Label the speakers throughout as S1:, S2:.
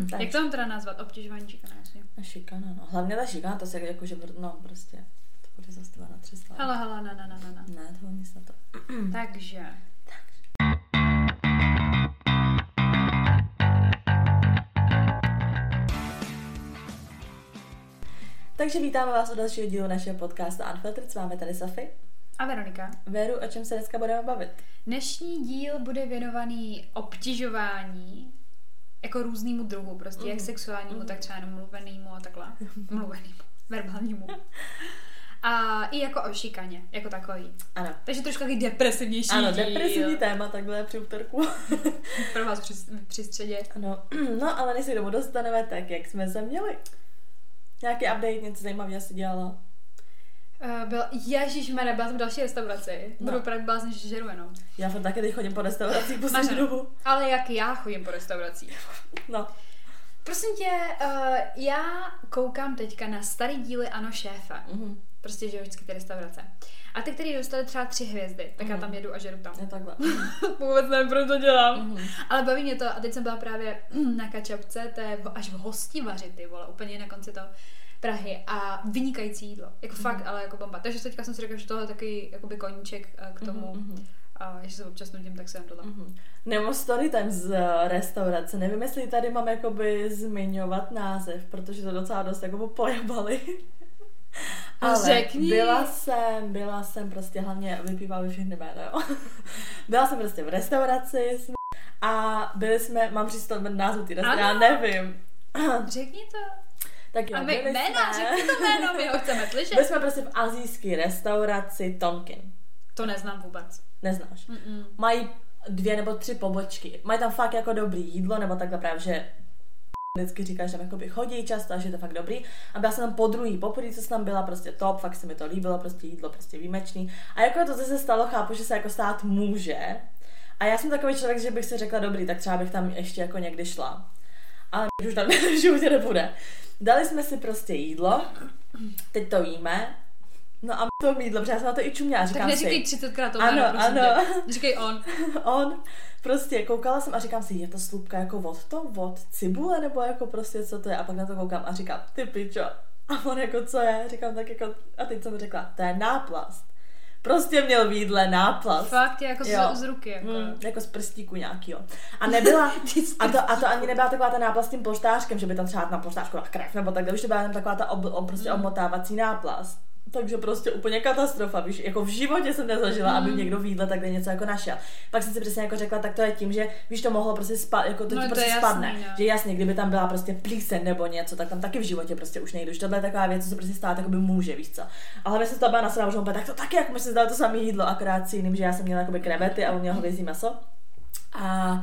S1: Jak to mám teda nazvat? Obtěžování šikana, jasně.
S2: Šikana, no. Hlavně ta šikana, to se jako, že no prostě, to bude zase na tři stále.
S1: Hele, hele, na, na, na, na, na.
S2: Ne, to nic na to.
S1: Takže.
S2: Takže vítáme vás u dalšího dílu našeho podcastu Unfiltered. S vámi tady Safy.
S1: A Veronika.
S2: Veru, o čem se dneska budeme bavit?
S1: Dnešní díl bude věnovaný obtěžování jako různému druhu, prostě jak
S2: Mhm.
S1: sexuálnímu, tak třeba jenom mluvenému a takhle. Mluvenému, verbálnímu. A i jako o šikaně, jako takový.
S2: Ano.
S1: Takže trošku takový depresivnější
S2: Ano,
S1: díl.
S2: depresivní téma, takhle při úterku.
S1: Pro vás při, při středě.
S2: ano, no ale než se k tomu dostaneme, tak jak jsme se měli? Nějaký update, něco zajímavého si dělala?
S1: Uh, byl, ježíš byla jsem v další restauraci.
S2: No.
S1: Budu právě blázně, že žeru jenom.
S2: Já fakt taky teď chodím po restauracích poslední
S1: Mařeno.
S2: dobu.
S1: Ale jak já chodím po restauracích.
S2: No.
S1: Prosím tě, uh, já koukám teďka na starý díly Ano šéfa.
S2: Mhm.
S1: Prostě, že vždycky ty restaurace. A ty, který dostali třeba tři hvězdy, tak já
S2: Mhm.
S1: tam jedu a žeru tam.
S2: Je takhle.
S1: Vůbec nevím, proč to dělám.
S2: Mhm.
S1: Ale baví mě to. A teď jsem byla právě na kačapce, to je v- až v Hostivaři, ty vole, úplně na konci toho Prahy. A vynikající jídlo. Jako
S2: Mhm.
S1: fakt, ale jako bomba. Takže teďka jsem si řekla, že tohle je takový jakoby koníček eh, k tomu.
S2: Mhm.
S1: A že se občas nudím, tak se jen tohle.
S2: Mhm. Nebo story time z eh, restaurace. Nevím, jestli tady mám jakoby zmiňovat název, protože to docela dost jako pojabali. Ale
S1: řekni.
S2: byla jsem, byla jsem prostě hlavně, vypívali všechny jména, jo. byla jsem prostě v restauraci a byli jsme, mám říct to názvu ty restaurace, já nevím.
S1: Řekni to.
S2: Tak jo,
S1: A my jména,
S2: jsme,
S1: řekni to jméno, my ho chceme slyšet.
S2: byli jsme prostě v azijské restauraci Tonkin.
S1: To neznám vůbec.
S2: Neznáš.
S1: Mm-mm.
S2: mají dvě nebo tři pobočky. Mají tam fakt jako dobrý jídlo, nebo takhle právě, že vždycky říká, že tam jakoby chodí často a že je to fakt dobrý. A byla jsem tam po druhý, poprvé, co jsem tam byla, prostě top, fakt se mi to líbilo, prostě jídlo prostě výjimečný. A jako to, co se stalo, chápu, že se jako stát může. A já jsem takový člověk, že bych si řekla, dobrý, tak třeba bych tam ještě jako někdy šla. Ale už tam v životě nebude. Dali jsme si prostě jídlo, teď to jíme, No a to jídlo, protože já jsem na to i čuměla,
S1: Tak
S2: říkám
S1: neříkej
S2: si.
S1: 30krát to
S2: Ano, ano.
S1: tě. Říkej on.
S2: on prostě koukala jsem a říkám si, je to slupka jako od to, od cibule, nebo jako prostě co to je? A pak na to koukám a říkám, ty pičo. A on jako, co je? Říkám tak jako, a teď jsem řekla, to je náplast. Prostě měl v jídle náplast.
S1: Fakt, je jako
S2: Jo.
S1: z, z ruky. Jako.
S2: Mm, jako z prstíku nějakýho. A nebyla, a to, a to ani nebyla taková ta náplast s tím polštářkem, že by tam třeba na polštářku byla krev, nebo takhle, už to byla jenom taková ta ob, ob, prostě
S1: Mm.
S2: obmotávací náplast. Takže prostě úplně katastrofa, víš, jako v životě jsem nezažila, aby
S1: Mm.
S2: někdo v jídle takhle něco jako našel. Pak jsem si přesně jako řekla, tak to je tím, že víš, to mohlo prostě spadnout, jako to
S1: No, to
S2: prostě
S1: jasný,
S2: spadne.
S1: no.
S2: Že jasně, kdyby tam byla prostě plíseň nebo něco, tak tam taky v životě prostě už nejde. Už tohle je taková věc, co se prostě stát jako by může, víš co. Ale my se to byla na že on tak to taky, jako my jsme dali to samé jídlo, akorát si jiným, že já jsem měla jakoby krevety a on měl hovězí maso. A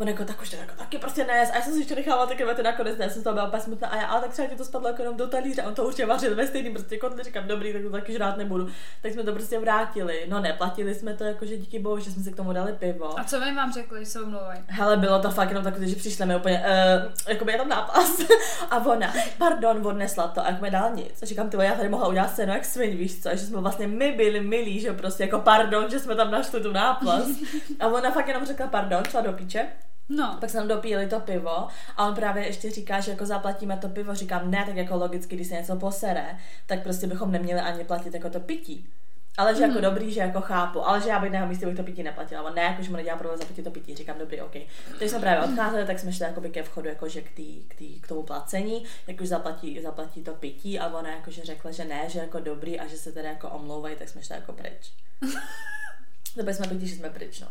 S2: on jako, tak už to jako taky prostě nes. A já jsem si ještě nechávala ty krevety nakonec, ne, jsem toho byla úplně smutná. A já, ale tak třeba ti to spadlo jako jenom do talíře. A on to určitě vařil ve stejným prostě kotli, říkám, dobrý, tak to taky žrát nebudu. Tak jsme to prostě vrátili. No neplatili jsme to, jakože díky bohu, že jsme si k tomu dali pivo.
S1: A co my vám řekli, že se omlouvají?
S2: Hele, bylo to fakt jenom takové, že přišli mi úplně, uh, jako by jenom nápas. a ona, pardon, odnesla to, a jak mi dala nic. A říkám, ty já tady mohla udělat scénu jak svin, víš co, že jsme vlastně my byli milí, že prostě jako pardon, že jsme tam našli tu náplast. a ona fakt jenom řekla pardon, šla do píče.
S1: No,
S2: Pak jsme tam dopíjeli to pivo a on právě ještě říká, že jako zaplatíme to pivo, říkám ne, tak jako logicky, když se něco posere, tak prostě bychom neměli ani platit jako to pití. Ale že jako
S1: Mhm.
S2: dobrý, že jako chápu, ale že já bych na místě bych to pití neplatila. On ne, jako, že mu nedělá problém zaplatit to pití, říkám dobrý, OK. Když jsme právě odcházeli, tak jsme šli jakoby ke vchodu jakože k, tý, k, tý, k tomu placení, jak už zaplatí, zaplatí to pití a ona jakože řekla, že ne, že jako dobrý a že se teda jako omlouvají, tak jsme šli jako pryč. To jsme pití, že jsme pryč, no.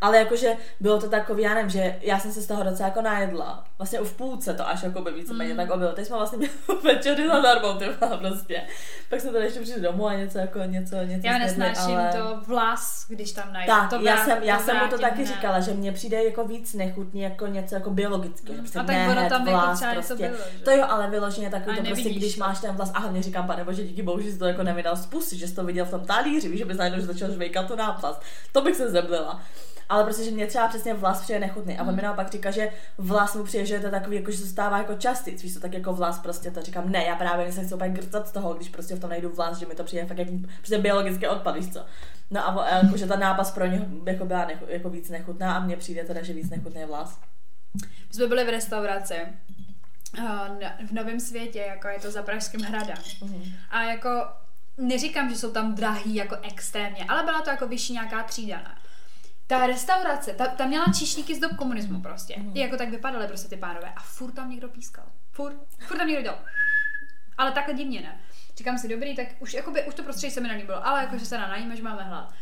S2: Ale jakože bylo to takový, já nevím, že já jsem se z toho docela jako najedla. Vlastně v půlce to až jako by víceméně
S1: Mm.
S2: tak obylo. Teď jsme vlastně měli večery zadarmo, ty prostě. Pak jsme tady ještě přišli domů a něco jako něco, něco
S1: já nesnáším
S2: ale...
S1: to vlas, když tam najdu.
S2: Tak,
S1: to
S2: já
S1: vrát-
S2: jsem, já jsem mu to taky
S1: hned.
S2: říkala, že mně přijde jako víc nechutný jako něco jako biologického. že prostě
S1: A tak ono tam jako
S2: vlas,
S1: třeba něco
S2: prostě.
S1: bylo, že?
S2: To jo, ale vyloženě takový to prostě, když
S1: to.
S2: máš ten vlas, a hlavně říkám, pane bože, díky bohu, že jsi to jako nevydal z pusy, že jsi to viděl v tom talíři, víš, že bys najednou začal žvejkat tu náplast. To bych se zeblila. Ale prostě, že mě třeba přesně vlas přijde nechutný. A on mi naopak říká, že vlas mu přijde, že je to takový, jako, že se stává jako častic, víš, to tak jako vlas prostě to říkám, ne, já právě se chci úplně grcat z toho, když prostě v tom najdu vlas, že mi to přijde fakt jako prostě biologický odpad, víš co. No a o- jako, že ta nápas pro něho jako byla nechu, jako víc nechutná a mně přijde teda, že víc nechutný je vlas.
S1: My jsme byli v restauraci v Novém světě, jako je to za Pražským hradem.
S2: Mhm.
S1: A jako neříkám, že jsou tam drahý jako extrémně, ale byla to jako vyšší nějaká třída. ne? Ta restaurace, ta, ta měla číšníky z dob komunismu prostě. I jako tak vypadaly prostě ty pánové. A furt tam někdo pískal. Furt, furt tam někdo dělal. Ale takhle divně ne. Říkám si, dobrý, tak už, jakoby, už to prostředí se mi nelíbilo, ale jakože se najíme, že máme hlad.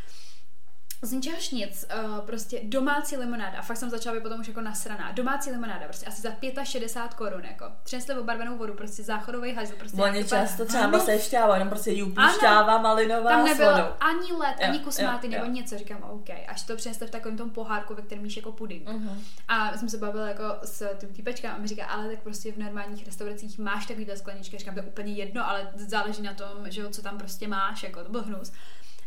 S1: Z ničehož nic, uh, prostě domácí limonáda, a fakt jsem začala být potom už jako nasraná, domácí limonáda, prostě asi za 65 korun, jako. Přinesli obarvenou vodu, prostě záchodový hajzl, prostě.
S2: Oni často třeba
S1: hnus.
S2: se šťáva, jenom prostě jupí šťáva malinová
S1: Tam nebylo ani led,
S2: Jo,
S1: ani kus máty nebo něco. Říkám, OK. Až to přinesli v takovém tom pohárku, ve kterém míš jako puding.
S2: Mhm.
S1: A jsem se bavila jako s tím týpečkem a mi říká, ale tak prostě v normálních restauracích máš takovýhle skleničky. Říkám, to je úplně jedno, ale záleží na tom, že jo, co tam prostě máš, jako to byl hnus.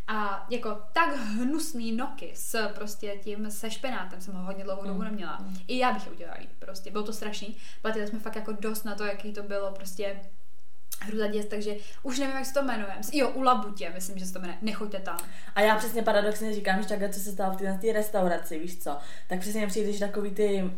S1: A jako tak hnusný noky s prostě tím se špenátem jsem ho hodně dlouhou dobu
S2: Mm,
S1: neměla. I já bych je udělala líp, prostě. Bylo to strašný. Platili jsme fakt jako dost na to, jaký to bylo prostě hruzaděs, takže už nevím, jak se to jmenuje. Jo, u Labutě, myslím, že se to jmenuje. Nechoďte tam.
S2: A já přesně paradoxně říkám, že takhle, co se stalo v té restauraci, víš co, tak přesně mi přijde, že takový ty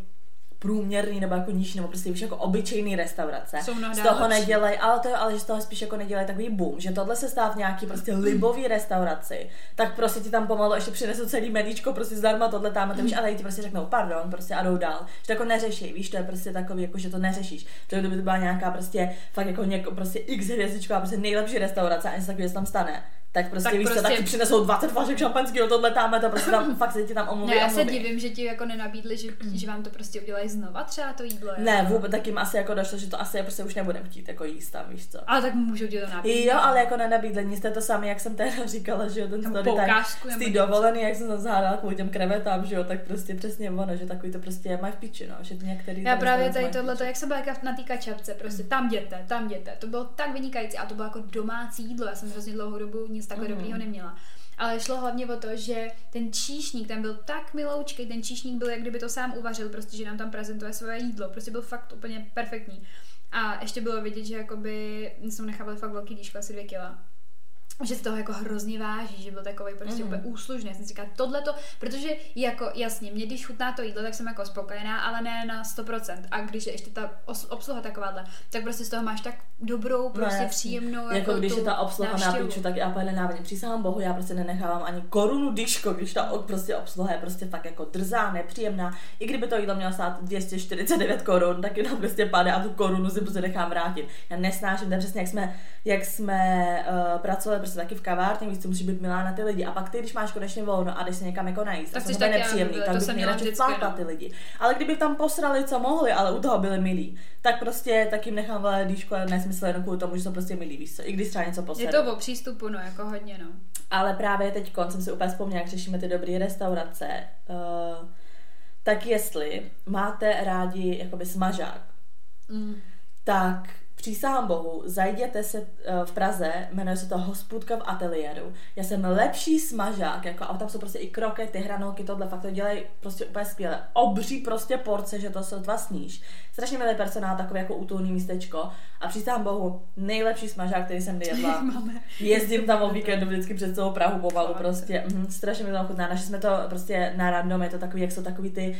S2: průměrný nebo jako nižší, nebo prostě víš, jako obyčejný restaurace.
S1: Jsou
S2: z toho
S1: lepší.
S2: nedělej, ale to je, ale že z toho spíš jako nedělají takový boom, že tohle se stává v nějaký prostě libový restauraci, tak prostě ti tam pomalu ještě přinesou celý meníčko prostě zdarma tohle tam, a ty víš, ale ti prostě řeknou pardon, prostě a jdou dál. Že to jako neřeší, víš, to je prostě takový, jako že to neřešíš. To kdyby to byla nějaká prostě fakt jako něko, prostě x hvězdičková, prostě nejlepší restaurace a něco takového se tam stane. Tak prostě
S1: Tak
S2: tak víš prostě... co,
S1: prostě-
S2: tak ti přinesou 20 flašek šampanského, tohle tam, to prostě tam fakt se ti tam omluví.
S1: Ne, já se
S2: omluví.
S1: divím, že ti jako nenabídli, že, že vám to prostě udělají znova třeba to jídlo. jako.
S2: Ne, vůbec, tak jim asi jako došlo, že to asi prostě už nebudem chtít jako jíst tam, víš co.
S1: Ale tak můžou ti to nabídnout.
S2: Jo, ale jako nenabídli, nic to samé, jak jsem teda říkala, že jo, ten story time
S1: poukázku
S2: z té dovolený, jak jsem se zahádala kvůli těm krevetám, že jo, tak prostě přesně ono, že takový to prostě mají v piči, no, že některý
S1: Já právě
S2: prostě
S1: tady tohle, jak jsem byla jako na té kačapce, prostě tam jděte, tam jděte. To bylo tak vynikající a to bylo jako domácí jídlo. Já jsem hrozně dlouhou dobu nic takhle
S2: Mhm.
S1: dobrýho neměla. Ale šlo hlavně o to, že ten číšník ten byl tak miloučkej, ten číšník byl, jak kdyby to sám uvařil, prostě, že nám tam prezentuje svoje jídlo. Prostě byl fakt úplně perfektní. A ještě bylo vidět, že jakoby jsme nechávali fakt velký díško, asi dvě kila. Že z toho jako hrozně váží, že byl takový prostě mm. úplně úslužný. Já jsem si říkala, tohle to, protože jako jasně, mě když chutná to jídlo, tak jsem jako spokojená, ale ne na 100%. A když je ještě ta os- obsluha takováhle, tak prostě z toho máš tak dobrou, prostě
S2: jasně.
S1: příjemnou
S2: jako,
S1: jako
S2: když je ta obsluha na piču, tak já úplně nenávadím. Přísahám bohu, já prostě nenechávám ani korunu dyško, když ta prostě obsluha je prostě fakt jako drzá, nepříjemná. I kdyby to jídlo mělo stát 249 korun, tak jenom prostě padne a tu korunu si prostě nechám vrátit. Já nesnáším, to je přesně jak jsme, jak jsme uh, pracovali prostě taky v kavárně, víš, co musíš být milá na ty lidi. A pak ty, když máš konečně volno a jdeš se někam jako najíst,
S1: Tak chceš
S2: jsou nepříjemný, tak
S1: To
S2: bych měla
S1: vždycky, no.
S2: ty lidi. Ale kdyby tam posrali, co mohli, ale u toho byli milí, tak prostě tak jim nechám vole díško a nesmysl jenom kvůli tomu, že jsou prostě milí, víš co, i když třeba něco
S1: Je
S2: posedou.
S1: to o přístupu, no, jako hodně, no.
S2: Ale právě teď jsem si úplně vzpomněla, jak řešíme ty dobré restaurace, uh, tak jestli máte rádi jakoby smažák,
S1: Mm.
S2: tak přísahám bohu, zajděte se uh, v Praze, jmenuje se to Hospůdka v ateliéru. Já jsem lepší smažák, jako, a tam jsou prostě i krokety, hranolky, tohle, fakt to dělají prostě úplně skvěle. Obří prostě porce, že to se dva sníš. Strašně milý personál, takový jako útulný místečko. A přísahám bohu, nejlepší smažák, který jsem jedla. Jezdím tam o víkendu vždycky přes celou Prahu pomalu prostě. Mhm, strašně mi to chutná. Našli jsme to prostě na random, je to takový, jak jsou takový ty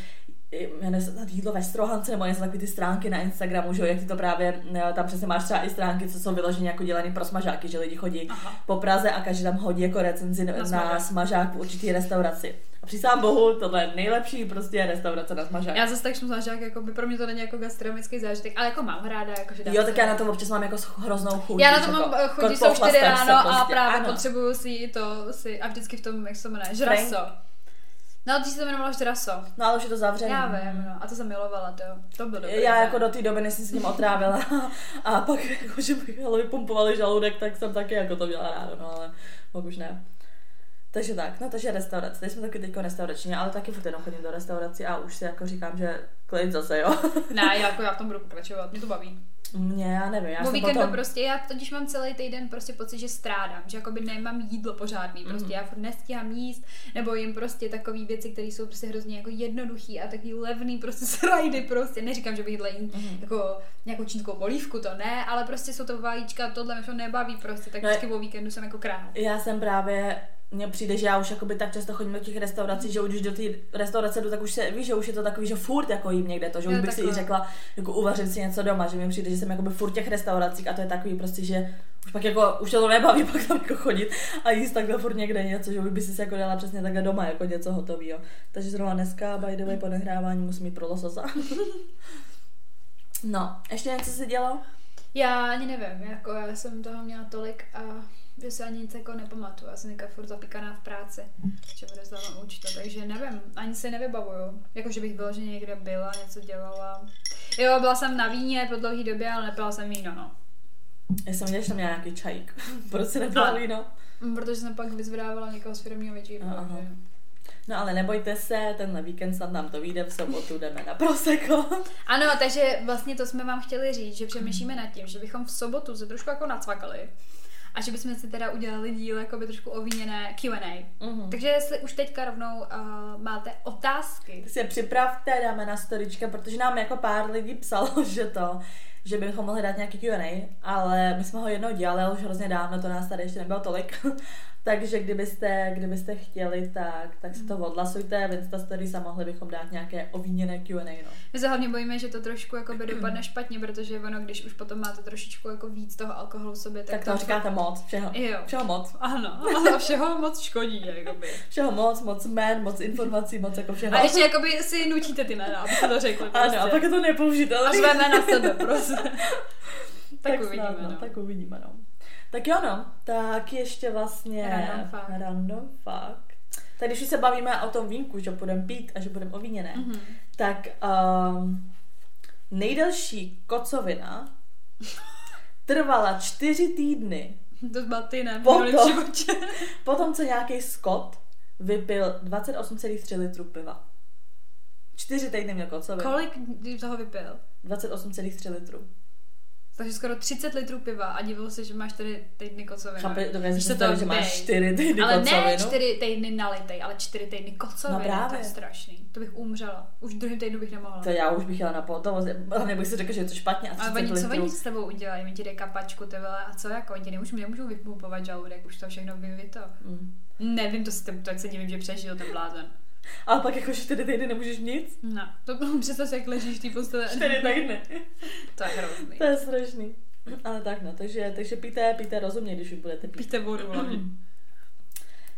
S2: jmenuje se to jídlo ve Strohance, nebo něco takový ty stránky na Instagramu, že jo, jak ty to právě, eh, tam přesně máš třeba i stránky, co jsou vyloženě jako dělané pro smažáky, že lidi chodí
S1: Aha.
S2: po Praze a každý tam hodí jako recenzi na, na
S1: smažák.
S2: smažák v určitý restauraci. A přísám bohu, tohle je nejlepší prostě restaurace na smažák.
S1: Já zase tak smažák, jako by pro mě to není jako gastronomický zážitek, ale jako mám ráda, jako že
S2: Jo, tak já na to občas mám jako hroznou chuť.
S1: Já na to mám
S2: jako,
S1: eh,
S2: jako
S1: jsou čtyři ráno a
S2: prostě,
S1: právě
S2: ano.
S1: potřebuju si to, si, a vždycky v tom, jak se jmenuje, žraso. No, dřív se to jmenovalo žraso.
S2: No ale už je to zavřené.
S1: Já vím, no, a to jsem milovala, to, to bylo dobré.
S2: Já jako do té doby, než jsem s ním otrávila a pak jako, že bych ale vypumpovali žaludek, tak jsem taky jako to měla rádo, no ale pak už ne. Takže tak, no takže restaurace, teď jsme taky teďko restaurační, ale taky furt jenom chodím do restaurací a už si jako říkám, že klid zase, jo.
S1: Ne, jako já v tom budu pokračovat, mě to baví.
S2: Mě, já nevím, já
S1: víkendu
S2: potom...
S1: prostě, já totiž mám celý týden prostě pocit, že strádám, že jakoby nemám jídlo pořádný, prostě
S2: Mhm.
S1: já furt nestíhám jíst, nebo jim prostě takové věci, které jsou prostě hrozně jako jednoduchý a taky levný prostě srajdy prostě, neříkám, že bych jídla jí
S2: Mhm.
S1: jako nějakou čínskou polívku, to ne, ale prostě jsou to vajíčka, tohle mě to nebaví prostě, tak
S2: No,
S1: vždycky po víkendu jsem jako král.
S2: Já jsem právě mně přijde, že já už jakoby tak často chodím do těch restaurací, že už do té restaurace jdu, tak už se víš, že už je to takový, že furt jako jím někde to, že už
S1: Jo,
S2: bych si i
S1: takhle.
S2: řekla, jako uvařit si něco doma, že mi přijde, že jsem jakoby furt těch restauracích a to je takový prostě, že už pak jako, už to nebaví pak tam jako chodit a jíst takhle furt někde něco, že už by si jako dala přesně takhle doma jako něco hotového. Takže zrovna dneska, by the way, po nahrávání musím jít pro lososa. no, ještě něco se dělo?
S1: Já ani nevím, jako já jsem toho měla tolik a že se ani nic jako nepamatuju. Já jsem teďka furt zapíkaná v práci, že mi rozdávám účta, takže nevím, ani si nevybavuju. Jako, že bych byla, že někde byla, něco dělala. Jo, byla jsem na víně po dlouhé době, ale nepila jsem víno, no.
S2: Já jsem viděla, že tam měla nějaký čajík. Proč si nepila
S1: No.
S2: víno?
S1: Mm, Protože jsem pak vyzvedávala někoho z firmního takže-
S2: No ale nebojte se, tenhle víkend snad nám to vyjde, v sobotu jdeme na Prosecco.
S1: Ano, takže vlastně to jsme vám chtěli říct, že přemýšlíme nad tím, že bychom v sobotu se trošku jako nacvakali a že bychom si teda udělali díl jako by trošku ovíněné Q&A.
S2: Mhm.
S1: Takže jestli už teďka rovnou uh, máte otázky,
S2: Tak si je připravte, dáme na storička, protože nám jako pár lidí psalo, že to, že bychom mohli dát nějaký Q&A, ale my jsme ho jednou dělali, ale už hrozně dávno, to nás tady ještě nebylo tolik. Takže kdybyste, kdybyste chtěli, tak, tak si to odhlasujte v Insta Stories a mohli bychom dát nějaké ovíněné Q&A. No.
S1: my se hlavně bojíme, že to trošku jako by dopadne špatně, protože ono, když už potom máte trošičku jako víc toho alkoholu v sobě, tak,
S2: Tak to říkáte moc, všeho,
S1: Jo.
S2: všeho moc.
S1: Ano, a všeho moc škodí, jakoby.
S2: Všeho moc, moc jmén, moc informací, moc jako všeho.
S1: A ještě jakoby si nutíte ty jména, abyste to řekli. Prostě.
S2: Ano, a pak je to nepoužitelné.
S1: a na sebe, prostě. tak,
S2: tak
S1: uvidíme,
S2: snad, no,
S1: no.
S2: Tak uvidíme, no. Tak jo, no. Tak ještě vlastně...
S1: Random fact.
S2: Random fact. Tak když už se bavíme o tom vínku, že budeme pít a že budeme ovíněné,
S1: Mhm.
S2: mm-hmm. tak um, nejdelší kocovina trvala čtyři týdny
S1: To byla ty, ne?
S2: Potom. potom, co nějaký Scott vypil 28,3 litru piva. Čtyři týdny měl kocovinu.
S1: Kolik toho vypil?
S2: 28,3 litru.
S1: Takže skoro 30 litrů piva a divil se, že máš tady týdny kocovinu.
S2: Chápe, si
S1: se to
S2: že máš
S1: dej.
S2: čtyři týdny
S1: Ale
S2: kocovinu?
S1: ne čtyři týdny nalitej, ale čtyři týdny kocoviny.
S2: No právě.
S1: To je strašný. To bych umřela. Už v druhém týdnu bych nemohla.
S2: To já už bych jela na pohotovost, ale bych si řekla, že je to špatně a 30
S1: Ale oni, co oni s tebou udělají? Oni ti dají kapačku, ty vole, a co jako? Oni ti nemůžou, nemůžou vypumpovat žaludek, už to všechno vy to.
S2: Mm.
S1: Nevím, to, si- tak se divím, že přežil ten blázen.
S2: Ale pak jako čtyři týdny nemůžeš nic?
S1: No, to představ si, jak ležíš v té postele.
S2: Čtyři týdny.
S1: To je hrozný.
S2: to je strašný. Ale tak no, takže, takže píte, píte rozumně, když už budete pít.
S1: Píte vodu hlavně.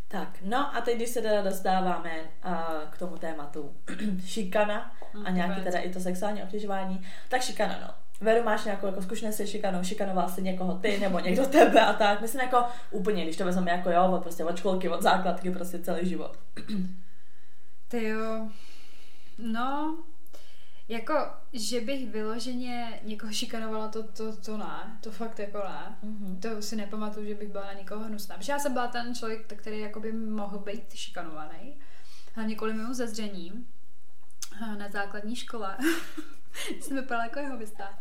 S2: Tak, no a teď, když se teda dostáváme uh, k tomu tématu šikana a
S1: Mm,
S2: nějaký teda i to sexuální obtěžování, tak šikana, no. Veru, máš nějakou jako zkušenost se šikanou, šikanoval si někoho ty nebo někdo tebe a tak. Myslím jako úplně, když to vezmeme jako jo, od, prostě od školky, od základky, prostě celý život.
S1: Ty jo. No, jako, že bych vyloženě někoho šikanovala, to, to, to ne. To fakt jako ne.
S2: Mhm.
S1: To si nepamatuju, že bych byla na někoho hnusná. Protože já jsem byla ten člověk, který jakoby mohl být šikanovaný. Hlavně kvůli mému zezření a na základní škole. jsem vypadala jako jeho vystá.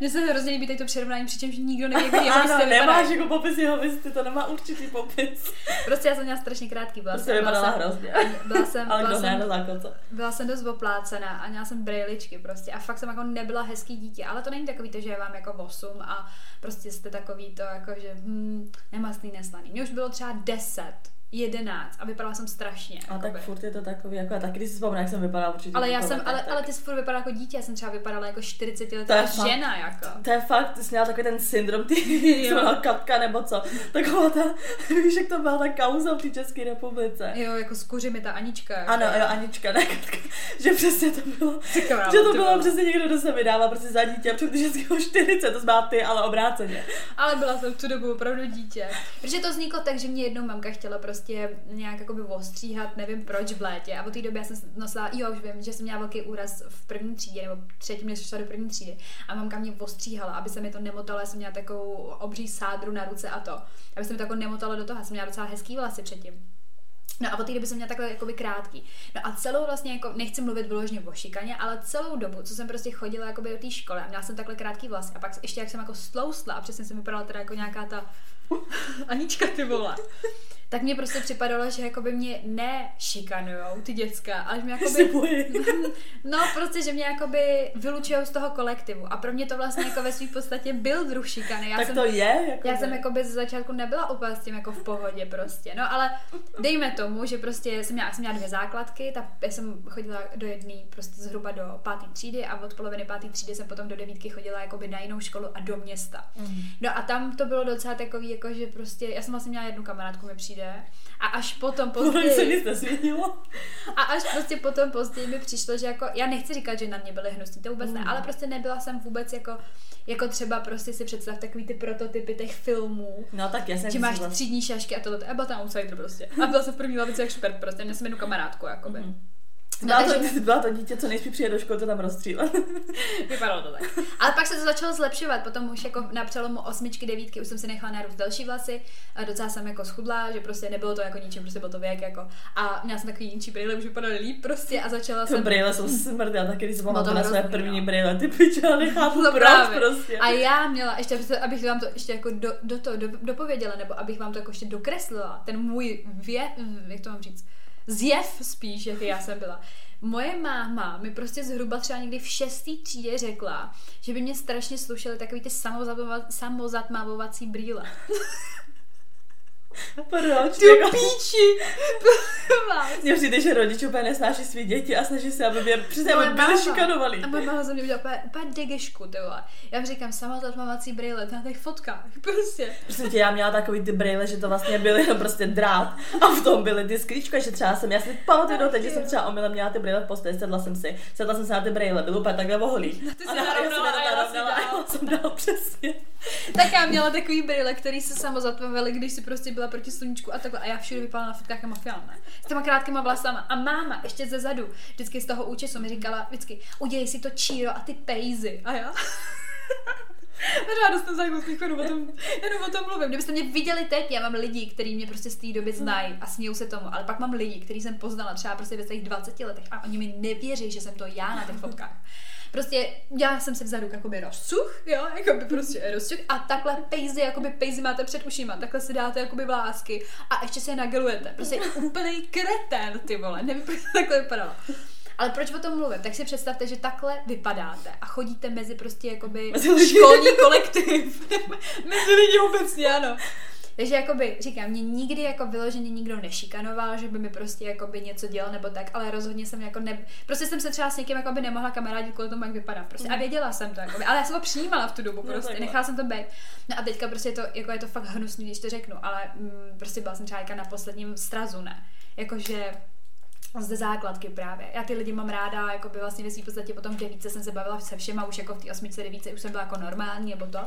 S1: Mně se hrozně líbí tady to přirovnání, přičemž nikdo neví, jak jeho
S2: Ano,
S1: vysty
S2: nemáš jako popis jeho visty, to nemá určitý popis.
S1: Prostě já jsem měla strašně krátký. Byla
S2: Prostě vypadala
S1: jsem,
S2: hrozně.
S1: byla jsem,
S2: Ale
S1: byla
S2: ne
S1: jsem,
S2: na základce.
S1: byla jsem dost oplácená a měla jsem brejličky prostě a fakt jsem jako nebyla hezký dítě, ale to není takový to, že je vám jako 8 a prostě jste takový to jako, že hm, nemastný, neslaný. Mně už bylo třeba 10, 11 a vypadala jsem strašně.
S2: A tak furt je to takový, jako a taky když si vzpomínám, jak jsem vypadala určitě.
S1: ale já
S2: jako
S1: jsem, ale,
S2: tak.
S1: ale ty jsi furt vypadala jako dítě, já jsem třeba vypadala jako 40
S2: To je
S1: letá
S2: fakt.
S1: žena, jako.
S2: To je fakt, ty jsi měla takový ten syndrom, ty měla kapka nebo co. Taková ta, víš, jak to byla ta kauza v té České republice.
S1: Jo, jako z kuři mi ta Anička. Jako.
S2: Ano, jo, Anička, ne, Katka, že přesně to bylo,
S1: Říkám,
S2: že to bylo přesně někdo, kdo se vydává prostě za dítě a před ženského 40, to byla ty, ale obráceně.
S1: Ale byla jsem v tu dobu opravdu dítě. Protože to vzniklo tak, že mě jednou mamka chtěla prostě nějak jakoby ostříhat, nevím proč v létě. A od té doby já jsem nosila, jo, už vím, že jsem měla velký úraz v první třídě, nebo třetí, než šla do první třídy. A mamka mě ostříhala, aby se mi to nemotalo, já jsem měla takovou obří sádru na ruce a to. Aby se mi to jako nemotalo do toho, já jsem měla docela hezký vlasy předtím. No a od té doby jsem měla takhle jakoby krátký. No a celou vlastně, jako, nechci mluvit vyloženě o šikaně, ale celou dobu, co jsem prostě chodila jakoby do té školy a měla jsem takhle krátký vlasy a pak ještě jak jsem jako stloustla a přesně jsem vypadala teda jako nějaká ta Anička, ty vole. Tak mně prostě připadalo, že jakoby mě nešikanujou ty děcka, ale že mě jakoby... no prostě, že mě jakoby vylučují z toho kolektivu. A pro mě to vlastně jako ve své podstatě byl druh šikany. Já
S2: tak
S1: jsem,
S2: to je? Jako
S1: já
S2: ne?
S1: jsem jakoby ze začátku nebyla úplně s tím jako v pohodě prostě. No ale dejme tomu, že prostě jsem měla, jsem měla dvě základky, ta, já jsem chodila do jedné prostě zhruba do páté třídy a od poloviny páté třídy jsem potom do devítky chodila jakoby na jinou školu a do města. Mm. No a tam to bylo docela takový, jako že prostě, já jsem vlastně měla jednu kamarádku, mi přijde, a až potom později...
S2: se nic nesvětilo.
S1: A až prostě potom později mi přišlo, že jako, já nechci říkat, že na mě byly hnusní, to vůbec mm. ne, ale prostě nebyla jsem vůbec jako, jako třeba prostě si představ takový ty prototypy těch filmů.
S2: No tak já jsem
S1: Že máš třídní šašky a tohle, a byla tam outsider prostě. A byla jsem v první lavici jak špert prostě, měla jsem jednu kamarádku, jakoby. Mm.
S2: No, byla, takže... to, byla to dítě, co nejspíš přijde do školy, to tam rozstřílet.
S1: Vypadalo to tak. Ale pak se to začalo zlepšovat, potom už jako na přelomu osmičky, devítky už jsem si nechala narůst další vlasy, a docela jsem jako schudla, že prostě nebylo to jako ničím, prostě byl to věk jako. A měla jsem takový jinčí brýle, už vypadaly líp prostě a začala jsem...
S2: brýle jsou smrt, já taky, když jsem pamatuju na své první no. brýle, ty piče, ale nechápu no, proč prostě.
S1: A já měla, ještě abych vám to ještě jako do, do to do, dopověděla, nebo abych vám to jako ještě dokreslila, ten můj vě, jak to mám říct, zjev spíš, jak já jsem byla. Moje máma mi prostě zhruba třeba někdy v šestý třídě řekla, že by mě strašně slušely takový ty samozatmavovací brýle.
S2: Proč?
S1: Tu píči!
S2: Mně přijde, že rodiče úplně nesnáší svý děti a snaží se, aby mě přesně aby byli šikanovaný.
S1: A moje máma ze mě udělala úplně, úplně degešku, ty vole. Já říkám, samozatmavací brýle, to na těch fotkách, prostě.
S2: Prostě já měla takový ty brýle, že to vlastně byly jenom prostě drát a v tom byly ty sklíčka, že třeba jsem, já si pamatuju do teď, že jsem třeba omylem měla ty brýle v posteli, sedla jsem si, sedla jsem se na ty brýle, bylo úplně takhle voholý.
S1: No, ty a narovnala, a já
S2: jsem dala přesně.
S1: Tak já měla takový brýle, který se samozatmavaly, když si prostě byla proti sluníčku a takhle. A já všude vypadala na fotkách jako mafián, ne? S těma krátkýma vlasama. A máma ještě ze zadu, vždycky z toho účesu mi říkala, vždycky, udělej si to číro a ty pejzy. A já? Já dostanu za smích, jenom o tom, jenom o tom mluvím. Kdybyste mě viděli teď, já mám lidi, kteří mě prostě z té doby znají a smějou se tomu, ale pak mám lidi, který jsem poznala třeba prostě ve svých 20 letech a oni mi nevěří, že jsem to já na těch fotkách. Prostě já jsem se vzadu jakoby rozcuch, jo, jakoby prostě rozcuch a takhle pejzy, jakoby pejzy máte před ušima, takhle si dáte jakoby vlásky a ještě se je nagelujete. Prostě úplný kretén, ty vole, nevím, proč to takhle vypadalo. Ale proč o tom mluvím? Tak si představte, že takhle vypadáte a chodíte mezi prostě jakoby mezi školní kolektiv. mezi lidi obecně, ano. Takže jakoby, říkám, mě nikdy jako vyloženě nikdo nešikanoval, že by mi prostě jakoby něco dělal nebo tak, ale rozhodně jsem jako ne, prostě jsem se třeba s někým jakoby nemohla kamarádit kvůli tomu, jak vypadá. Prostě. A věděla jsem to, jakoby, ale já jsem to přijímala v tu dobu, no, prostě, no, nechala jsem to být. No a teďka prostě je to, jako je to fakt hnusný, když to řeknu, ale mm, prostě byla jsem třeba na posledním strazu, ne. Jakože zde základky právě. Já ty lidi mám ráda, jako by vlastně ve svým podstatě potom v devíce jsem se bavila se všema, už jako v té osmičce, devíce už jsem byla jako normální nebo to,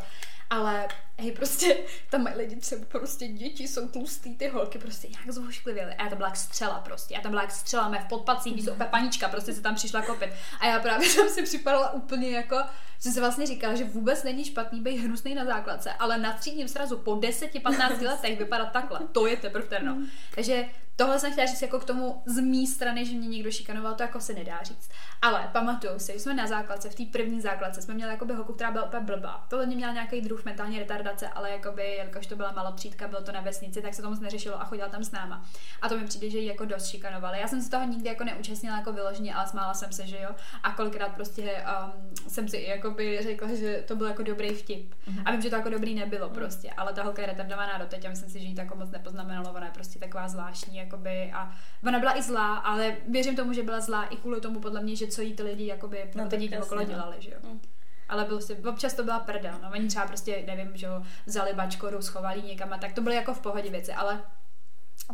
S1: ale hej, prostě tam mají lidi třeba prostě děti, jsou tlustý, ty holky prostě nějak zvošklivěly. A já tam byla jak střela prostě. Já tam byla jak střela, mé v podpacích, mm. opět panička, prostě se tam přišla kopit. A já právě tam si připadala úplně jako, jsem se vlastně říkala, že vůbec není špatný být hnusný na základce, ale na třídním srazu po 10-15 letech vypadat takhle. To je teprve terno. Takže tohle jsem chtěla říct jako k tomu z mé strany, že mě někdo šikanoval, to jako se nedá říct. Ale pamatuju si, jsme na základce, v té první základce jsme měli jakoby holku, která byla úplně blbá. Podle mě měla nějaký druh mentální retardace, ale jakoby, jelikož to byla malotřídka, bylo to na vesnici, tak se to moc neřešilo a chodila tam s náma. A to mi přijde, že ji jako dost šikanovali. Já jsem se toho nikdy jako neúčastnila jako vyloženě, ale smála jsem se, že jo. A kolikrát prostě um, jsem si jakoby řekla, že to byl jako dobrý vtip. Mm-hmm. A vím, že to jako dobrý nebylo prostě, ale ta holka je retardovaná doteď a myslím si, že jí to jako moc nepoznamenalo, ona je prostě taková zvláštní jakoby a ona byla i zlá, ale věřím tomu, že byla zlá i kvůli tomu podle mě, že co jí ty lidi jakoby pro no, ty děti okolo no. dělali, že jo. Mm. Ale bylo si, občas to byla prda, no oni třeba prostě, nevím, že jo, vzali bačkoru, schovali někam a tak to byly jako v pohodě věci, ale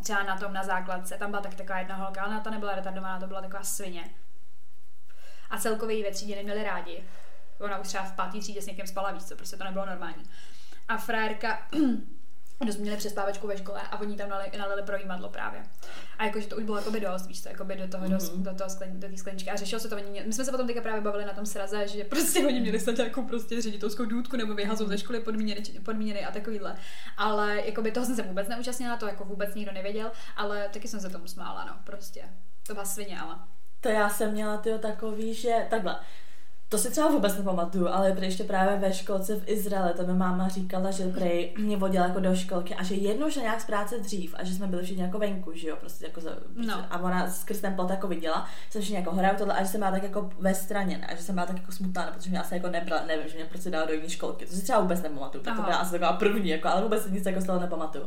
S1: třeba na tom na základce, tam byla tak taková jedna holka, ale ta nebyla retardovaná, to byla taková svině. A celkově ve třídě neměli rádi. Ona už třeba v pátý třídě s někým spala víc, co prostě to nebylo normální. A frérka dost měli přespávačku ve škole a oni tam nali, nalili projímadlo právě. A jakože to už bylo jakoby dost, víš co, jakoby do toho, mm-hmm. do, do toho sklen, do té skleničky. A řešilo se to, oni, my jsme se potom teďka právě bavili na tom sraze, že prostě oni měli snad nějakou prostě ředitelskou důdku nebo vyhazou ze školy podmíněny, podmíněny a takovýhle. Ale jakoby toho jsem se vůbec neúčastnila, to jako vůbec nikdo nevěděl, ale taky jsem se tomu smála, no, prostě. To byla svině, ale.
S2: To já jsem měla tyho takový, že takhle To si třeba vůbec nepamatuju, ale ještě právě ve školce v Izraeli, to mi máma říkala, že prej mě vodila jako do školky a že jednou šla nějak z práce dřív a že jsme byli všichni jako venku, že jo, prostě jako za,
S1: No.
S2: a ona skrz ten plot jako viděla, jsem všichni jako horou tohle a že jsem byla tak jako ve straně, ne? a že jsem byla tak jako smutná, protože mě asi jako nebrala, nevím, že mě prostě dala do jiné školky, to si třeba vůbec nepamatuju, tak to
S1: Aha.
S2: byla asi taková první, jako, ale vůbec nic jako z toho nepamatuju.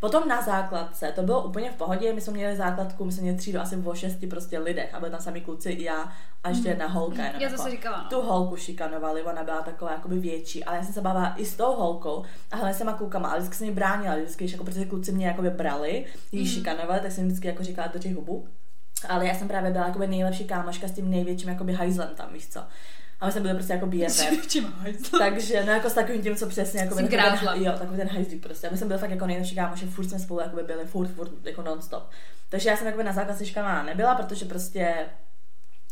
S2: Potom na základce, to bylo úplně v pohodě, my jsme měli základku, my jsme měli třídu asi o šesti prostě lidech a byli tam sami kluci i já a ještě jedna holka. Jenom
S1: Mhm. Já
S2: jako.
S1: zase říkala, no.
S2: Tu holku šikanovali, ona byla taková jakoby větší, ale já jsem se bavila i s tou holkou a hlavně s těma klukama, ale vždycky jsem ji bránila, vždycky, když jako protože kluci mě jakoby brali, jí
S1: Mhm.
S2: šikanovali, tak jsem vždycky jako říkala do těch hubu. Ale já jsem právě byla jakoby nejlepší kámoška s tím největším jakoby hajzlem tam, víš co. A my jsme byli prostě jako BFF. Takže, no jako s takovým tím, co přesně, jako ten, jo, takový ten hajzlík prostě. A my jsme byli fakt jako nejlepší kámoši, furt jsme spolu jakoby byli, furt, furt, jako non-stop. Takže já jsem jakoby na základce nebyla, protože prostě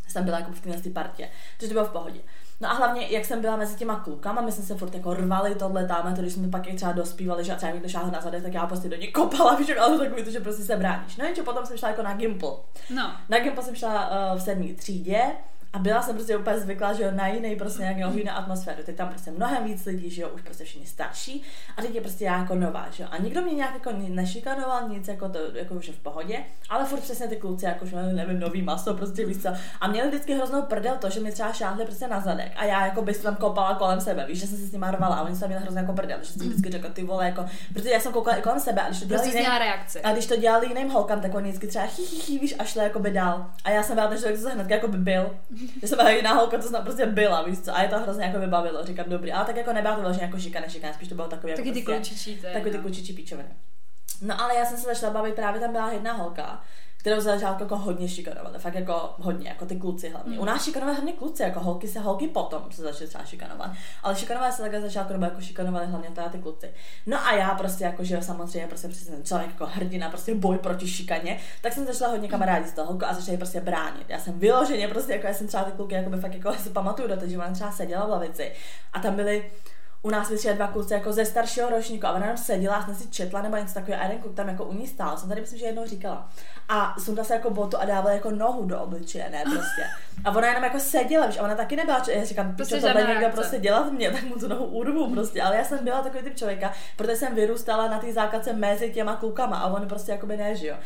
S2: jsem byla jako v téhle partě. Takže to bylo v pohodě. No a hlavně, jak jsem byla mezi těma klukama, my jsme se furt jako rvali tohle tam, to když jsme pak i třeba dospívali, že třeba někdo šáhl na zadek, tak já prostě do něj kopala, víš, ale takový to, že prostě se bráníš. No jenže potom jsem šla jako na Gimple.
S1: No.
S2: Na Gimple jsem šla uh, v sedmý třídě a byla jsem prostě úplně zvyklá, že jo, na jiný prostě nějakého jiné atmosféru. Teď tam prostě mnohem víc lidí, že jo, už prostě všichni starší a teď je prostě já jako nová, že jo. A nikdo mě nějak jako nešikanoval, nic jako to, jako už je v pohodě, ale furt přesně ty kluci, jako že nevím, nový maso, prostě víš co. A měli vždycky hroznou prdel to, že mi třeba šáhli prostě na zadek a já jako bych tam kopala kolem sebe, víš, že jsem se s nimi rvala a oni se měli hrozně jako prdel, že jsem vždycky řekla ty vole, jako, protože já jsem koukala i kolem sebe a když to dělali
S1: Prostě
S2: jiný-
S1: zněla reakce.
S2: a když to dělali jiným holkám, tak oni vždycky třeba hi, hi, hi, víš, a šli jako by dál. A já jsem byla ten člověk, co se hned jako by byl. Že jsem jiná holka, co jsem tam prostě byla, víš co. A je to hrozně jako vybavilo, říkám dobrý. Ale tak jako nebyla to vlastně jako šikane, šikane, spíš to bylo takový jako
S1: Taky ty
S2: prostě,
S1: klučičí, to je,
S2: Takový ty
S1: no.
S2: klučičí píčoviny. No ale já jsem se začala bavit, právě tam byla jedna holka, kterou za začátku jako hodně šikanovali, fakt jako hodně, jako ty kluci hlavně.
S1: Mm.
S2: U nás šikanovali hlavně kluci, jako holky se holky potom se začaly třeba šikanovat, ale šikanovali se takhle začátku, nebo jako šikanovali hlavně teda ty kluci. No a já prostě jako, že jo, samozřejmě prostě přesně ten člověk jako hrdina, prostě boj proti šikaně, tak jsem začala hodně kamarádit s tou holkou a začala prostě bránit. Já jsem vyloženě prostě, jako já jsem třeba ty kluky, jako by fakt jako si pamatuju do že ona třeba seděla v lavici a tam byly u nás vyšly dva kluci jako ze staršího ročníku a ona tam seděla, jsem si četla nebo něco takového a jeden kluk tam jako u ní stál, jsem tady myslím, že jednou říkala. A sundal se jako botu a dával jako nohu do obličeje, ne prostě. A ona jenom jako seděla, víš, a ona taky nebyla, že já říkám,
S1: Prostě
S2: tohle někdo
S1: reakce.
S2: prostě dělat mě, tak mu tu nohu urvu prostě. Ale já jsem byla takový typ člověka, protože jsem vyrůstala na té základce mezi těma klukama a on prostě jako by ne, že jo.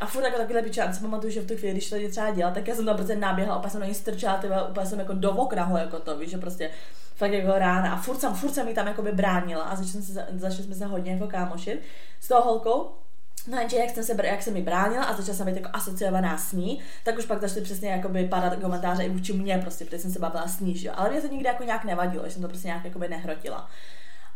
S2: A furt jako takovýhle pičán, si pamatuju, že v tu chvíli, když to jde třeba dělat, tak já jsem tam prostě naběhla, úplně jsem na ní strčala, ty úplně jsem jako do okna ho, jako to, víš, že prostě fakt jako rána a furt jsem, furt jsem jí tam jako by bránila a začali jsme se, začali jsme se hodně jako kámošit s tou holkou. No jenže jak jsem, se, jak jsem mi bránila a začala jsem být jako asociovaná s ní, tak už pak začaly přesně jakoby padat komentáře i vůči mně prostě, protože jsem se bavila s ní, že jo. Ale mě to nikdy jako nějak nevadilo, že jsem to prostě nějak jakoby nehrotila.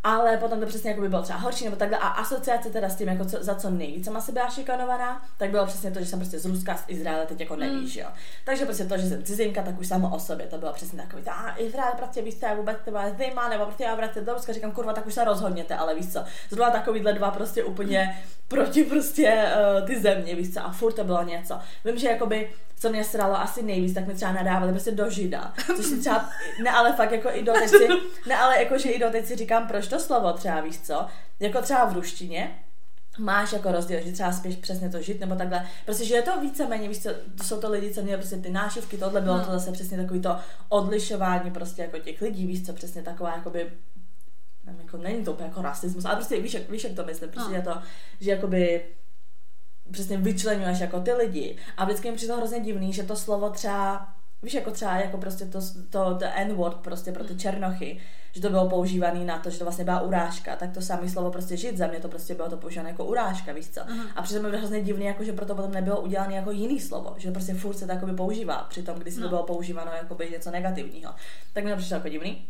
S2: Ale potom to přesně jako by bylo třeba horší nebo takhle. A asociace teda s tím, jako co, za co nejvíc jsem asi byla šikanovaná, tak bylo přesně to, že jsem prostě z Ruska, z Izraele, teď jako nevíš, jo. Takže prostě to, že jsem cizinka, tak už samo o sobě, to bylo přesně takový, a Izrael, prostě víš co, já vůbec teba zajímá, nebo prostě já vrátím do Ruska, říkám, kurva, tak už se rozhodněte, ale víš co. Zrovna takovýhle dva prostě úplně proti prostě uh, ty země, víš co, a furt to bylo něco. Vím, že jakoby co mě sralo asi nejvíc, tak mi třeba nadávali prostě do žida. Což si třeba, ne ale fakt jako i do teď si, ne ale jako, že i do teď si říkám, proč to slovo třeba, víš co, jako třeba v ruštině, máš jako rozdíl, že třeba spíš přesně to žít nebo takhle. Prostě, že je to víceméně, víš co, to jsou to lidi, co měli prostě ty nášivky, tohle bylo
S1: No.
S2: to zase přesně takový to odlišování prostě jako těch lidí, víš co, přesně taková jakoby nevím, jako není to úplně jako rasismus, ale prostě víš, jak, víš, jak to myslím, prostě
S1: No.
S2: je to, že jakoby přesně vyčlenuješ jako ty lidi a vždycky mi přišlo hrozně divný, že to slovo třeba Víš, jako třeba jako prostě to, to, to N-word prostě pro ty černochy, že to bylo používané na to, že to vlastně byla urážka, tak to samé slovo prostě žít za mě to prostě bylo to používané jako urážka, víš co.
S1: Aha.
S2: A přitom mi bylo hrozně divný, jako že proto potom nebylo udělané jako jiný slovo, že prostě furt se to používá, přitom když. No. to bylo používáno jako něco negativního. Tak mi to přišlo jako divný.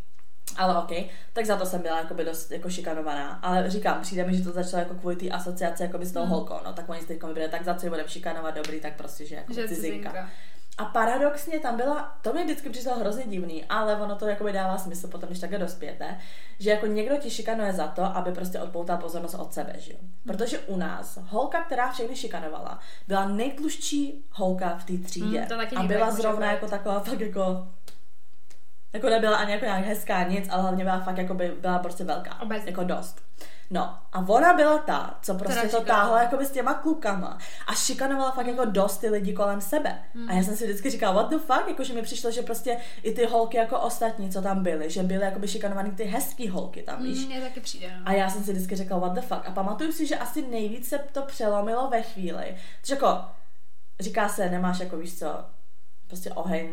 S2: Ale OK, tak za to jsem byla jakoby dost jako šikanovaná. Ale říkám, přijde mi, že to začalo jako kvůli té asociaci jakoby s tou
S1: Mm.
S2: holkou. No tak oni si teď byli, tak za co ji budeme šikanovat, dobrý, tak prostě, že jako
S1: Že
S2: cizinka.
S1: cizinka.
S2: A paradoxně tam byla, to mi vždycky přišlo hrozně divný, ale ono to jakoby dává smysl potom, když takhle dospějete, že jako někdo ti šikanuje za to, aby prostě odpoutal pozornost od sebe, že jo. Protože u nás holka, která všechny šikanovala, byla nejtlušší holka v té třídě.
S1: Hmm, to taky
S2: a byla
S1: jako
S2: zrovna jako taková fakt jako Jako nebyla ani jako nějak hezká nic, ale hlavně byla fakt jako by, byla prostě velká.
S1: Obecně.
S2: Jako dost. No a ona byla ta, co prostě
S1: Která
S2: to
S1: šikanovala.
S2: táhla jako by s těma klukama a šikanovala fakt jako dost ty lidi kolem sebe.
S1: Hmm.
S2: A já jsem si vždycky říkala, what the fuck, jakože mi přišlo, že prostě i ty holky jako ostatní, co tam byly, že byly jako by šikanovaný ty hezký holky tam, víš.
S1: Mně taky přijde, no.
S2: A já jsem si vždycky řekla, what the fuck. A pamatuju si, že asi nejvíc se to přelomilo ve chvíli, že jako, říká se, nemáš jako, víš co, prostě oheň,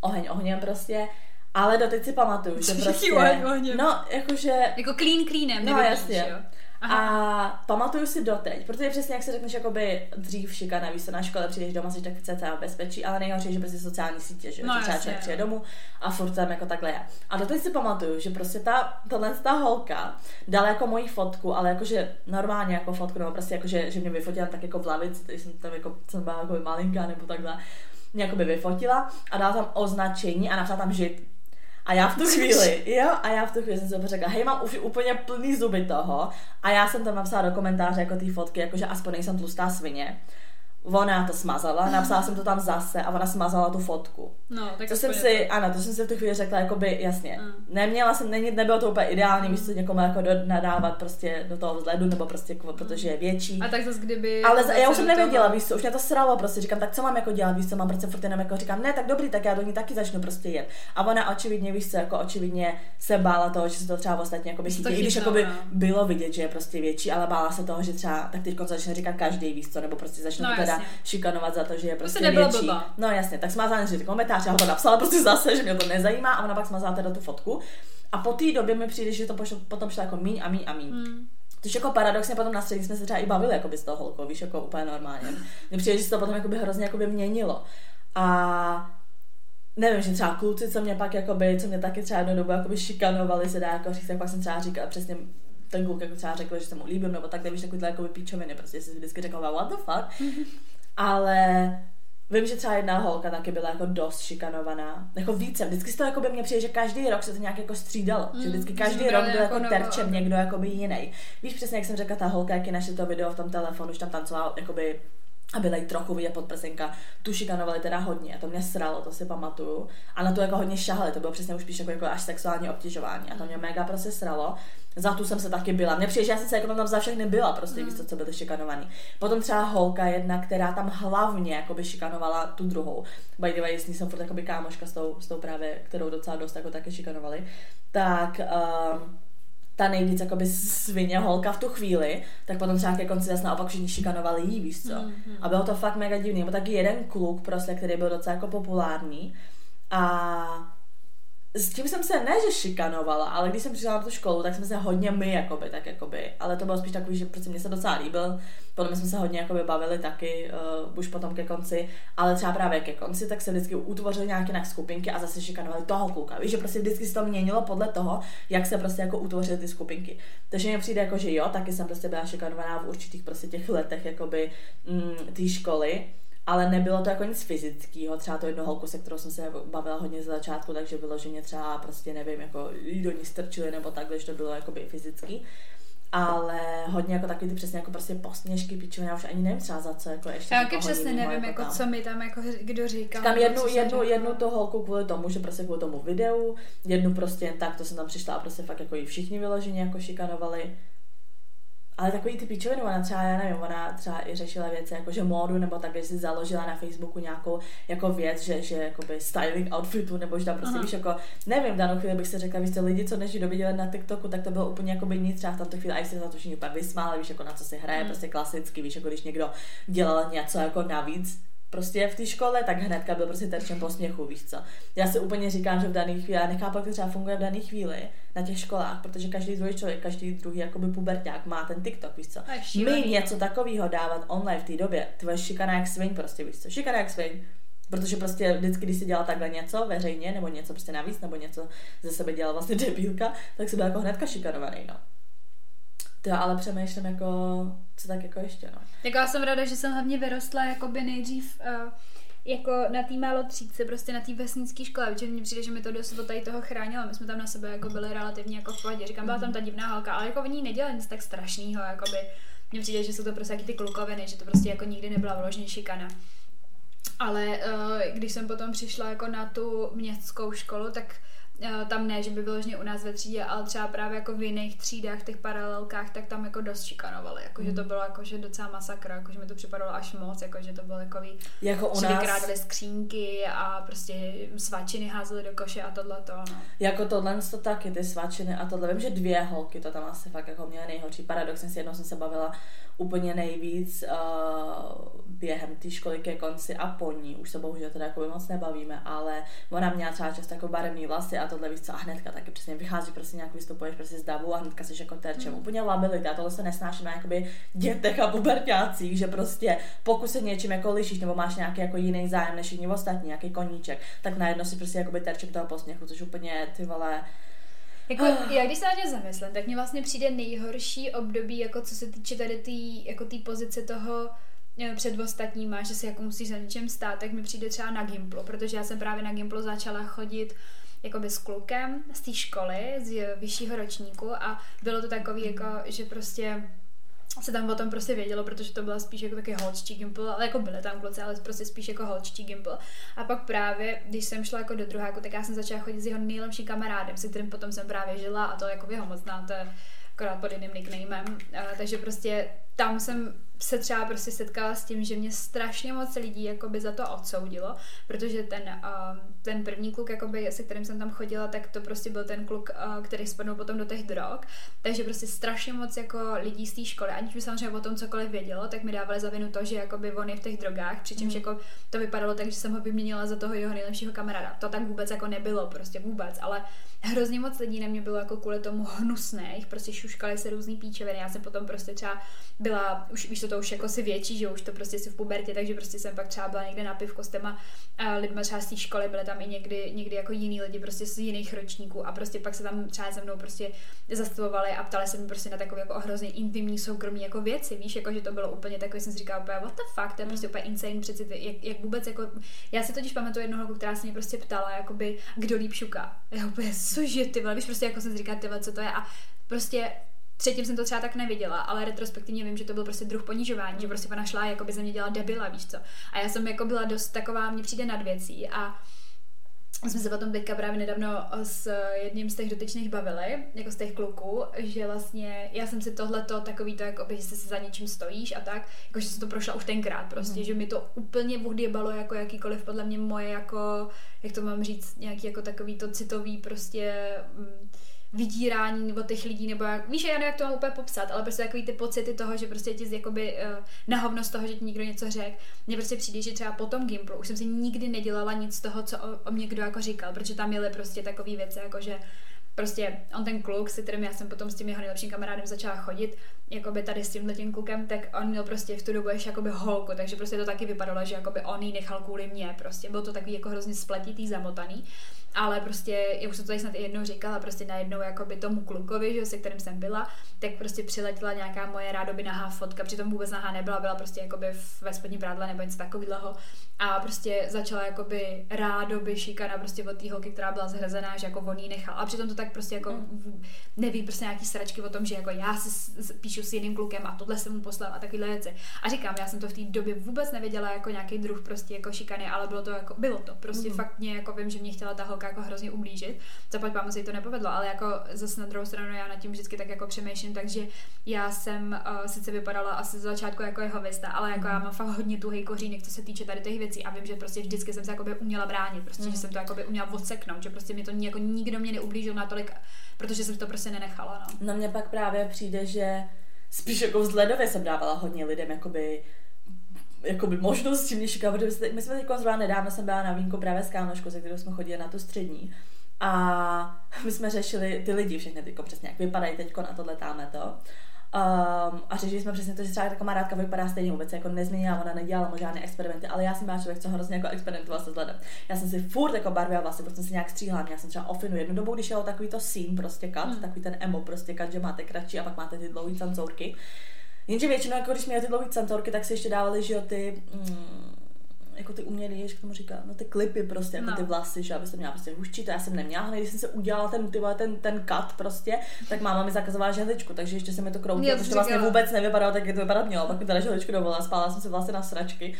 S2: oheň ohněm prostě, ale doteď si pamatuju, že prostě,
S1: oheň ohněm?
S2: no, jakože,
S1: Jako clean cleanem,
S2: No, jasně.
S1: jo.
S2: a pamatuju si doteď, protože přesně jak se řekneš, jakoby dřív šikana, víš na škole přijdeš doma, jsi tak cca v bezpečí, ale nejhorší je, že prostě sociální sítě, že,
S1: No,
S2: že třeba
S1: jasně,
S2: člověk přijde domů a furt tam jako takhle je. A doteď si pamatuju, že prostě ta, tohle ta holka dala jako moji fotku, ale jakože normálně jako fotku, nebo prostě jako, že, že mě vyfotila tak jako v lavici, když jsem tam jako, jsem byla jako malinká nebo takhle, mě jako by vyfotila a dala tam označení a napsala tam žid. A já v tu chvíli, jo, a já v tu chvíli jsem si řekla, hej, mám už úplně plný zuby toho. A já jsem tam napsala do komentáře jako ty fotky, jakože aspoň nejsem tlustá svině. Ona to smazala, napsala jsem to tam zase a ona smazala tu fotku.
S1: No, tak
S2: To jsem si,
S1: je
S2: ano, to jsem si v tu chvíli řekla, jakoby, jasně.
S1: Mm.
S2: Neměla jsem, není, nebylo to úplně ideální, víš co, někomu jako do, nadávat prostě do toho vzhledu, nebo prostě, protože je větší.
S1: A tak zase kdyby...
S2: Ale za, já už jsem nevěděla, víš co, už mě to sralo, prostě říkám, tak co mám jako dělat, víš co, mám prostě furt jenom jako říkám, ne, tak dobrý, tak já do ní taky začnu prostě jet. A ona očividně, víš co, jako očividně se bála toho, že se to třeba ostatně jako
S1: to
S2: chytí, i když
S1: chytnou,
S2: jako by
S1: no.
S2: bylo vidět, že je prostě větší, ale bála se toho, že třeba tak teď začne říkat každý, víš co, nebo prostě začne
S1: No,
S2: to
S1: jasně.
S2: šikanovat za to, že je prostě
S1: se nebylo
S2: větší.
S1: blbá.
S2: No jasně, tak smazala ty komentáře, a to napsala prostě zase, že mě to nezajímá a ona pak smazala teda tu fotku. A po té době mi přijde, že to pošlo, potom šlo jako míň a míň a míň.
S1: Hmm.
S2: Což jako paradoxně potom na střední jsme se třeba i bavili jakoby s tou holkou, víš, jako úplně normálně. Mně přijde, že se to potom jakoby hrozně jakoby měnilo. A nevím, že třeba kluci, co mě pak jakoby, co mě taky třeba jednu dobu jakoby šikanovali, se dá jako říct, tak pak jsem třeba říkala přesně ten kluk jako třeba řekl, že se mu líbím, nebo tak, víš, takovýhle jakoby píčoviny, prostě si vždycky řekla, what the fuck. Ale Vím, že třeba jedna holka taky byla jako dost šikanovaná. Jako více. Vždycky z toho jako by mně přijde, že každý rok se to nějak jako střídalo. Mm, že vždycky každý rok byl jako
S1: jako
S2: terčem někdo jakoby jiný. Víš přesně, jak jsem řekla, ta holka, jak ji našli to video v tom telefonu, už tam tancovala jakoby a byla jí trochu vidět podprsenka, tu šikanovali teda hodně, a to mě sralo, to si pamatuju. A na to jako hodně šahali, to bylo přesně už spíš jako, jako až sexuální obtěžování. A to mě mega prostě sralo. Za tu jsem se taky byla. Mně přijde, že já jsem se jako tam za všechny byla, prostě víš, co, co byly šikanovaný. Potom třeba holka jedna, která tam hlavně jakoby šikanovala tu druhou. By the way, s ní jsem furt jakoby kámoška s tou, s tou právě, kterou docela dost jako taky šikanovali. Tak um, ta nejvíc jakoby svině holka v tu chvíli, tak potom třeba ke konci zase naopak všichni šikanovali jí, víš co.
S1: Mhm.
S2: A bylo to fakt mega divný, nebo taky jeden kluk prostě, který byl docela jako populární a s tím jsem se ne, že šikanovala, ale když jsem přišla na tu školu, tak jsme se hodně my, jakoby, tak jakoby, ale to bylo spíš takový, že prostě mě se docela líbil, potom jsme se hodně jakoby bavili taky, uh, už potom ke konci, ale třeba právě ke konci, tak se vždycky utvořily nějaké jinak skupinky a zase šikanovali toho kluka, víš, že prostě vždycky se to měnilo podle toho, jak se prostě jako utvořily ty skupinky. Takže mně přijde jako, že jo, taky jsem prostě byla šikanovaná v určitých prostě těch letech, jakoby, mm, té školy, ale nebylo to jako nic fyzického, třeba to jedno holku, se kterou jsem se jako bavila hodně ze začátku, takže vyloženě třeba prostě nevím, jako do ní strčili nebo takhle, že to bylo jakoby fyzický. Ale hodně jako taky ty přesně jako prostě posměšky, já už ani nevím třeba za co, jako ještě
S1: Já taky přesně nevím, jako
S2: tam.
S1: co mi tam jako kdo říkal.
S2: Tam jednu, jednu,
S1: řeklo.
S2: jednu tu holku kvůli tomu, že prostě kvůli tomu videu, jednu prostě jen tak, to jsem tam přišla a prostě fakt jako jí všichni vyloženě jako šikanovali. Ale takový ty píčoviny, ona třeba, já nevím, ona třeba i řešila věci jako, že módu, nebo tak, že si založila na Facebooku nějakou jako věc, že, že jakoby styling outfitu, nebo že tam prostě
S1: Aha.
S2: víš, jako, nevím, v danou chvíli bych si řekla, víš, co lidi, co době dělali na TikToku, tak to bylo úplně jako by nic, třeba v tomto chvíli, a se za to všichni úplně vysmáli, víš, jako na co se hraje,
S1: Mm.
S2: prostě klasicky, víš, jako když někdo dělal něco jako navíc, prostě v té škole, tak hnedka byl prostě terčem posměchu, víš co. Já si úplně říkám, že v dané chvíli, já nechápu, jak to třeba funguje v dané chvíli na těch školách, protože každý druhý člověk, každý druhý jakoby puberták má ten TikTok, víš co. My něco takového dávat online v té době, tvoje šikana jak sviň prostě, víš co. Šikana jak sviň. Protože prostě vždycky, když si dělal takhle něco veřejně, nebo něco prostě navíc, nebo něco ze sebe dělal vlastně debílka, tak si byl jako hnedka šikanovaný, no. To já ale přemýšlím jako, co tak jako ještě, no.
S1: Jako já jsem ráda, že jsem hlavně vyrostla jakoby nejdřív uh, jako na té málo třídce, prostě na té vesnické škole, protože mně přijde, že mi to dost od tady toho chránilo. My jsme tam na sebe jako byli relativně jako v pohodě. Říkám, byla tam ta divná holka, ale jako oni nedělali nic tak strašného, jakoby. Mně přijde, že jsou to prostě jaký ty klukoviny, že to prostě jako nikdy nebyla vložně šikana. Ale uh, když jsem potom přišla jako na tu městskou školu, tak tam ne, že by vyloženě u nás ve třídě, ale třeba právě jako v jiných třídách, těch paralelkách, tak tam jako dost šikanovali, jako mm. že to bylo jako, že docela masakra, jako že mi to připadalo až moc, jako že to bylo takový,
S2: jako u
S1: že
S2: nás...
S1: vykrádali skřínky a prostě svačiny házeli do koše a tohle to, no.
S2: Jako tohle to taky, ty svačiny a tohle, vím, že dvě holky to tam asi fakt jako měly nejhorší. Paradoxně si jednou jsem se bavila úplně nejvíc uh, během té školy ke konci a po ní. Už se bohužel teda jako moc nebavíme, ale ona měla třeba často jako barevný vlasy a tohle víš co a hnedka taky přesně vychází, prostě nějak vystupuješ prostě z davu a hnedka jsi jako terčem. Mm. Úplně labilita, tohle se nesnáší na jakoby dětech a pubertácích, že prostě pokud se něčím jako lišíš nebo máš nějaký jako jiný zájem než jiní ostatní, nějaký koníček, tak najednou si prostě jakoby terčem toho posměchu, což úplně ty vole
S1: jako, oh. já když se na ně zamyslím, tak mně vlastně přijde nejhorší období, jako co se týče tady té tý, jako tý pozice toho eh, před ostatníma, že si jako musíš za něčem stát, tak mi přijde třeba na Gimplu, protože já jsem právě na Gimplu začala chodit jakoby s klukem z té školy, z vyššího ročníku a bylo to takový jako, že prostě se tam o tom prostě vědělo, protože to byla spíš jako taky holčtí gimpl, ale jako byly tam kluci, ale prostě spíš jako holčtí gimpl. A pak právě, když jsem šla jako do druháku, tak já jsem začala chodit s jeho nejlepším kamarádem, se kterým potom jsem právě žila a to jako vy ho moc znáte, akorát pod jiným nicknamem. takže prostě tam jsem se třeba prostě setkala s tím, že mě strašně moc lidí jakoby za to odsoudilo, protože ten, uh, ten první kluk, jakoby, se kterým jsem tam chodila, tak to prostě byl ten kluk, uh, který spadnul potom do těch drog. Takže prostě strašně moc jako lidí z té školy, aniž by samozřejmě o tom cokoliv vědělo, tak mi dávali za vinu to, že jakoby on je v těch drogách, přičemž mm. jako to vypadalo tak, že jsem ho vyměnila za toho jeho nejlepšího kamaráda. To tak vůbec jako nebylo, prostě vůbec, ale hrozně moc lidí na mě bylo jako kvůli tomu hnusných, prostě šuškali se různý píčeviny. Já jsem potom prostě třeba byla, už víš, to, to už jako si větší, že už to prostě si v pubertě, takže prostě jsem pak třeba byla někde na pivko s těma lidma třeba z té školy, byly tam i někdy, někdy jako jiní lidi prostě z jiných ročníků a prostě pak se tam třeba se mnou prostě zastavovali a ptali se mi prostě na takové jako hrozně intimní soukromí jako věci, víš, jako že to bylo úplně takové, jsem si říkala úplně what the fuck, to je prostě úplně insane přeci, jak, jak vůbec jako, já si totiž pamatuju jednu holku, která se mě prostě ptala, jakoby, kdo líp šuká. Já úplně, cože ty vole, víš, prostě jako jsem si říkala, ty vole, co to je? A prostě Předtím jsem to třeba tak neviděla, ale retrospektivně vím, že to byl prostě druh ponižování, že prostě ona šla jako by ze mě dělala debila, víš co. A já jsem jako byla dost taková, mně přijde nad věcí a jsme se potom teďka právě nedávno s jedním z těch dotyčných bavili, jako z těch kluků, že vlastně já jsem si tohleto takový to, jako by, že si za něčím stojíš a tak, jako že jsem to prošla už tenkrát prostě, mm. že mi to úplně balo jako jakýkoliv podle mě moje jako, jak to mám říct, nějaký jako takový to citový prostě mm, vydírání nebo těch lidí, nebo jak, víš, já nevím, jak to mám úplně popsat, ale prostě takový ty pocity toho, že prostě ti jakoby uh, nahovnost toho, že ti někdo něco řekl. Mně prostě přijde, že třeba po tom Gimplu už jsem si nikdy nedělala nic z toho, co o, o mě kdo jako říkal, protože tam měly prostě takové věci, jako že prostě on ten kluk, se kterým já jsem potom s tím jeho nejlepším kamarádem začala chodit, jakoby tady s tímhle tím klukem, tak on měl prostě v tu dobu ještě jakoby holku, takže prostě to taky vypadalo, že jakoby on ji nechal kvůli mě, prostě. Byl to takový jako hrozně spletitý, zamotaný ale prostě, já už jsem to tady snad i jednou říkala, prostě najednou by tomu klukovi, že, se kterým jsem byla, tak prostě přiletěla nějaká moje rádoby nahá fotka, přitom vůbec nahá nebyla, byla prostě jakoby ve spodní prádle nebo něco takového a prostě začala jakoby rádoby šikana prostě od té holky, která byla zhrazená, že jako on nechal. A přitom to tak prostě jako mm. neví prostě nějaký sračky o tom, že jako já si píšu s jiným klukem a tohle jsem mu poslal a takovýhle věci. A říkám, já jsem to v té době vůbec nevěděla jako nějaký druh prostě jako šikany, ale bylo to jako, bylo to, prostě mm. fakt mě jako vím, že mě chtěla ta holka jako hrozně ublížit. Zaplať pámu se jí to nepovedlo, ale jako zase na druhou stranu já nad tím vždycky tak jako přemýšlím, takže já jsem uh, sice vypadala asi z začátku jako jeho vista, ale jako mm. já mám fakt hodně tuhý kořínek, co se týče tady těch věcí a vím, že prostě vždycky jsem se jakoby uměla bránit, prostě, mm. že jsem to jakoby uměla odseknout, že prostě mě to jako nikdo mě neublížil natolik, protože jsem to prostě nenechala. No.
S2: Na mě pak právě přijde, že spíš jako vzhledově jsem dávala hodně lidem jakoby jakoby možnost mě šikat, protože my jsme teď zrovna nedávno jsem byla na vínku právě s kámoškou, se kterou jsme chodili na tu střední. A my jsme řešili ty lidi všechny teď přesně, jak vypadají teď na tohle táme to. Um, a řešili jsme přesně to, že třeba ta kamarádka vypadá stejně vůbec, jako nezměnila, ona nedělala mu žádné experimenty, ale já jsem byla člověk, co hrozně jako experimentoval se vzhledem. Já jsem si furt jako barvila vlasy, prostě jsem si nějak stříhla, měla jsem třeba ofinu jednu dobu, když jel takový to scene prostě kat, mm. takový ten emo prostě kat, že máte kratší a pak máte ty dlouhé cancourky. Jenže většinou, jako když měli ty dlouhé cantorky, tak si ještě dávali, že jo, ty, mm, jako ty umělý, jak k tomu říká, no ty klipy prostě, jako
S1: No.
S2: ty vlasy, že abys to měla prostě hustší, to já jsem neměla, hned když jsem se udělala ten, ty ten, ten cut prostě, tak máma mi zakazovala žehličku, takže ještě se mi to kroutilo,
S1: to
S2: protože vlastně vůbec nevypadalo tak, jak to vypadat mělo, pak mi teda žehličku dovolila, spala jsem se vlastně na sračky,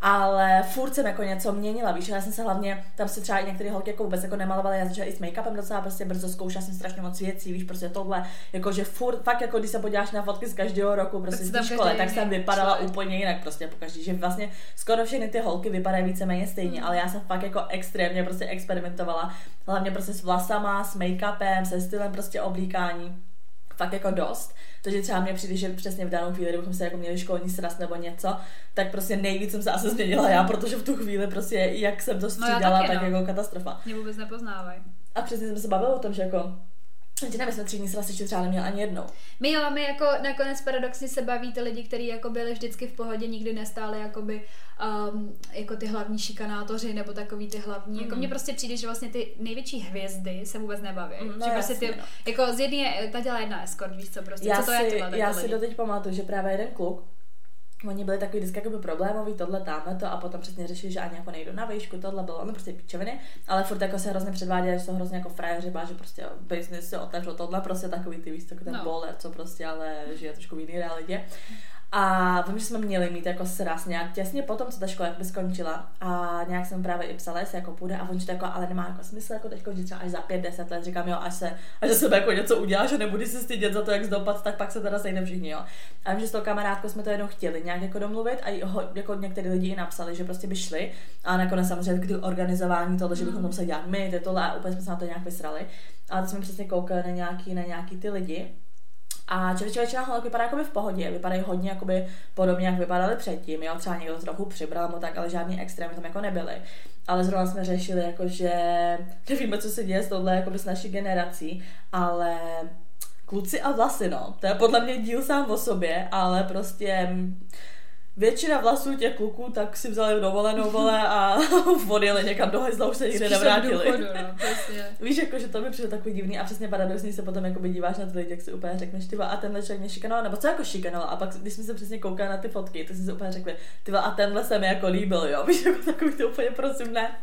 S2: ale furt jsem jako něco měnila, víš, já jsem se hlavně, tam se třeba i některé holky jako vůbec jako nemalovaly, já začala i s make-upem docela prostě brzo zkoušela jsem strašně moc věcí, víš, prostě tohle, jakože furt, fakt jako když se podíváš na fotky z každého roku, prostě
S1: Tak
S2: z té tak jsem vypadala
S1: člověk.
S2: úplně jinak prostě po každý, že vlastně skoro všechny ty holky vypadají víceméně stejně, ale já jsem fakt jako extrémně prostě experimentovala, hlavně prostě s vlasama, s make-upem, se stylem prostě oblíkání, fakt jako dost. Takže třeba mně přijde, že přesně v danou chvíli, kdybychom se jako měli školní sraz nebo něco, tak prostě nejvíc jsem se asi změnila já, protože v tu chvíli prostě, jak jsem to
S1: já
S2: střídala,
S1: taky,
S2: tak
S1: no.
S2: jako katastrofa.
S1: Mě vůbec nepoznávají.
S2: A přesně jsme se bavili o tom, že jako že nevím, jsme třídní sraz ještě třeba neměla ani jednou.
S1: My jo, my jako nakonec paradoxně se baví ty lidi, kteří jako byli vždycky v pohodě, nikdy nestáli jakoby, um, jako ty hlavní šikanátoři nebo takový ty hlavní. Mm. Jako
S2: Mhm.
S1: mně prostě přijde, že vlastně ty největší hvězdy se vůbec nebaví.
S2: Mm, no
S1: že prostě ty,
S2: no.
S1: jako z jedné, je- ta dělá jedna escort, víš co prostě,
S2: Já
S1: co to je
S2: si,
S1: tyhle
S2: já si doteď pamatuju, že právě jeden kluk, Oni byli takový vždycky jakoby problémový, tohle, tamhle to a potom přesně řešili, že ani jako nejdu na výšku, tohle bylo, no prostě píčoviny, ale furt jako se hrozně předváděli, že jsou hrozně jako frajeři, že prostě business se otevřel, tohle prostě takový ty víš, takový ten
S1: No.
S2: bowler, co prostě ale žije trošku v jiný realitě. A vím, že jsme měli mít jako sraz nějak těsně potom, co ta škola jakoby skončila. A nějak jsem právě i psala, jestli jako půjde. A to jako, ale nemá jako smysl jako teď, že třeba až za pět, deset let. Říkám, jo, až se, až se sebe jako něco udělá, že nebudu si stydět za to, jak zdopad, tak pak se teda sejdeme všichni, jo. A vím, že s tou kamarádkou jsme to jednou chtěli nějak jako domluvit a ho, jako některý lidi i napsali, že prostě by šli. A nakonec samozřejmě k organizování toho, že bychom to museli dělat my, tohle a úplně jsme se na to nějak vysrali. A teď jsme přesně koukali na nějaký, na nějaký ty lidi a většina holek vypadá jakoby v pohodě, vypadají hodně jakoby podobně, jak vypadaly předtím, jo, třeba někdo trochu přibral, no tak, ale žádný extrémy tam jako nebyly. Ale zrovna jsme řešili, jako že nevíme, co se děje s tohle jakoby s naší generací, ale kluci a vlasy, no. To je podle mě díl sám o sobě, ale prostě mm, většina vlasů těch kluků tak si vzali dovolenou vole a odjeli někam do hajzla, už se nikdy nevrátili.
S1: důchodu, no, prostě.
S2: Víš, jako, že to mi přijde takový divný a přesně paradoxně se potom jakoby díváš na ty lidi, jak si úplně řekneš, ty a tenhle člověk mě šikanoval, nebo co jako šikanoval, a pak když jsme se přesně koukali na ty fotky, tak jsme si úplně řekli, ty a tenhle se mi jako líbil, jo, víš, jako takový to úplně prosím ne.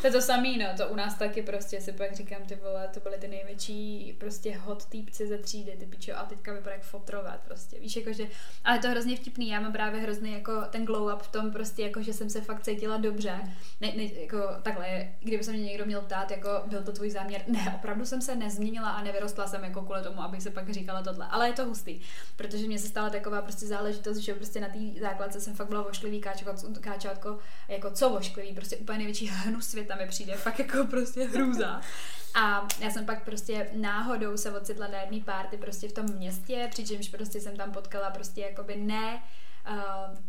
S1: To je to samý, no, to u nás taky prostě si pak říkám, ty vole, to byly ty největší prostě hot týpci ze třídy, ty pičo, a teďka vypadá jak fotrovat prostě, víš, jakože, ale to je hrozně vtipný, já mám právě hrozný jako ten glow up v tom prostě, jako, že jsem se fakt cítila dobře, ne, ne, jako takhle, kdyby se mě někdo měl ptát, jako byl to tvůj záměr, ne, opravdu jsem se nezměnila a nevyrostla jsem jako kvůli tomu, abych se pak říkala tohle, ale je to hustý, protože mě se stala taková prostě záležitost, že prostě na té základce jsem fakt byla vošklivý káčko, káčátko, jako co vošklivý, prostě úplně největší hnus světa mi přijde, fakt jako prostě hrůza. A já jsem pak prostě náhodou se ocitla na jedné párty prostě v tom městě, přičemž prostě jsem tam potkala prostě jakoby ne uh,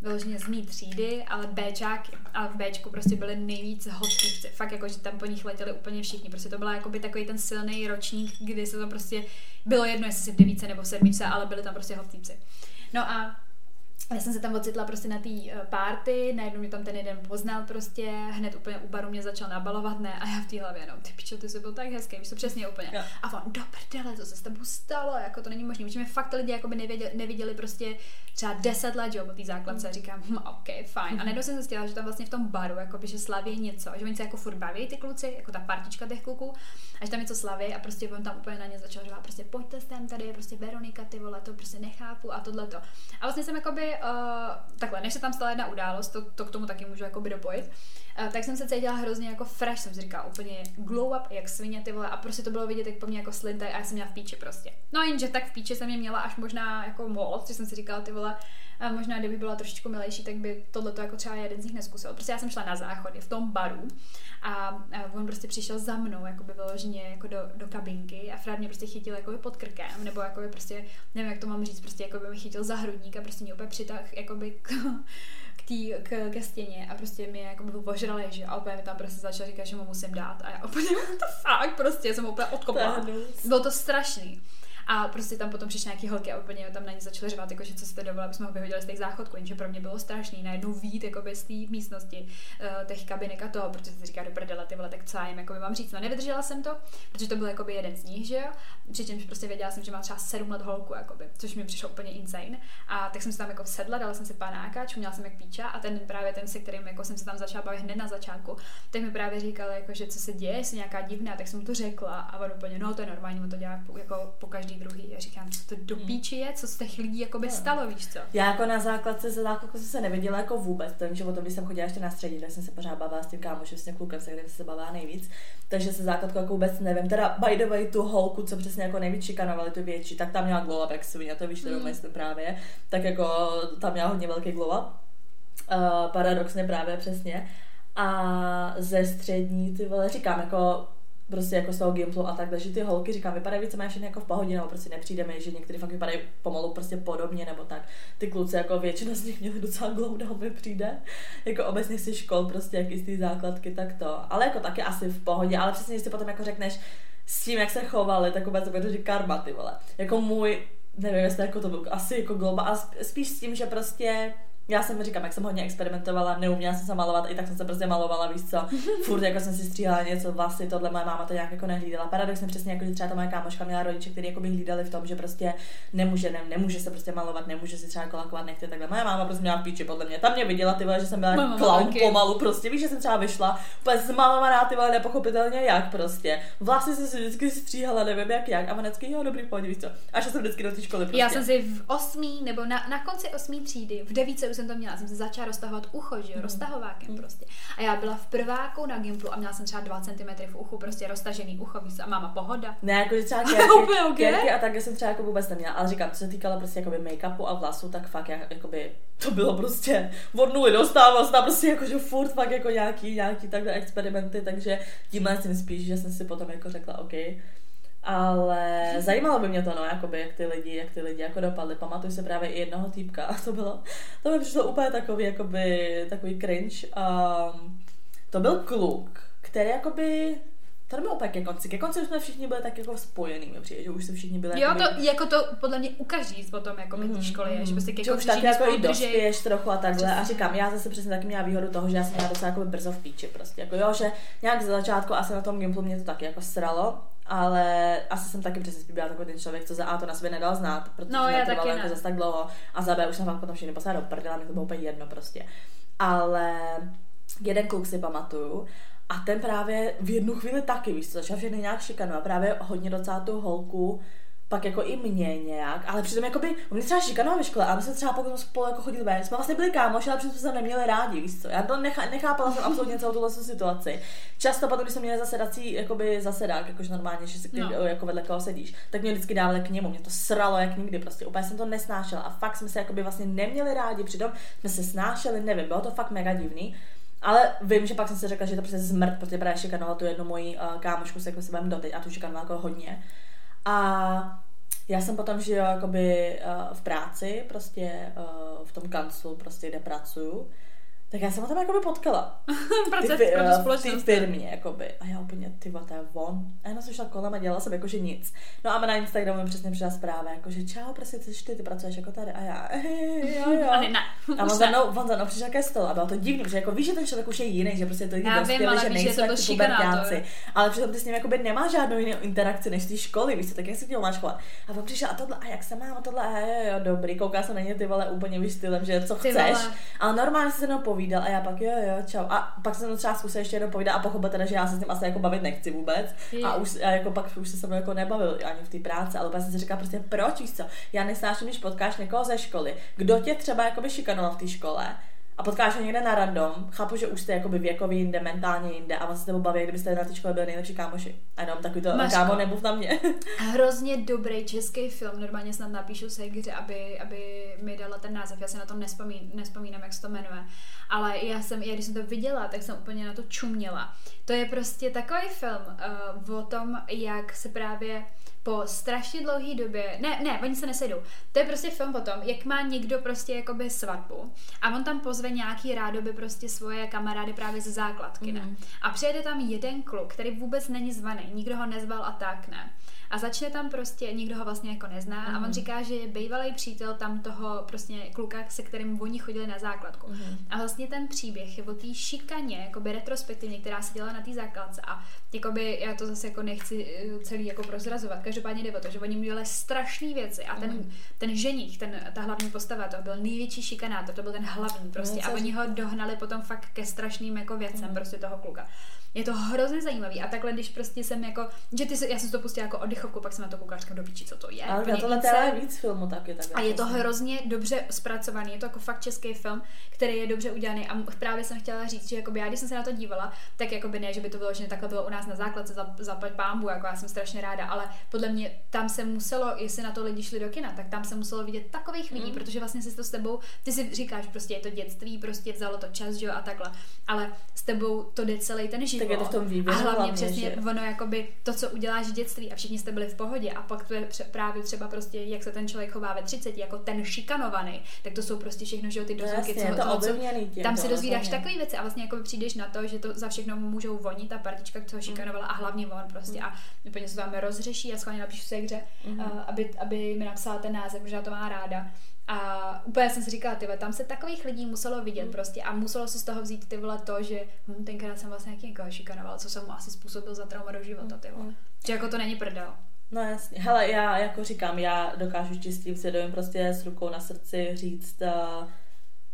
S1: vyloženě z mý třídy, ale Bčáky. A v Bčku prostě byly nejvíc hot týpci. Fakt jako, že tam po nich letěli úplně všichni. Prostě to byla jakoby takový ten silný ročník, kdy se to prostě bylo jedno, jestli si v devíce nebo v sedmice, ale byly tam prostě hot týpci. No a já jsem se tam ocitla prostě na té uh, party, najednou mě tam ten jeden poznal prostě, hned úplně u baru mě začal nabalovat, ne, a já v té hlavě jenom, ty pičo, ty jsi byl tak hezký, víš to přesně úplně. A on, do prdele, co se s tebou stalo, jako to není možné, protože mě fakt ty lidi jako by nevěděli, neviděli prostě třeba 10 let, že jo, po té základce, a říkám, hm, ok, fajn. A najednou jsem zjistila, že tam vlastně v tom baru, jako by, že slaví něco, a že oni se jako furt baví ty kluci, jako ta partička těch kluků, a že tam něco slaví a prostě on tam úplně na ně začal říkat, prostě pojďte sem, tady je prostě Veronika, ty vole, to prostě nechápu a tohle to. A vlastně jsem jakoby, uh, takhle, než se tam stala jedna událost, to, to k tomu taky můžu jakoby dopojit, uh, tak jsem se cítila hrozně jako fresh, jsem si říkala úplně glow up, jak svině ty vole, a prostě to bylo vidět, jak po mně jako slintaj a já jsem měla v píči prostě. No jenže tak v píči jsem je měla až možná jako moc, že jsem si říkala ty vole, a možná kdyby byla trošičku milejší, tak by tohle to jako třeba jeden z nich neskusil. Prostě já jsem šla na záchody v tom baru a, on prostě přišel za mnou, jako by vyloženě jako do, do kabinky a Fred mě prostě chytil jako pod krkem, nebo jako by prostě, nevím jak to mám říct, prostě jako by mi chytil za hrudník a prostě mě úplně přitah jako by k, k, tý, k, ke stěně a prostě mě jako by požrali, že a úplně mi tam prostě začal říkat, že mu musím dát a já úplně the fuck, prostě jsem úplně odkopla.
S2: To hnus.
S1: Bylo to strašný. A prostě tam potom přišly nějaký holky a úplně tam na ně začaly řvát, jako, že co jste dovolili, aby jsme ho vyhodili z těch záchodků, jenže pro mě bylo strašný najednou vít jako z té místnosti uh, těch kabinek a toho, protože si říká do prdele ty vole, tak co jim jako mám říct. No nevydržela jsem to, protože to byl jako jeden z nich, že jo. přičemž prostě věděla jsem, že má třeba 7 let holku, jakoby, což mi přišlo úplně insane. A tak jsem se tam jako sedla, dala jsem si panáka, čuměla jsem jak píča a ten právě ten, se kterým jako jsem se tam začala bavit hned na začátku, tak mi právě říkal, jako, že co se děje, jestli nějaká divná, tak jsem mu to řekla a on úplně, no to je normální, on to dělá jako po každý druhý. Já říkám, co to do
S2: Hmm.
S1: píči je, co z těch lidí jako by stalo, víš co?
S2: Já jako na základce ze základku jsem se neviděla jako vůbec, takže o tom, když jsem chodila ještě na střední, tak jsem se pořád bavila s tím kámošem, s tím klukem, se kterým se bavila nejvíc. Takže se základku jako vůbec nevím. Teda by the way, tu holku, co přesně jako nejvíc šikanovali, tu větší, tak tam měla glow up, jak svině, to víš, to
S1: Mm.
S2: mm. myslím právě. Tak jako tam měla hodně velký glow up. Uh, paradoxně právě přesně. A ze střední, ty vole, říkám, jako prostě jako z toho gimplu a takhle, že ty holky, říkám, vypadají víceméně všechny jako v pohodě, nebo prostě nepřijde mi, že některý fakt vypadají pomalu prostě podobně, nebo tak. Ty kluci, jako většina z nich měli docela glow down, mi přijde. Jako obecně si škol, prostě jak z té základky, tak to. Ale jako taky asi v pohodě, ale přesně, když si potom jako řekneš s tím, jak se chovali, tak vůbec jako že karma, ty vole. Jako můj, nevím, jestli jako to byl asi jako globa, sp- spíš s tím, že prostě já jsem říkám, jak jsem hodně experimentovala, neuměla jsem se malovat, i tak jsem se prostě malovala, víš co, furt jako jsem si stříhala něco, vlasy, tohle moje máma to nějak jako nehlídala. Paradoxně přesně jako, že třeba ta moje kámoška měla rodiče, kteří jako by hlídali v tom, že prostě nemůže, ne, nemůže se prostě malovat, nemůže si třeba jako lakovat nechty, takhle. Moje máma prostě měla píči, podle mě. Tam mě viděla, ty vole, že jsem byla jako clown
S1: taky.
S2: pomalu, prostě víš, že jsem třeba vyšla, úplně zmalovaná, ty vole, nepochopitelně jak prostě. Vlasy jsem si vždycky stříhala, nevím jak jak, a ona vždycky, jo, dobrý, pojď, víš co. A šla jsem vždycky do té školy prostě.
S1: Já jsem si v osmý, nebo na, na konci osmý třídy, v devíce jsem to měla, jsem se začala roztahovat ucho, že jo, roztahovákem prostě. A já byla v prváku na Gimplu a měla jsem třeba 2 cm v uchu, prostě roztažený ucho, víš co, a máma pohoda.
S2: Ne, jako že třeba
S1: Úplně
S2: kerky,
S1: ok.
S2: kerky a tak jsem třeba jako vůbec neměla, ale říkám, co se týkalo prostě jakoby make-upu a vlasů, tak fakt jak, jakoby, to bylo prostě od nuly dostával tam prostě jako, že furt fakt jako nějaký, nějaký takhle experimenty, takže tímhle jsem spíš, že jsem si potom jako řekla, OK. Ale zajímalo by mě to, no, jakoby, jak ty lidi, jak ty lidi jako dopadly. Pamatuju se právě i jednoho týpka a to bylo, to mi přišlo úplně takový, jakoby, takový cringe. Um, to byl kluk, který jakoby to nebylo úplně ke konci. Ke konci už jsme všichni byli tak jako spojený, mi přijde, že už se všichni byli
S1: Jo,
S2: jakoby-
S1: to, jako to podle mě ukáží potom jako mm, té školy, je, že prostě ke
S2: že už
S1: konci
S2: tak jako i dospěješ trochu a takhle. A říkám, já zase přesně taky měla výhodu toho, že já jsem měla docela jako brzo v píči prostě. Jako jo, že nějak za začátku asi na tom Gimplu mě to taky jako sralo, ale asi jsem taky přesně byla takový ten člověk, co za A to na sebe nedal znát, protože
S1: No,
S2: to
S1: já taky
S2: jako
S1: ne.
S2: zase tak dlouho a za B už jsem fakt potom všichni poslala do prdela, mě to bylo úplně jedno prostě. Ale jeden kluk si pamatuju a ten právě v jednu chvíli taky, víš co, začal všechny nějak šikanovat, právě hodně docela tu holku, pak jako i mě nějak, ale přitom jakoby, on mě třeba šikanoval ve škole, a my jsme třeba potom spolu jako chodili ven, jsme vlastně byli kámoši, ale přitom jsme se neměli rádi, víš co, já to nechá, nechápala jsem absolutně celou tuhle situaci. Často potom, když jsme měli zasedací, jakoby zasedák, jakož normálně, že si
S1: No.
S2: jako vedle koho sedíš, tak mě vždycky dávali k němu, mě to sralo jak nikdy, prostě úplně jsem to nesnášela a fakt jsme se jakoby vlastně neměli rádi, přitom jsme se snášeli, nevím, bylo to fakt mega divný. Ale vím, že pak jsem si řekla, že je to prostě zmrt, protože právě šikanovala tu jednu moji uh, kámošku, se jako se doteď a tu šikanovala jako hodně. A já jsem potom, jo, jakoby uh, v práci, prostě uh, v tom kanclu, prostě kde pracuju, tak já jsem ho tam jakoby potkala.
S1: Proč
S2: Ty,
S1: pro
S2: eh,
S1: společnost?
S2: firmě, jakoby. A já úplně, ty to je on. A jenom jsem šla kolem a dělala jsem jako, že nic. No a na Instagramu mi přesně přišla zpráva, jako, že čau, prostě ty, ty, ty pracuješ jako tady. A já, jo, jo.
S1: A ne, ne.
S2: A on za mnou, on za mnou přišel ke stolu a bylo to divný, protože jako víš, že ten člověk už je jiný, že prostě to dospěli,
S1: ale že
S2: nejsou
S1: to
S2: jak
S1: byl
S2: ty
S1: šikanátor.
S2: pubertáci. Ale přitom ty s ním jakoby nemáš žádnou jinou interakci než z té školy, víš co, tak jak se tím máš chovat. A on přišel a tohle, a jak se mám, a tohle, a jo, jo, dobrý, kouká se na ně ty vole úplně víš stylem, že co
S1: Ty
S2: chceš.
S1: vole.
S2: Ale normálně se se mnou povídal a já pak jo, jo, čau. A pak jsem to třeba zkusil ještě jednou povídat a pochopil teda, že já se s ním asi jako bavit nechci vůbec. A
S1: Jo.
S2: už a jako pak už se se mnou jako nebavil ani v té práci, ale pak jsem si říkala prostě proč, víš co, já nesnáším, když potkáš někoho ze školy, kdo tě třeba jakoby šikanoval v té škole, a potkáš ho někde na random, chápu, že už jste jakoby věkový jinde, mentálně jinde a on se baví, kdybyste na té škole byli nejlepší kámoši. A jenom takový to,
S1: Maško.
S2: kámo, nemluv na mě.
S1: Hrozně dobrý český film, normálně snad napíšu Segře, aby, aby mi dala ten název, já se na to nespomín, nespomínám, jak se to jmenuje, ale já jsem, já když jsem to viděla, tak jsem úplně na to čuměla. To je prostě takový film uh, o tom, jak se právě po strašně dlouhé době, ne, ne, oni se nesejdou. To je prostě film o tom, jak má někdo prostě jakoby svatbu a on tam pozve nějaký rádoby prostě svoje kamarády právě ze základky, ne? A přijede tam jeden kluk, který vůbec není zvaný, nikdo ho nezval a tak, ne? A začne tam prostě, nikdo ho vlastně jako nezná a on říká, že je bývalý přítel tam toho prostě kluka, se kterým oni chodili na základku. A vlastně ten příběh je o té šikaně, jakoby retrospektivně, která se dělala na té základce a jakoby já to zase jako nechci eh, celý jako prozrazovat. každopádně jde o to, že oni mu dělali strašné věci a ten, mm. ten ženich, ten, ta hlavní postava, to byl největší šikanátor, to byl ten hlavní prostě no, a oni ho dohnali potom fakt ke strašným jako věcem mm. prostě toho kluka. Je to hrozně zajímavý. A takhle, když prostě jsem jako, že ty, já jsem to pustila jako oddychovku, pak jsem na to koukala, říkám, do píči, co to je.
S2: Ale na tohle je víc filmu taky. Tak
S1: a je to hrozně dobře zpracovaný, je to jako fakt český film, který je dobře udělaný. A právě jsem chtěla říct, že jakoby já, když jsem se na to dívala, tak jako by ne, že by to bylo, že takhle bylo u nás na základce za, za pámbu, jako já jsem strašně ráda, ale podle mě tam se muselo, jestli na to lidi šli do kina, tak tam se muselo vidět takových lidí, mm. protože vlastně si to s tebou, ty si říkáš, prostě je to dětství, prostě vzalo to čas, že jo, a takhle, ale s tebou to jde celý ten život.
S2: Tak je to v tom výběru,
S1: a hlavně, hlavně přesně že... ono jakoby to, co uděláš v dětství a všichni jste byli v pohodě a pak to je právě třeba prostě, jak se ten člověk chová ve 30, jako ten šikanovaný, tak to jsou prostě všechno, že jo, ty
S2: no
S1: dozvuky,
S2: co, to co,
S1: tím, tam si dozvídáš takové věci a vlastně jako přijdeš na to, že to za všechno můžou vonit ta partička, co šikanovala a hlavně on prostě a úplně se tam rozřeší a schválně napíšu se hře, mm. aby, aby mi napsala ten název, já to má ráda. A úplně jsem si říkala, ty tam se takových lidí muselo vidět mm. prostě a muselo se z toho vzít ty vole to, že hm, tenkrát jsem vlastně nějaký někoho šikanoval, co jsem mu asi způsobil za trauma do života, ty vole. Mm. Že jako to není prdel.
S2: No jasně. Hele, já jako říkám, já dokážu čistým svědomím prostě s rukou na srdci říct, uh,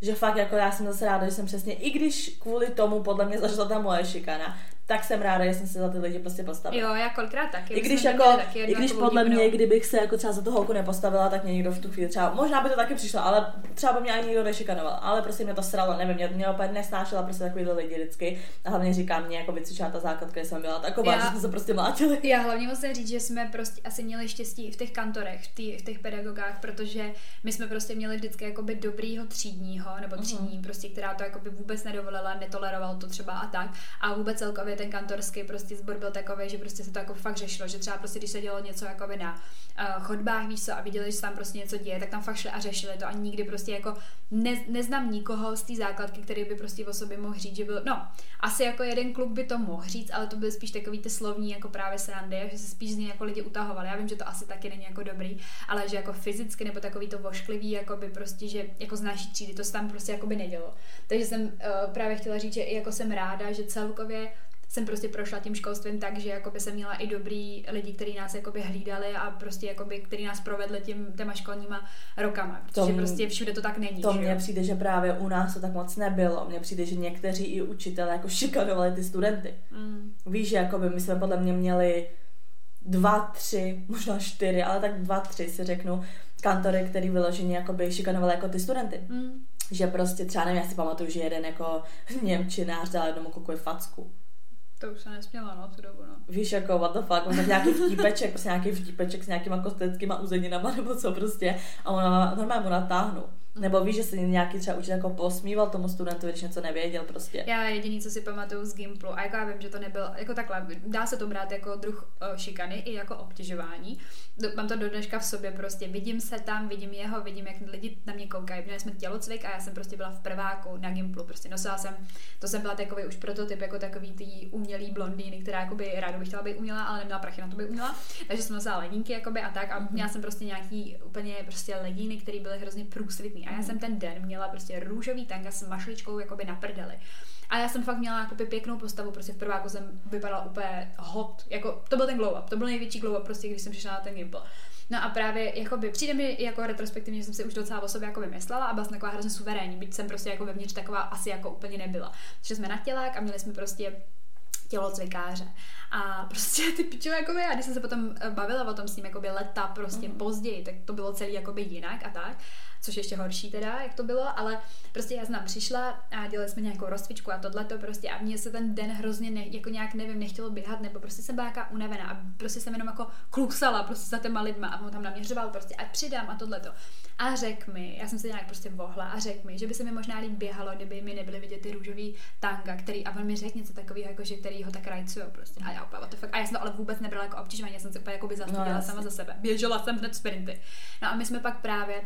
S2: že fakt jako já jsem zase ráda, že jsem přesně, i když kvůli tomu podle mě zašla ta moje šikana, tak jsem ráda, že jsem se za ty lidi prostě postavila.
S1: Jo, já kolikrát taky.
S2: I když, jako, taky i když podle mě, kdybych se jako třeba za tu holku nepostavila, tak mě někdo v tu chvíli třeba, možná by to taky přišlo, ale třeba by mě ani nikdo nešikanoval, ale prostě mě to sralo, nevím, mě, mě opět nesnášela prostě takový lidi vždycky. A hlavně říkám, mě jako vycvičila ta základka, kde jsem byla taková, já, že jsme se prostě mlátili.
S1: Já hlavně musím říct, že jsme prostě asi měli štěstí v těch kantorech, v, tý, v těch pedagogách, protože my jsme prostě měli vždycky jakoby dobrýho třídního nebo třídní, uh-huh. prostě, která to jakoby vůbec nedovolila, netoleroval to třeba a tak. A vůbec celkově ten kantorský prostě sbor byl takový, že prostě se to jako fakt řešilo, že třeba prostě když se dělo něco jako na uh, chodbách, víš co, a viděli, že se tam prostě něco děje, tak tam fakt šli a řešili to a nikdy prostě jako ne, neznám nikoho z té základky, který by prostě o sobě mohl říct, že byl, no, asi jako jeden kluk by to mohl říct, ale to byl spíš takový ty slovní jako právě srandy, že se spíš z něj jako lidi utahovali. Já vím, že to asi taky není jako dobrý, ale že jako fyzicky nebo takový to vošklivý, jako by prostě, že jako z naší třídy to se tam prostě jako by nedělo. Takže jsem uh, právě chtěla říct, že jako jsem ráda, že celkově jsem prostě prošla tím školstvím tak, že jakoby jsem měla i dobrý lidi, kteří nás jakoby hlídali a prostě jakoby, který nás provedli tím těma školníma rokama, protože to, prostě všude to tak není.
S2: To mně přijde, že právě u nás to tak moc nebylo. Mně přijde, že někteří i učitelé jako šikanovali ty studenty. Mm. Víš, že jakoby my jsme podle mě měli dva, tři, možná čtyři, ale tak dva, tři si řeknu, kantory, který vyloženě jakoby šikanovali jako ty studenty. Mm. Že prostě třeba nevím, já si pamatuju, že jeden jako Němčinář dal jednomu kukuji facku.
S1: To už se nesměla, no, tu dobu, no.
S2: Víš, jako, what the fuck, on tak nějaký vtípeček, prostě nějaký vtípeček s nějakýma kostelickýma uzeninama nebo co prostě a ona normálně mu natáhnu. Nebo víš, že se nějaký třeba učitel jako posmíval tomu studentu, když něco nevěděl prostě.
S1: Já jediný, co si pamatuju z Gimplu, a jako já vím, že to nebyl, jako takhle, dá se to brát jako druh uh, šikany i jako obtěžování. Mám to do dneška v sobě prostě, vidím se tam, vidím jeho, vidím, jak lidi na mě koukají. Měli jsme tělocvik a já jsem prostě byla v prváku na Gimplu, prostě nosila jsem, to jsem byla takový už prototyp, jako takový ty umělý blondýny, která jakoby ráda bych chtěla být umělá, ale neměla prachy na to by uměla. Takže jsem nosila legínky jakoby a tak a měla jsem prostě nějaký úplně prostě legíny, které byly hrozně průsvitný a já jsem ten den měla prostě růžový tanga s mašličkou jakoby na prdeli. A já jsem fakt měla jakoby pěknou postavu, prostě v prváku jsem vypadala úplně hot, jako to byl ten glow up, to byl největší glow up prostě, když jsem přišla na ten gimbal. No a právě jakoby, přijde mi jako retrospektivně, že jsem si už docela o sobě jako vymyslela a byla jsem taková hrozně suverénní, byť jsem prostě jako vevnitř taková asi jako úplně nebyla. Šli jsme na tělák a měli jsme prostě tělocvikáře. A prostě ty pičové, jakoby, a když jsem se potom bavila o tom s ním jakoby leta prostě mm. později, tak to bylo celý jakoby jinak a tak což ještě horší teda, jak to bylo, ale prostě já jsem tam přišla a dělali jsme nějakou rozcvičku a tohle to prostě a mně se ten den hrozně ne, jako nějak nevím, nechtělo běhat, nebo prostě jsem byla nějaká unavená a prostě jsem jenom jako klusala prostě za těma lidma a on tam naměřoval prostě ať přidám a tohle to. A řekl mi, já jsem se nějak prostě vohla a řekl mi, že by se mi možná líp běhalo, kdyby mi nebyly vidět ty růžový tanga, který, a on mi řekl něco takového, jako že který ho tak rajcují prostě. A já úplně, to fakt, a já jsem to ale vůbec nebrala jako obtěžování, já jsem se úplně jako by no, sama za sebe. Běžela jsem hned sprinty. No a my jsme pak právě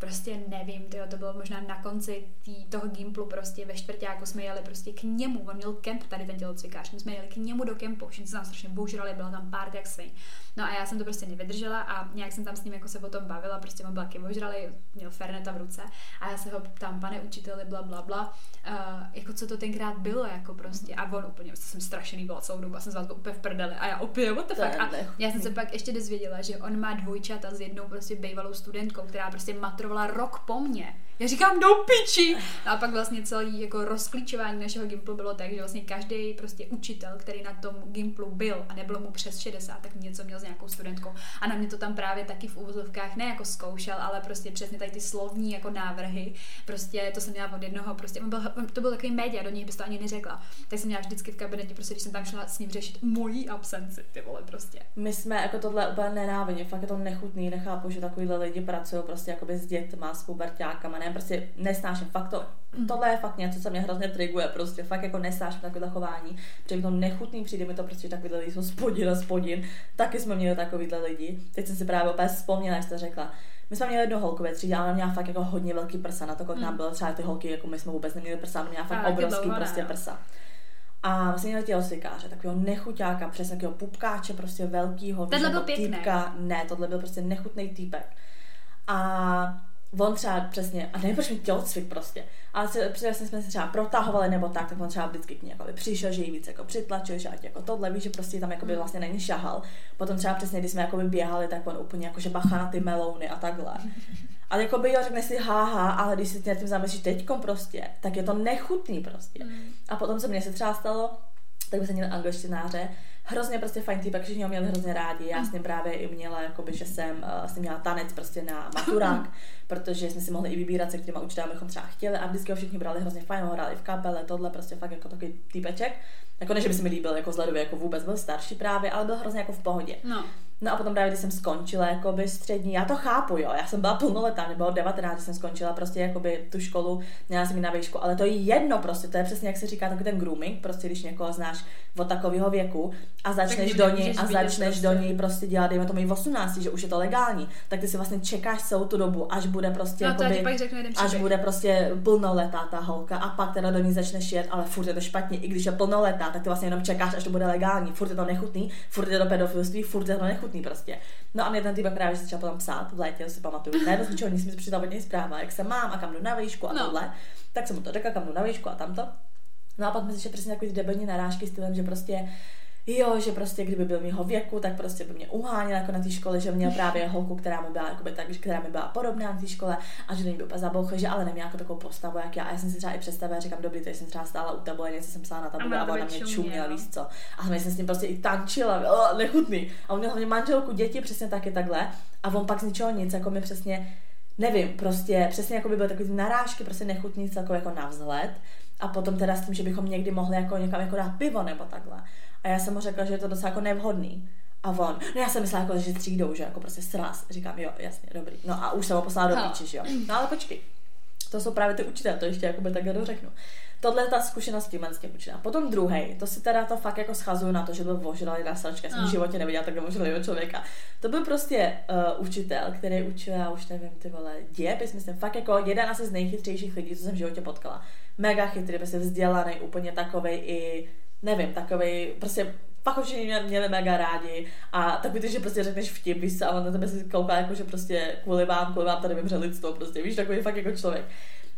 S1: prostě nevím, tyjo, to bylo možná na konci tý, toho gimplu prostě ve čtvrtáku jsme jeli prostě k němu, on měl kemp tady ten tělocvikář, my jsme jeli k němu do kempu, všichni se tam strašně boužrali, byla tam pár jak svin. No a já jsem to prostě nevydržela a nějak jsem tam s ním jako se o tom bavila, prostě on byl taky ožralý, měl ferneta v ruce a já se ho ptám, pane učiteli, bla, bla, bla, uh, jako co to tenkrát bylo, jako prostě a on úplně, prostě jsem strašně líbila celou dobu, a jsem zvládla úplně v prdeli a já opět, what the fuck. A já jsem se pak ještě dozvěděla, že on má dvojčata s jednou prostě bývalou studentkou, která prostě matrovala rok po mně. Já říkám, do piči! No a pak vlastně celý jako rozklíčování našeho Gimplu bylo tak, že vlastně každý prostě učitel, který na tom Gimplu byl a nebylo mu přes 60, tak něco měl s nějakou studentkou. A na mě to tam právě taky v úvozovkách ne jako zkoušel, ale prostě přesně tady ty slovní jako návrhy. Prostě to jsem měla od jednoho, prostě byl, to byl takový média, do něj bys to ani neřekla. Tak jsem měla vždycky v kabinetě, prostě když jsem tam šla s ním řešit mojí absenci, ty vole prostě.
S2: My jsme jako tohle úplně nenávidí, fakt je to nechutný, nechápu, že takovýhle lidi pracují prostě jako s dětma, s pubertákama, ne, prostě nesnáším, fakt to, tohle je fakt něco, co mě hrozně triguje, prostě fakt jako nesnáším takové chování, protože mi to nechutný, přijde mi to prostě takovýhle lidi jsou spodin a spodin, taky jsme měli takovýhle lidi, teď jsem si právě opět vzpomněla, jak jste řekla, my jsme měli jednu holku ve třídě, ale měla fakt jako hodně velký prsa, na to, kolik mm. nám bylo třeba ty holky, jako my jsme vůbec neměli prsa, měla fakt obrovský dlouho, prostě prsa. A vlastně měli tělocvikáře, takového nechuťáka, přesně takového pupkáče, prostě velkýho.
S1: Tenhle byl pěkný. Týpka.
S2: Ne, tohle byl prostě nechutný týpek. A on třeba přesně, a nevím, proč mi tělocvik prostě, ale přesně jsme se třeba protahovali nebo tak, tak on třeba vždycky k ní jako přišel, že jí víc jako přitlačil, že ať jako tohle, víš, že prostě tam jako by vlastně není šahal. Potom třeba přesně, když jsme jako by běhali, tak on úplně jako, že bacha na ty melouny a takhle. Ale jako by jo, řekne si haha, ale když si nad tím zamyslíš teďkom prostě, tak je to nechutný prostě. Mm. A potom se mně se třeba stalo, tak by se měli angličtináře, hrozně prostě fajn týpek, všichni ho měli hrozně rádi. Já s ním právě i měla, jakoby, že jsem uh, s ním měla tanec prostě na maturák, protože jsme si mohli i vybírat, se kterýma učitelům bychom třeba chtěli a vždycky ho všichni brali hrozně fajn, ho hráli v kapele, tohle prostě fakt jako takový týpeček. Jako ne, že by se mi líbil jako zledově, jako vůbec byl starší právě, ale byl hrozně jako v pohodě.
S1: No.
S2: No a potom právě, když jsem skončila jakoby střední, já to chápu, jo, já jsem byla plnoletá, nebo 19, když jsem skončila prostě jakoby tu školu, měla jsem ji na výšku, ale to je jedno prostě, to je přesně jak se říká takový ten grooming, prostě když někoho znáš od takového věku a začneš do něj a začneš do něj prostě dělat, dejme tomu i 18, že už je to legální, tak ty si vlastně čekáš celou tu dobu, až bude prostě
S1: no,
S2: jakoby,
S1: pak řeknu
S2: až bude prostě plnoletá ta holka a pak teda do ní začneš jet, ale furt je to špatně, i když je plnoletá, tak ty vlastně jenom čekáš, až to bude legální, furt je to nechutný, furt je to pedofilství, furt je to nechutný prostě. No a mě ten týpek právě začal potom psát v létě, si pamatuju, ne, ničeho nic mi přišla od něj zpráva, jak se mám a kam jdu na výšku a no. tohle. Tak jsem mu to řekla, kam jdu na výšku a tamto. No a pak mi začaly přesně takový debilní narážky s tím, že prostě jo, že prostě kdyby byl mýho věku, tak prostě by mě uháněl jako na té škole, že měl právě holku, která mu byla, jakoby, tak, která mi byla podobná na té škole a že do ní byl zabouchl, že ale neměl jako takovou postavu, jak já. A já jsem si třeba i představila, říkám, dobrý, teď jsem třeba stála u tabule, něco jsem psala na tabule a, a ona mě čuměla, víš co. A my jsem s ním prostě i tančila, oh, nechutný. A on měl hlavně manželku, děti, přesně taky takhle. A on pak z ničeho nic, jako mi přesně nevím, prostě přesně jako by byly takový narážky, prostě nechutný celkově jako na vzhled. A potom teda s tím, že bychom někdy mohli jako někam jako dát pivo nebo takhle. A já jsem mu řekla, že je to docela jako nevhodný. A on, no já jsem myslela, jako, že třídou, že jako prostě sraz. Říkám, jo, jasně, dobrý. No a už jsem ho poslala do píči, že jo. No ale počkej, to jsou právě ty učitelé, to ještě jako by takhle dořeknu. Tohle je ta zkušenost s tím, s tím učitelem. Potom druhý, to si teda to fakt jako schazuju na to, že byl vožralý na sračka, jsem no. v životě neviděla takhle vožralého člověka. To byl prostě uh, učitel, který učil, já už nevím, ty vole, dějepis, myslím, fakt jako jeden asi z nejchytřejších lidí, co jsem v životě potkala. Mega chytrý, prostě vzdělaný, úplně takový i nevím, takový, prostě pak už mě měli mega rádi a tak ty, že prostě řekneš vtip, víš a on na tebe si kouká jako, že prostě kvůli vám, kvůli vám tady vymře lidstvo, prostě víš, takový fakt jako člověk.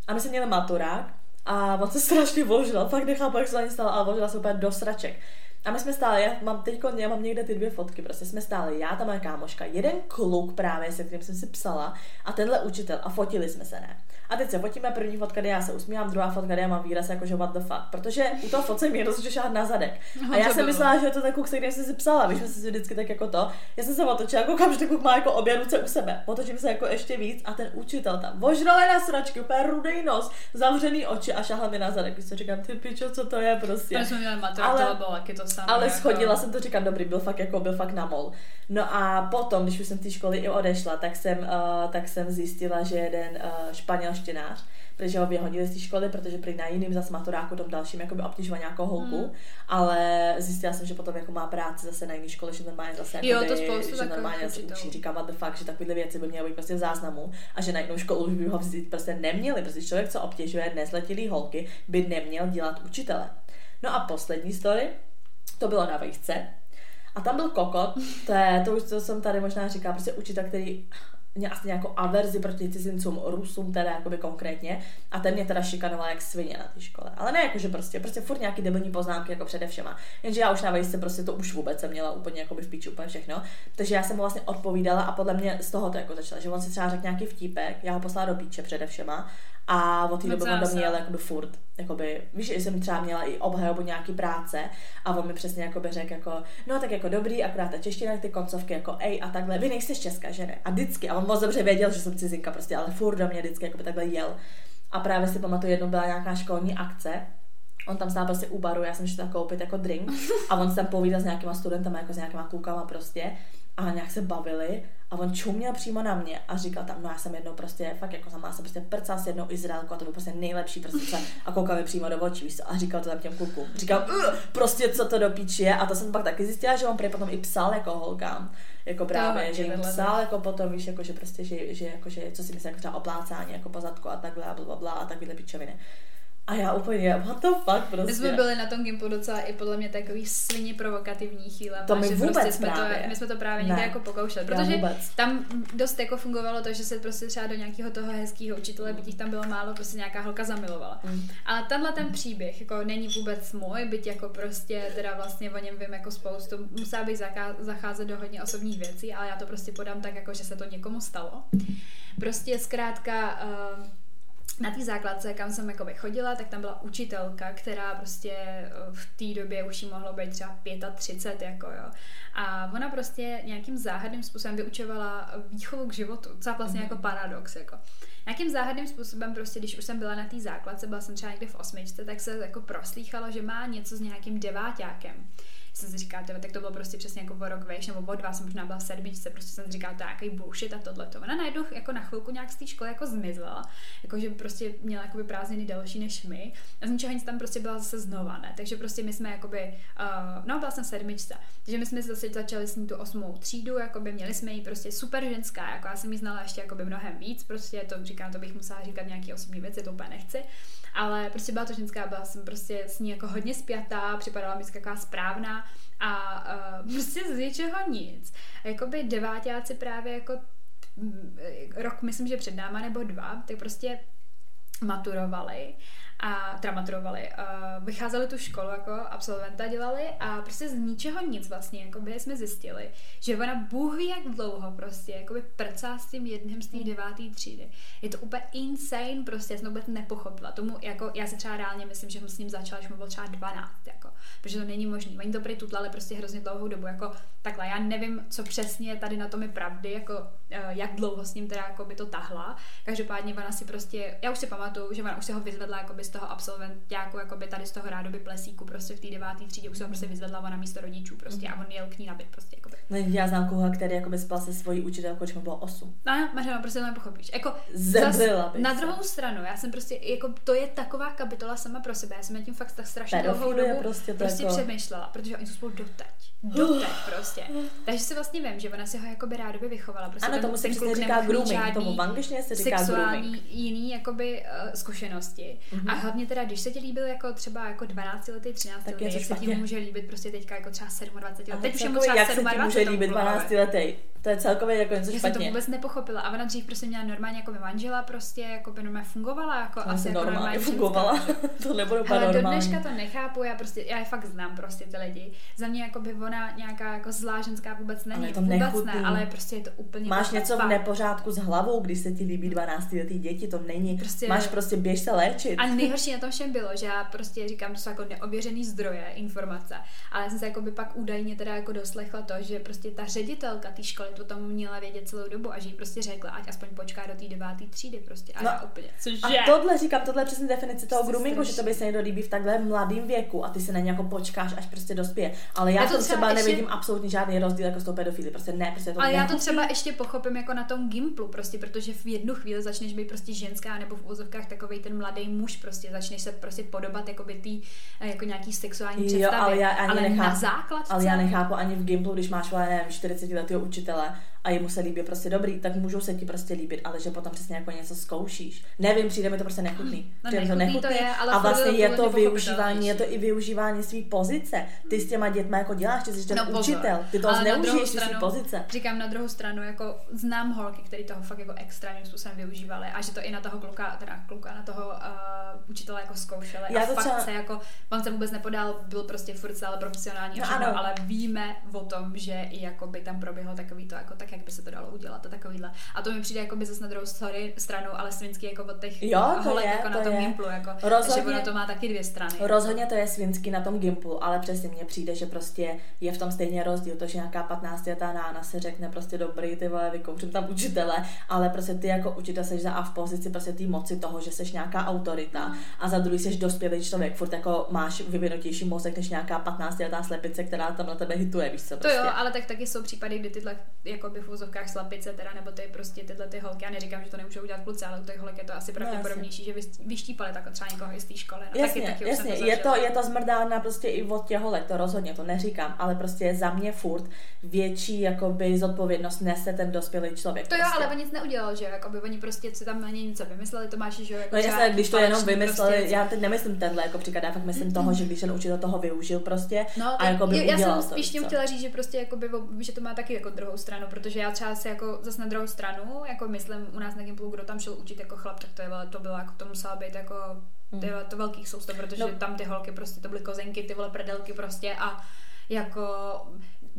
S2: A my jsme měli maturák a on se strašně vložil, fakt nechápu, jak se ani stalo, ale vložila se úplně do sraček. A my jsme stáli, já mám teď, já mám někde ty dvě fotky, prostě jsme stáli, já tam moje kámoška, jeden kluk právě, se kterým jsem si psala a tenhle učitel a fotili jsme se, ne. A teď se fotíme, první fotka, kde já se usmívám, druhá fotka, kde já mám výraz jako že what the fuck. Protože u toho fotce někdo začal na zadek. A já jsem myslela, že je to ten kluk, se kterým jsem si psala, víš, že si vždycky tak jako to. Já jsem se otočila, koukám, že ten kluk má jako obě ruce u sebe. Otočím se jako ještě víc a ten učitel tam ožralé na sračky, úplně rudej nos, zavřený oči a šahal mi na zadek. Když říkám, ty pičo, co to je prostě.
S1: Ale jsme ale, to to samé.
S2: Ale jako... schodila jsem to, říkám, dobrý, byl fakt jako, byl fakt na mol. No a potom, když už jsem z té školy i odešla, tak jsem, uh, tak jsem zjistila, že jeden uh, španěl angličtinář, protože ho vyhodili z té školy, protože prý na jiným zase maturáku tom dalším jakoby obtěžoval nějakou holku, hmm. ale zjistila jsem, že potom jako má práci zase na jiné škole, že normálně zase
S1: Jo,
S2: jakoby,
S1: to spoustu
S2: že normálně se učí, říká what the fuck, že takovéhle věci by měly být prostě v záznamu a že na jinou školu už by ho vzít prostě neměli, protože člověk, co obtěžuje nezletilý holky, by neměl dělat učitele. No a poslední story, to bylo na vejšce. A tam byl kokot, to je, to už to jsem tady možná říkala, prostě učitel, který měl asi nějakou averzi proti cizincům, Rusům teda jakoby konkrétně a ten mě teda šikanoval jak svině na té škole. Ale ne jakože prostě, prostě furt nějaký debilní poznámky jako předevšema. Jenže já už na vejšce prostě to už vůbec jsem měla úplně jakoby v píči úplně všechno. Takže já jsem mu vlastně odpovídala a podle mě z toho to jako začala, že on si třeba řekl nějaký vtípek, já ho poslala do píče předevšema a od té doby on do mě jel jakoby furt. Jakoby, víš, že jsem třeba měla i obhajobu nějaký práce a on mi přesně jakoby řekl jako, no tak jako dobrý, akorát ta čeština, ty koncovky jako ej a takhle, vy nejste z Česka, že ne? A vždycky, a on moc dobře věděl, že jsem cizinka prostě, ale furt do mě vždycky jakoby takhle jel. A právě si pamatuju, jednou byla nějaká školní akce, On tam stál prostě u baru, já jsem šla koupit jako drink a on se tam povídal s nějakýma studentama, jako s nějakýma klukama prostě a nějak se bavili a on čuměl přímo na mě a říkal tam, no já jsem jednou prostě, fakt jako sama jsem prostě prcal s jednou Izraelkou a to byl prostě nejlepší prostě a koukal mi přímo do očí, víš a říkal to tam těm klukům. Říkal, "Ugh, prostě co to do píči je a to jsem pak taky zjistila, že on prý potom i psal jako holkám, jako právě, že jim psal jako potom, víš, jako že prostě, že, že, jako, že co si myslím, jako třeba oplácání, jako pozadku a takhle a blablabla a takovýhle pičoviny. A já úplně, what the fuck prostě.
S1: My jsme byli na tom Gimpu docela i podle mě takový svině provokativní chvíle.
S2: To my
S1: že
S2: vůbec
S1: prostě jsme
S2: právě.
S1: to, my jsme to právě někde
S2: Ne.
S1: jako pokoušeli, protože tam dost jako fungovalo to, že se prostě třeba do nějakého toho hezkého učitele, byť jich tam bylo málo, prostě nějaká holka zamilovala.
S2: Mm.
S1: Ale tenhle ten příběh jako není vůbec můj, byť jako prostě teda vlastně o něm vím jako spoustu, musela bych zaká- zacházet do hodně osobních věcí, ale já to prostě podám tak, jako že se to někomu stalo. Prostě zkrátka uh, na té základce, kam jsem jakoby chodila, tak tam byla učitelka, která prostě eh, v té době už jí mohlo být třeba 35, jako jo. A ona prostě nějakým záhadným způsobem vyučovala výchovu k životu, co je vlastně jako paradox, jako. Nějakým záhadným způsobem prostě, když už jsem byla na té základce, byla jsem třeba někde v osmičce, tak se jako proslýchalo, že má něco s nějakým deváťákem. Jsem si říkala, tyhle, tak to bylo prostě přesně jako o rok vejš, nebo o dva, jsem možná byla v sedmičce, prostě jsem si říkala, to je nějaký bullshit a tohle. Ona najednou jako na chvilku nějak z té školy jako zmizela, jako že prostě měla jakoby prázdniny delší než my a z ničeho nic tam prostě byla zase znova, ne? Takže prostě my jsme jakoby, uh, no byla jsem v sedmičce, takže my jsme zase začali s ní tu osmou třídu, jakoby měli jsme jí prostě super ženská, jako já jsem jí znala ještě jakoby mnohem víc, prostě to říkám, to bych musela říkat nějaký osobní věci, to úplně nechci, ale prostě byla to ženská, byla jsem prostě s ní jako hodně spjatá, připadala mi taková správná a uh, prostě z ničeho nic. Jakoby devátáci právě jako mm, rok, myslím, že před náma nebo dva, tak prostě maturovali a teda maturovali, uh, vycházeli tu školu jako absolventa dělali a prostě z ničeho nic vlastně, jako by jsme zjistili, že ona Bůh ví jak dlouho prostě, jako by prcá s tím jedním z té devátý třídy. Je to úplně insane, prostě já jsem vůbec nepochopila. Tomu, jako, já si třeba reálně myslím, že jsem s ním začala, když mu bylo třeba 12, jako, protože to není možné. Oni to prý tutlali prostě hrozně dlouhou dobu, jako takhle. Já nevím, co přesně tady na tom je pravdy, jako uh, jak dlouho s ním teda jako by to tahla. Každopádně ona si prostě, já už si pamatuju, že ona už se ho vyzvedla jako by z toho absolventáku, jako by tady z toho rádoby plesíku, prostě v té deváté třídě už se ho prostě vyzvedla ona místo rodičů prostě a on jel k ní na byt prostě. Jako by.
S2: No, já znám koho, který jako by spal se svojí učitelkou, když mu bylo 8.
S1: No, Mařeno, prostě to nepochopíš. Jako,
S2: bych
S1: na
S2: se.
S1: druhou stranu, já jsem prostě, jako, to je taková kapitola sama pro sebe. Já jsem nad tím fakt tak strašně dlouhou dobu
S2: prostě
S1: prostě,
S2: jako-
S1: přemýšlela, protože oni jsou spolu doteď. Doteď prostě. Takže si vlastně vím, že ona si ho jakoby rádoby vychovala. Prostě
S2: Ano, tomu se říká grooming,
S1: žádný
S2: tomu v angličtině se říká
S1: sexuální
S2: grooming.
S1: jiný jakoby uh, zkušenosti.
S2: Mhm.
S1: A hlavně teda, když se ti líbil jako třeba jako 12 letý, 13
S2: Tak to
S1: jak se ti
S2: špatně.
S1: může líbit prostě teďka jako třeba 27 let. Teď už je mu třeba
S2: jak se ti
S1: 27
S2: může líbit
S1: tomu bylo,
S2: 12 letý? To je celkově jako něco
S1: já jsem to
S2: špatně.
S1: vůbec nepochopila. A ona dřív prostě měla normálně jako by manžela, prostě jako by normálně fungovala, jako
S2: To
S1: asi
S2: asi
S1: jako
S2: normálně
S1: normální
S2: fungovala. to nebude úplně
S1: Ale do dneška to nechápu, já prostě, já je fakt znám prostě ty lidi. Za mě jako by ona nějaká jako zlá ženská vůbec není,
S2: Ale to
S1: vůbec
S2: nechutný.
S1: ne, ale prostě je to úplně
S2: Máš
S1: the
S2: něco v nepořádku s hlavou, když se ti líbí 12 letý děti, to není.
S1: Prostě
S2: Máš máš, prostě běž se léčit.
S1: A nejhorší na tom všem bylo, že já prostě říkám, to jsou jako neověřený zdroje, informace, ale já jsem se jako by pak údajně teda jako doslechla to, že prostě ta ředitelka té školy to tam měla vědět celou dobu a že jí prostě řekla, ať aspoň počká do té deváté třídy prostě. A
S2: No,
S1: já úplně, cože?
S2: A tohle říkám, tohle je přesně definice toho
S1: Prostě
S2: groomingu, že to by se někdo líbí v takhle mladém věku a ty se na ně jako počkáš, až prostě dospěje. Ale já,
S1: Já to třeba
S2: třeba
S1: ještě-
S2: nevidím absolutně žádný rozdíl jako s tou pedofily. Prostě ne, prostě to
S1: Ale já to třeba ještě pochopím jako na tom gimplu, prostě, protože v jednu chvíli začneš být prostě ženská nebo v úzovkách takový ten mladý muž, prostě začneš se prostě podobat jako by tý, eh, jako nějaký sexuální
S2: Jo,
S1: představě.
S2: ale já ani
S1: ale na
S2: nechápu.
S1: základce.
S2: Ale já nechápu ani v Gimplu, když máš, vole, nevím, 40 letého učitele a jemu se líbí prostě dobrý, tak můžou se ti prostě líbit, ale že potom přesně jako něco zkoušíš. Nevím, přijde mi to prostě nechutný.
S1: No,
S2: Přijde mi
S1: nechutný to je, ale
S2: a vlastně
S1: je to
S2: to
S1: pochopitelnější.
S2: využívání, je to i využívání své pozice. Ty s těma dětma jako děláš, ty jsi ten
S1: No, pozor.
S2: učitel, ty to
S1: Ale
S2: zneužiješ ty své pozice.
S1: Říkám na druhou stranu, jako znám holky, které toho fakt jako extrémním způsobem využívaly a že to i na toho kluka, teda kluka, na toho uh, učitele jako zkoušeli.
S2: Já
S1: a
S2: to
S1: fakt
S2: třeba-
S1: se jako, on se vůbec nepodal, byl prostě furt stále profesionální
S2: No
S1: všechno, ale víme o tom, že i jako by tam proběhlo takový to, jako tak, jak by se to dalo udělat a takovýhle. A to mi přijde jako by zase na druhou sorry, stranu, ale svinský jako od těch
S2: Jo, to
S1: holek
S2: je,
S1: jako
S2: to
S1: na tom
S2: je.
S1: Gimplu, jako,
S2: Rozhodně-
S1: že ono to má taky dvě strany.
S2: Rozhodně to je svinský na tom Gimplu, ale přesně mně přijde, že prostě je v tom stejně rozdíl, to, že nějaká 15 letá nána se řekne prostě dobrý, ty vole, vykouřím tam učitele, ale prostě ty jako učitel seš za a v pozici prostě té moci toho, že seš nějaká autorita a za druhý seš dospělý člověk, furt jako máš vyvinutější mozek než nějaká 15 letá slepice, která tam na tebe hituje, víš co
S1: To
S2: prostě.
S1: jo, ale tak taky jsou případy, kdy tyhle jako by v úzovkách slapice, teda, nebo ty prostě tyhle ty holky, já neříkám, že to nemůžou udělat kluci, ale u těch holek je to asi pravděpodobnější, že vys- vyštípali tak třeba někoho i z té školy. No,
S2: Jasně,
S1: taky, taky už
S2: jasně,
S1: jsem
S2: je
S1: zažila.
S2: to, je to zmrdána prostě i od těch holek, to rozhodně, to neříkám, ale prostě za mě furt větší jakoby zodpovědnost nese ten dospělý člověk.
S1: To jo,
S2: prostě.
S1: ale on nic neudělal, že jo, jako by oni prostě si tam na něj něco vymysleli, to máš, že jo, jako
S2: No jasně, když to jenom vymysleli,
S1: prostě,
S2: já teď nemyslím tenhle jako příklad, já fakt myslím toho, že když ten učitel toho využil prostě
S1: No,
S2: a jako by
S1: já, jsem
S2: to,
S1: spíš tím chtěla říct, že prostě jakoby, že to má taky jako druhou stranu, protože já třeba si jako zase na druhou stranu, jako myslím u nás na Gimplu, kdo tam šel učit jako chlap, tak to, je, to bylo jako to muselo být jako ty, vole, to velký soustav, protože
S2: No.
S1: tam ty holky prostě to byly kozenky, ty vole prdelky prostě a jako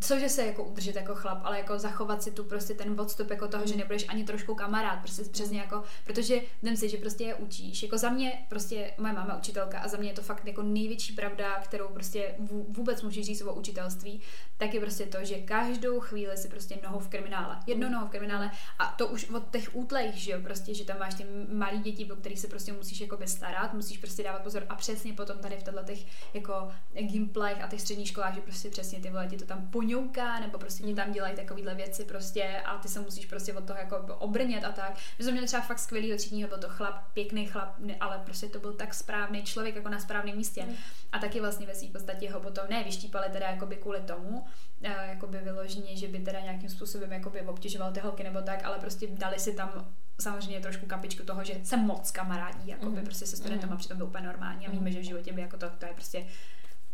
S1: cože se jako udržet jako chlap, ale jako zachovat si tu prostě ten odstup jako toho, že nebudeš ani trošku kamarád, prostě přesně jako, protože vím si, že prostě je učíš. Jako za mě prostě moje máma učitelka a za mě je to fakt jako největší pravda, kterou prostě vů- vůbec můžeš říct o učitelství, tak je prostě to, že každou chvíli si prostě nohou v kriminále. Jednou nohou v kriminále a to už od těch útlejch, že jo, prostě, že tam máš ty malí děti, o kterých se prostě musíš jakoby starat, musíš prostě dávat pozor a přesně potom tady v těchto těch jako gimplech a těch středních školách, že prostě přesně ty vole ti to tam poňouká, nebo prostě ti tam dělají takovýhle věci prostě a ty se musíš prostě od toho jako obrnět a tak. My jsme měli třeba fakt skvělýho třídního, byl to chlap, pěkný chlap, ale prostě to byl tak správný člověk jako na správném místě. A taky vlastně ve své podstatě ho potom ne vyštípali teda jakoby kvůli tomu, eh, jakoby vyloženě, že by teda nějakým způsobem jakoby obtěžoval ty holky nebo tak, ale prostě dali si tam samozřejmě trošku kapičku toho, že se moc kamarádí, jakoby
S2: Mhm.
S1: prostě se studentama, přitom byl úplně normální a víme, že v životě by jako to, to je prostě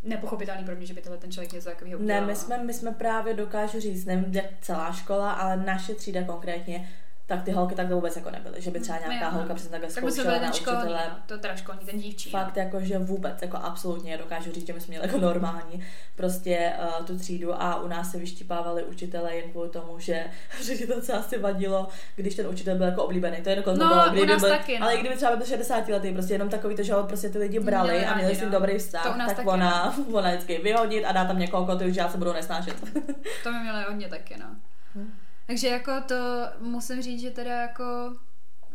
S1: nepochopitelný pro mě, že by tenhle ten člověk něco takového
S2: Ne,
S1: udělal.
S2: my jsme, my jsme právě dokážu říct, nevím jak celá škola, ale naše třída konkrétně, tak ty holky takhle vůbec jako nebyly, že by třeba nějaká
S1: Jo, no.
S2: holka přesně takhle zkoušela na
S1: školní,
S2: učitele.
S1: no, to teda školní, ten dívčí.
S2: Fakt
S1: no.
S2: jako, že vůbec, jako absolutně dokážu říct, že my jsme měli jako normální prostě uh, tu třídu a u nás se vyštípávali učitele jen kvůli tomu, že ředitelce asi vadilo, když ten učitel byl jako oblíbený. To je jako
S1: No,
S2: bylo, kdyby byl,
S1: taky, no.
S2: ale i kdyby třeba byl 60 letý, prostě jenom takový to, že ho prostě ty lidi brali
S1: Měli
S2: a měli s ním
S1: no.
S2: dobrý
S1: To
S2: vztah,
S1: u nás
S2: tak
S1: taky, no.
S2: ona, ona vždycky vyhodit a dá tam někoho, koho ty už já se budou nesnášet.
S1: To my měli hodně taky, no.
S2: Hm.
S1: Takže jako to musím říct, že teda jako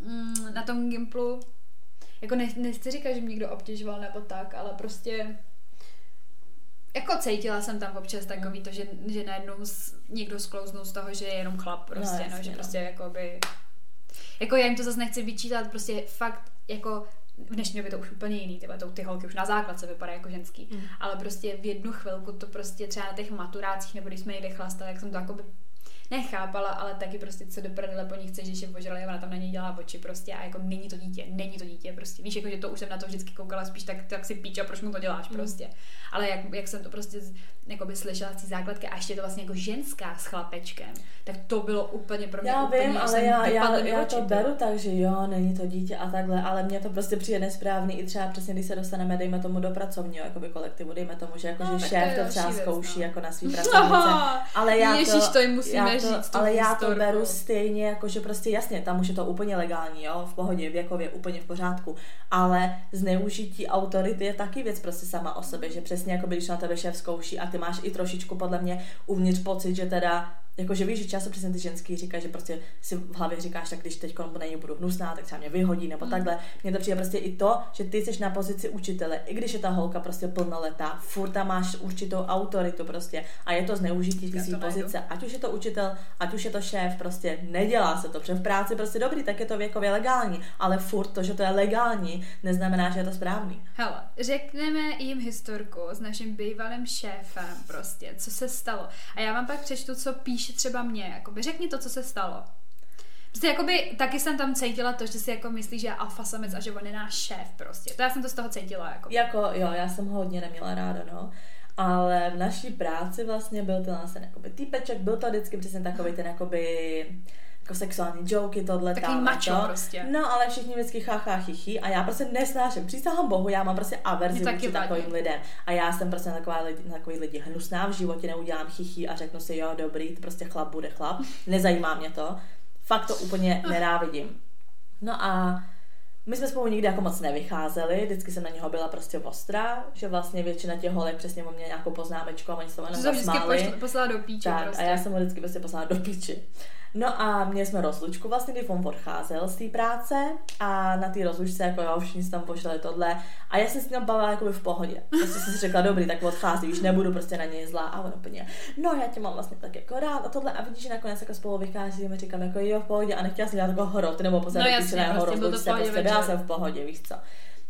S1: mm, na tom Gimplu jako ne, nechci říkat, že mě někdo obtěžoval nebo tak, ale prostě jako cítila jsem tam občas takový to, že, že najednou s, někdo sklouznul z toho, že je jenom chlap prostě, no,
S2: jasně,
S1: že
S2: no.
S1: prostě jako by jako já jim to zase nechci vyčítat, prostě fakt jako v dnešní době to už úplně jiný, tyhle, to, ty holky už na základce vypadají jako ženský,
S2: Mm.
S1: ale prostě v jednu chvilku to prostě třeba na těch maturácích, nebo když jsme někde chlastali, jak jsem to jakoby nechápala, ale taky prostě co do prdele po ní chce, že je ožralý, ona tam na něj dělá oči prostě a jako není to dítě, není to dítě prostě. Víš, jako že to už jsem na to vždycky koukala spíš tak, tak si píč a proč mu to děláš
S2: Mm.
S1: prostě. Ale jak, jak jsem to prostě z, jakoby slyšela z té základky a ještě je to vlastně jako ženská s chlapečkem, tak to bylo úplně pro mě
S2: Já
S1: úplně,
S2: vím, ale já, já, já
S1: oči,
S2: to beru tak, že jo, není to dítě a takhle, ale mně to prostě přijde nesprávný i třeba přesně, když se dostaneme, dejme tomu do pracovního jakoby kolektivu, dejme tomu, že, jako,
S1: No,
S2: že šéf to třeba zkouší
S1: no.
S2: jako na svý pracovnice. Ale já
S1: Ježíš,
S2: to,
S1: to jim musíme
S2: já
S1: přežít
S2: to,
S1: tu
S2: ale já to beru stejně, jako že prostě jasně, tam už je to úplně legální, jo, v pohodě, věkově, úplně v pořádku, ale zneužití autority je taky věc prostě sama o sobě, že přesně jako když na tebe šéf zkouší a ty máš i trošičku podle mě uvnitř pocit, že teda Jakože víš, že často přesně ty ženský říkají, že prostě si v hlavě říkáš, tak když teď na ní budu hnusná, tak třeba mě vyhodí nebo mm. takhle. Mně to přijde prostě i to, že ty jsi na pozici učitele, i když je ta holka prostě plnoletá, furt tam máš určitou autoritu prostě a je to zneužití ty své pozice. Ať už je to učitel, ať už je to šéf, prostě nedělá se to, protože v práci prostě dobrý, tak je to věkově legální, ale furt to, že to je legální, neznamená, že je to správný.
S1: Hele, řekneme jim historku s naším bývalým šéfem prostě, co se stalo. A já vám pak přečtu, co píše třeba mě, jakoby řekni to, co se stalo. Prostě jakoby taky jsem tam cítila to, že si jako myslí, že je alfa samec a že on je náš šéf prostě. To já jsem to z toho cítila. Jako.
S2: Jako, jo, já jsem ho hodně neměla ráda, no. Ale v naší práci vlastně byl ten ten jakoby týpeček, byl to vždycky přesně takový ten jakoby jako sexuální joky, tohle,
S1: Takový
S2: tamhle,
S1: macho
S2: to.
S1: prostě.
S2: No, ale všichni vždycky chacha, chichy a já prostě nesnáším, přísahám bohu, já mám prostě averzi vůči takovým lidem. A já jsem prostě na taková lidi, takový lidi hnusná v životě, neudělám chichy a řeknu si, jo, dobrý, to prostě chlap bude chlap, nezajímá mě to. Fakt to úplně nenávidím. No a my jsme spolu nikdy jako moc nevycházeli, vždycky jsem na něho byla prostě ostrá, že vlastně většina těch holek přesně o mě nějakou poznámečku a oni se to jenom zasmáli.
S1: poslala do píče
S2: Tak,
S1: prostě.
S2: a já jsem ho vždycky prostě poslala do piči. No a měli jsme rozlučku vlastně, kdy on odcházel z té práce a na té rozlučce jako jo, všichni tam pošlali tohle a já jsem s ním bavila jako v pohodě. Prostě jsem si řekla, dobrý, tak odchází, víš, nebudu prostě na něj zlá a on úplně, no já tě mám vlastně tak jako rád a tohle a vidíš, že nakonec jako spolu vycházíme, říkám jako jo v pohodě a nechtěla jsem dělat jako hrot nebo
S1: No
S2: pozor,
S1: jasně, prostě byl to v pohodě
S2: prostě
S1: večer.
S2: jsem v pohodě, víš co.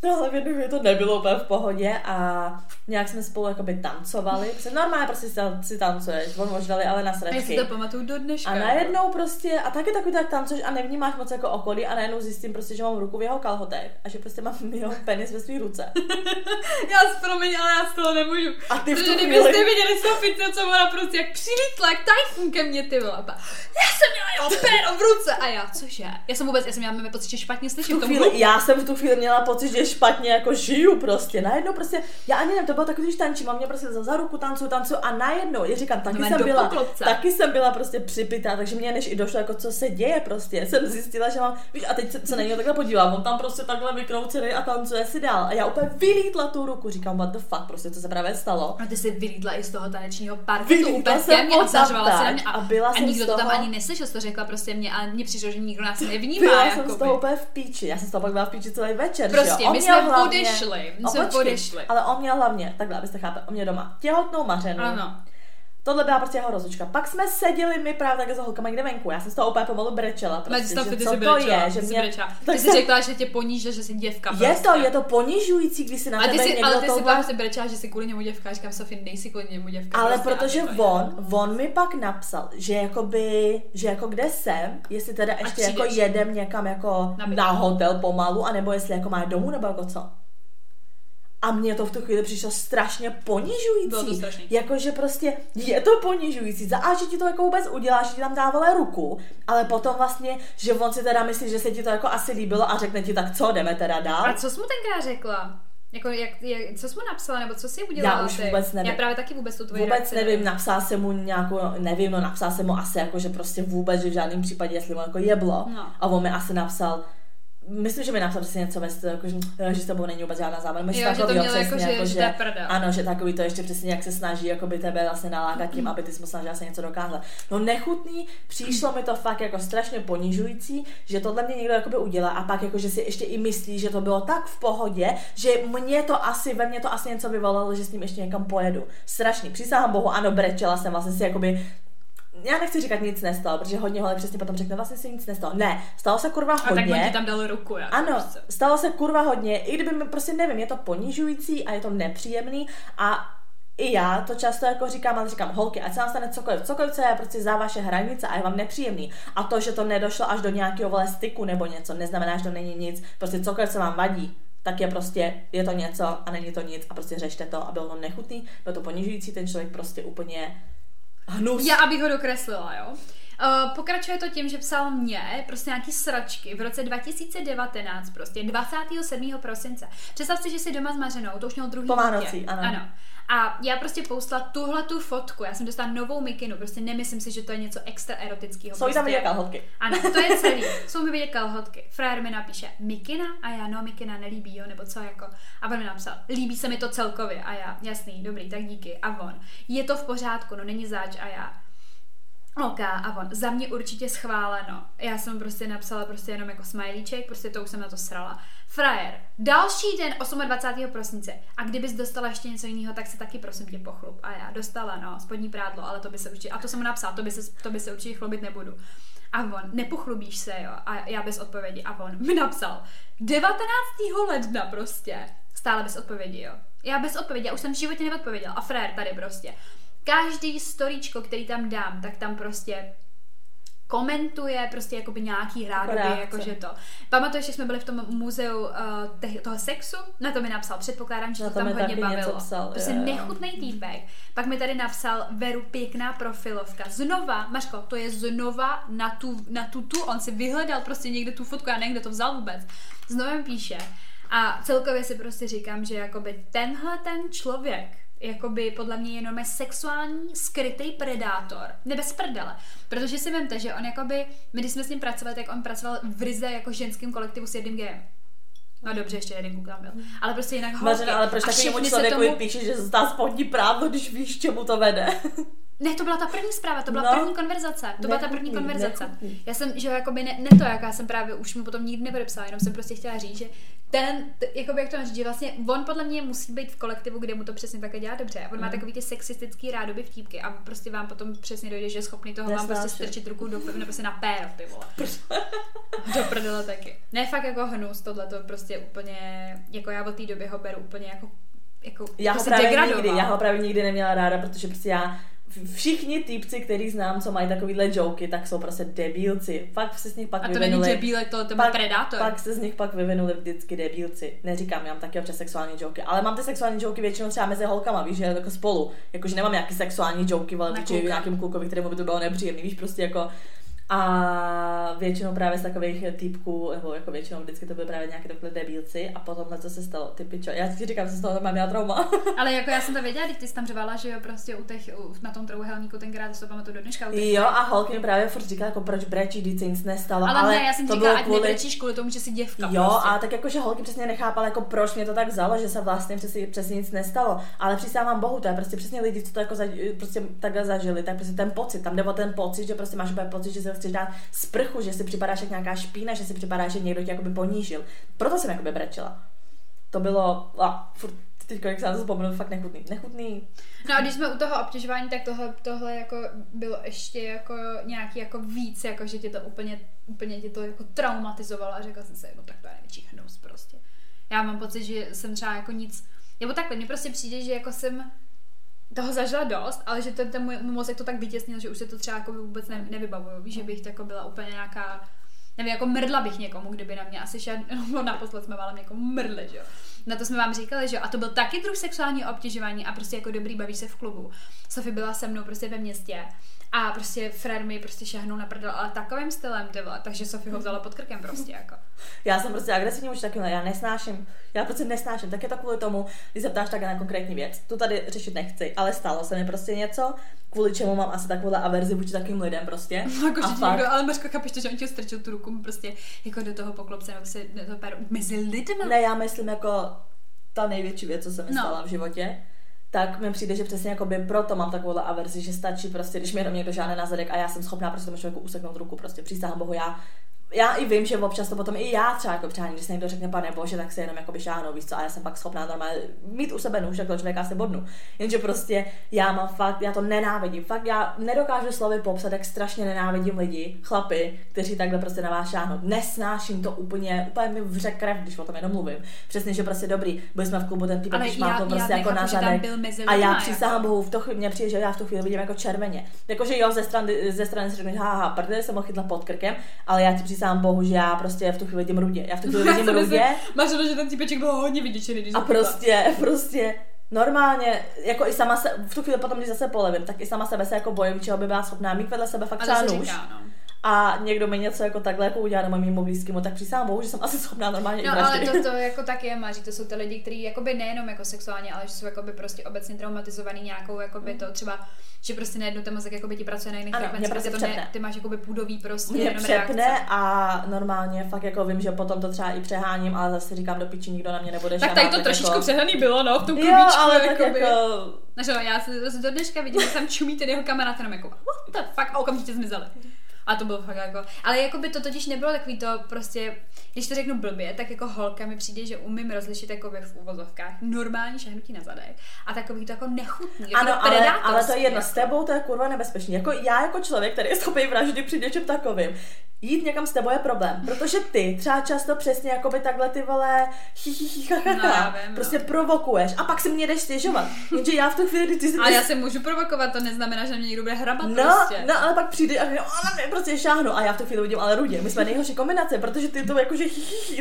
S2: No ale v jednu chvíli to nebylo úplně v pohodě a nějak jsme spolu jakoby tancovali, protože normálně prostě si, tancuješ, on možná ale na
S1: A já si
S2: sračky.
S1: to pamatuju do dneška.
S2: A najednou prostě, a taky takový tak tancuješ a nevnímáš moc jako okolí a najednou zjistím prostě, že mám ruku v jeho kalhotech a že prostě mám jeho penis ve své ruce.
S1: Já si promiň, ale já z toho nemůžu.
S2: A ty v tu
S1: Protože
S2: chvíli-
S1: kdybyste viděli Sofice, co ona prostě jak přilítla, jak tajfun ke mně, ty vole. Já jsem měla jeho péro v ruce. A já, cože? Já jsem vůbec, já jsem měla pocit, že špatně slyším
S2: já jsem v tu chvíli měla pocit, že špatně jako žiju prostě. Najednou prostě, já ani nevím, to bylo takový, když tančím, a mě prostě za, za ruku tancu, tancu a najednou, já říkám, taky
S1: No,
S2: jsem byla, taky jsem byla prostě připitá, takže mě než i došlo, jako co se děje prostě. Jsem zjistila, že mám, víš, a teď se, se na něj takhle podívám, on tam prostě takhle vykroucený a tancuje si dál. A já úplně vylítla tu ruku, říkám, what the fuck, prostě co se právě stalo.
S1: A ty jsi vylídla i z toho tanečního
S2: Vylítla
S1: úplně
S2: jsem
S1: mně a se na mě. A,
S2: a byla
S1: a nikdo
S2: z
S1: to tam
S2: toho-
S1: ani neslyšel, to řekla prostě mě a mně přišlo, že nikdo nás nevnímá.
S2: Byla jsem z toho úplně v píči. Já jsem z toho pak byla v píči celý večer.
S1: Prostě,
S2: že jo?
S1: My jsme
S2: hlavně-
S1: odešli, my jsme odešli.
S2: Ale on měl hlavně, takhle, abyste chápali, on měl doma těhotnou mařenu.
S1: Ano.
S2: Tohle byla prostě jeho rozlučka. Pak jsme seděli my právě takhle za holkama někde venku. Já jsem z toho úplně pomalu brečela. Prostě,
S1: Představ,
S2: že co
S1: jsi
S2: to
S1: brečela,
S2: je, že mě...
S1: brečela.
S2: Tak
S1: Ty jsi
S2: jsem-
S1: řekla, že tě poníže, že jsi děvka.
S2: Je
S1: prostě.
S2: to, je to ponižující, když si na
S1: A ty
S2: tebe
S1: jsi,
S2: někdo
S1: ale ty
S2: tohle-
S1: jsi brečela, že jsi kvůli němu děvka. Říkám, Sofie, nejsi kvůli němu děvka.
S2: Ale
S1: prostě,
S2: protože
S1: ty to
S2: on, on mi pak napsal, že jakoby, že jako kde jsem, jestli teda ještě jako jedem někam jako
S1: Na
S2: na, hotel pomalu, anebo jestli jako má domů, nebo jako co. A mně to v tu chvíli přišlo strašně ponižující.
S1: Bylo to strašný.
S2: Jakože prostě je to ponižující. Za A, že ti to jako vůbec udělá, že ti tam dá vole ruku, ale potom vlastně, že on si teda myslí, že se ti to jako asi líbilo a řekne ti tak co, jdeme teda dál.
S1: A co jsi mu tenkrát řekla? Jako, jak, jak, co jsi mu napsala, nebo co jsi udělala?
S2: Já už
S1: ty?
S2: vůbec nevím.
S1: Já právě taky vůbec tu tvoji
S2: Vůbec
S1: reakci
S2: nevím, napsal jsem mu nějakou, nevím, no napsal jsem mu asi jako, že prostě vůbec, že v žádném případě, jestli mu jako jeblo.
S1: No.
S2: A on mi asi napsal, myslím, že mi napsal prostě něco ve stylu, jako, že, že s tebou není vůbec žádná zábava.
S1: Jo, že to mělo jako, že- že to je prdel.
S2: ano, že takový to ještě přesně, jak se snaží jako by tebe vlastně nalákat tím, aby ty jsi snažila se něco dokázat. No nechutný, přišlo mi to fakt jako strašně ponižující, že tohle mě někdo jakoby udělá a pak jako, že si ještě i myslí, že to bylo tak v pohodě, že mě to asi, ve mně to asi něco vyvolalo, že s ním ještě někam pojedu. Strašný, přísahám bohu, ano, brečela jsem vlastně si jakoby já nechci říkat nic nestalo, protože hodně holek přesně potom řekne, vlastně si nic nestalo. Ne, stalo se kurva
S1: A tak
S2: hodně.
S1: ti tam dal ruku, jako
S2: Ano,
S1: prostě.
S2: stalo se kurva hodně, i kdyby mi prostě nevím, je to ponižující a je to nepříjemný a i já to často jako říkám, ale říkám, holky, ať se vám stane cokoliv, cokoliv, co je prostě za vaše hranice a je vám nepříjemný. A to, že to nedošlo až do nějakého vole styku nebo něco, neznamená, že to není nic, prostě cokoliv, co vám vadí, tak je prostě, je to něco a není to nic a prostě řešte to a bylo to nechutný, bylo to ponižující, ten člověk prostě úplně hnus.
S1: Já, abych ho dokreslila, jo. Uh, pokračuje to tím, že psal mě prostě nějaký sračky v roce 2019, prostě 27. prosince. Představ si, že jsi doma s Mařenou, to už měl druhý
S2: Po. Vánocí, ano.
S1: ano. A já prostě poustla tuhle tu fotku, já jsem dostala novou mikinu, prostě nemyslím si, že to je něco extra erotického.
S2: Jsou
S1: prostě.
S2: tam vidět kalhotky.
S1: Ano, to je celý. Jsou mi vidět kalhotky. Frajer mi napíše Mikina a já no, Mikina nelíbí, jo, nebo co jako. A on mi napsal, líbí se mi to celkově a já, jasný, dobrý, tak díky. A on, je to v pořádku, no není zač a já. OK, a on, za mě určitě schváleno. Já jsem prostě napsala prostě jenom jako smajlíček, prostě to už jsem na to srala. Frajer, další den 28. prosince. A kdybys dostala ještě něco jiného, tak se taky prosím tě pochlup. A já dostala, no, spodní prádlo, ale to by se určitě, a to jsem napsala, to by se, to by se určitě chlubit nebudu. A on, nepochlubíš se, jo. A já bez odpovědi. A on mi napsal, 19. ledna prostě. Stále bez odpovědi, jo. Já bez odpovědi, já už jsem v životě neodpověděla. A frér tady prostě. Každý storíčko, který tam dám, tak tam prostě komentuje prostě jakoby nějaký rádoby,
S2: reakce.
S1: jakože to. Pamatuješ, že jsme byli v tom muzeu uh, te, toho sexu? Na to mi napsal, předpokládám, že
S2: Na
S1: to tam hodně bavilo.
S2: psal,
S1: prostě
S2: jo, jo.
S1: nechutný týpek. Pak mi tady napsal Veru pěkná profilovka. Znova, Maško, to je znova na tu, na tu, tu, on si vyhledal prostě někde tu fotku, já nevím, kde to vzal vůbec. Znova mi píše. A celkově si prostě říkám, že jakoby tenhle ten člověk jakoby podle mě je jenom sexuální skrytý predátor. Ne bez prdele. Protože si vemte, že on jakoby, my když jsme s ním pracovali, tak on pracoval v ryze jako ženským kolektivu s jedním gejem. No dobře, ještě jeden kluk tam byl. Ale prostě jinak.
S2: Mařena, ale proč takovému člověku
S1: tomu-
S2: píše, že zastá spodní právo, když víš, čemu to vede?
S1: Ne, to byla ta první zpráva, to byla
S2: No.
S1: první konverzace. To byla ta první konverzace.
S2: nechutný.
S1: Já jsem, že jakoby ne, ne to, jak já jsem právě už mu potom nikdy nepodepsala, jenom jsem prostě chtěla říct, že ten, t, jakoby jak to máš, že vlastně on podle mě musí být v kolektivu, kde mu to přesně takhle dělá dobře. On má
S2: Mm.
S1: takový ty sexistický rádoby vtípky a prostě vám potom přesně dojde, že je schopný toho vám prostě strčit ruku do nebo se na péro, ty vole. do prdele taky. Ne, fakt jako hnus, tohle to prostě úplně, jako já od té doby ho beru úplně jako jako,
S2: Já
S1: jako
S2: ho
S1: se
S2: právě
S1: degradoval.
S2: nikdy, já ho právě nikdy neměla ráda, protože prostě já všichni týpci, který znám, co mají takovýhle joky, tak jsou prostě debílci. Fakt se z nich pak
S1: A to není
S2: vyvinuli.
S1: debílek, to, to
S2: pak,
S1: predátor.
S2: pak se z nich pak vyvinuli vždycky debílci. Neříkám, já mám taky občas sexuální joky, ale mám ty sexuální joky většinou třeba mezi holkama, víš, že jako spolu. Jakože nemám nějaký sexuální joky, ale vůči nějakým klukovi, kterému by to bylo nepříjemný, víš, prostě jako a většinou právě z takových typků, nebo jako většinou vždycky to byly právě nějaké takové debílci a potom co se stalo, ty pičo, já ti říkám, že z toho mám já trauma.
S1: Ale jako já jsem to věděla, když ty jsi tam řvala, že jo, prostě u těch, u, na tom trouhelníku tenkrát, to se pamatuju do dneška. Těch,
S2: Jo, a holky mi právě furt říkala, jako proč brečíš, když se nic nestalo.
S1: ale,
S2: ale
S1: ne, já jsem
S2: to
S1: říkala, ať
S2: kvůli...
S1: nebrečíš kvůli tomu, že jsi děvka.
S2: Jo,
S1: prostě.
S2: a tak jakože holky přesně nechápala, jako proč mě to tak vzalo, že se vlastně přesně, přesně nic nestalo. Ale přísahám bohu, to je prostě přesně lidi, co to jako za, prostě takhle zažili, tak prostě ten pocit, tam jde o ten pocit, že prostě máš pocit, že se chceš dát sprchu, že si připadáš jak nějaká špína, že si připadáš, že někdo tě jakoby ponížil. Proto jsem jakoby brečela. To bylo, a furt, teď, jak se na to vzpomenu, fakt nechutný. Nechutný.
S1: No a když jsme u toho obtěžování, tak tohle, tohle jako bylo ještě jako nějaký jako víc, jako že tě to úplně, úplně tě to jako traumatizovalo a řekla jsem si, no tak to je největší hnus prostě. Já mám pocit, že jsem třeba jako nic, nebo takhle, mně prostě přijde, že jako jsem toho zažila dost, ale že ten, ten můj mozek to tak vytěsnil, že už se to třeba jako vůbec ne, nevybavuju. Že bych jako byla úplně nějaká, nevím, jako mrdla bych někomu, kdyby na mě asi šel, no naposled jsme válem někomu mrdli, že jo. Na to jsme vám říkali, že jo. A to byl taky druh sexuálního obtěžování a prostě jako dobrý bavíš se v klubu. Sofie byla se mnou prostě ve městě a prostě Fred mi prostě šahnul na prdel, ale takovým stylem, ty vole, takže Sofie ho vzala pod krkem prostě jako.
S2: Já jsem prostě agresivní už taky, já nesnáším, já prostě nesnáším, tak je to kvůli tomu, když se ptáš tak na konkrétní věc. Tu tady řešit nechci, ale stalo se mi prostě něco, kvůli čemu mám asi takovouhle averzi vůči takým lidem prostě.
S1: Jako,
S2: a fakt,
S1: někdo, ale Mařko, chápeš to, že on ti strčil tu ruku prostě jako do toho poklopce, nebo se do toho péru, mezi lidmi.
S2: ne, já myslím jako ta největší věc, co se mi
S1: No.
S2: stala v životě, tak mi přijde, že přesně jakoby proto mám takovouhle averzi, že stačí prostě, když mě jenom někdo žádné na zadek a já jsem schopná prostě tomu člověku useknout ruku, prostě přísahám bohu, já já i vím, že občas to potom i já třeba jako přání, když se někdo řekne pane bože, tak se jenom jako šáhnou, víš co, a já jsem pak schopná normálně mít u sebe nůž, jak toho člověka se bodnu. Jenže prostě já mám fakt, já to nenávidím, fakt já nedokážu slovy popsat, jak strašně nenávidím lidi, chlapy, kteří takhle prostě na vás šáhnou. Nesnáším to úplně, úplně mi vře krev, když o tom jenom mluvím. Přesně, že prostě dobrý, byli jsme v klubu, ten týpek,
S1: Ale
S2: když má to prostě jako na zadek. A já přísahám
S1: jako.
S2: bohu, v to chvíli mě přijde, že já v tu chvíli vidím jako červeně. Jakože jo, ze strany, ze strany si řeknu, haha, prdele jsem ho chytla pod krkem, ale já ti přísahám bohu, že já prostě v tu chvíli vidím rudě. Já v tu chvíli vidím rudě
S1: Máš to, že ten týpeček byl hodně vyděčený, když
S2: a prostě, prostě normálně, jako i sama se, v tu chvíli potom, když zase polevím, tak i sama sebe se jako bojím, čeho by byla schopná mít vedle sebe fakt třeba nůž.
S1: říká, no.
S2: A někdo mi něco jako takhle jako udělá nebo mému blízkému, tak přísahám bohu, že jsem asi schopná normálně
S1: No ale to, to jako tak je, Maří, to jsou ty lidi, kteří jakoby nejenom jako sexuálně, ale že jsou jakoby prostě obecně traumatizovaný nějakou jakoby to třeba, že prostě najednou ten mozek jakoby ti pracuje na jiných frekvencích,
S2: prostě
S1: protože to ne, ty máš jakoby půdový prostě
S2: mě
S1: jenom
S2: přepne
S1: reakce.
S2: a normálně fakt jako vím, že potom to třeba i přeháním, ale zase říkám do piči, nikdo na mě nebude
S1: Tak tady to trošičku
S2: jako...
S1: přehnaný bylo, no, v tom
S2: Jo,
S1: klubíčku,
S2: ale tak
S1: jakoby.
S2: jako...
S1: No, jo, já se do dneška vidím, že tam čumí ten jeho kamarád, jenom jako, what the fuck, a okamžitě zmizeli. A to bylo fakt jako, ale jako by to totiž nebylo takový to prostě, když to řeknu blbě, tak jako holka mi přijde, že umím rozlišit jako v uvozovkách normální šahnutí na zadek a takový to jako nechutný, jako
S2: Ano, ale, ale to je jedno,
S1: jako.
S2: s tebou to je kurva nebezpečný. Jako já jako člověk, který je schopný vraždy při něčem takovým, jít někam s tebou je problém, protože ty třeba často přesně jako by takhle ty vole hi, hi, hi, ha, ha,
S1: No, no.
S2: prostě provokuješ a pak si mě jdeš stěžovat. Jenže já v tu chvíli, ty si
S1: Ale já se můžu provokovat, to neznamená, že mě někdo bude hrabat
S2: No,
S1: prostě.
S2: no, ale pak přijde a mě prostě šáhnu a já v tu chvíli vidím ale rudě. My jsme nejhorší kombinace, protože ty to jakože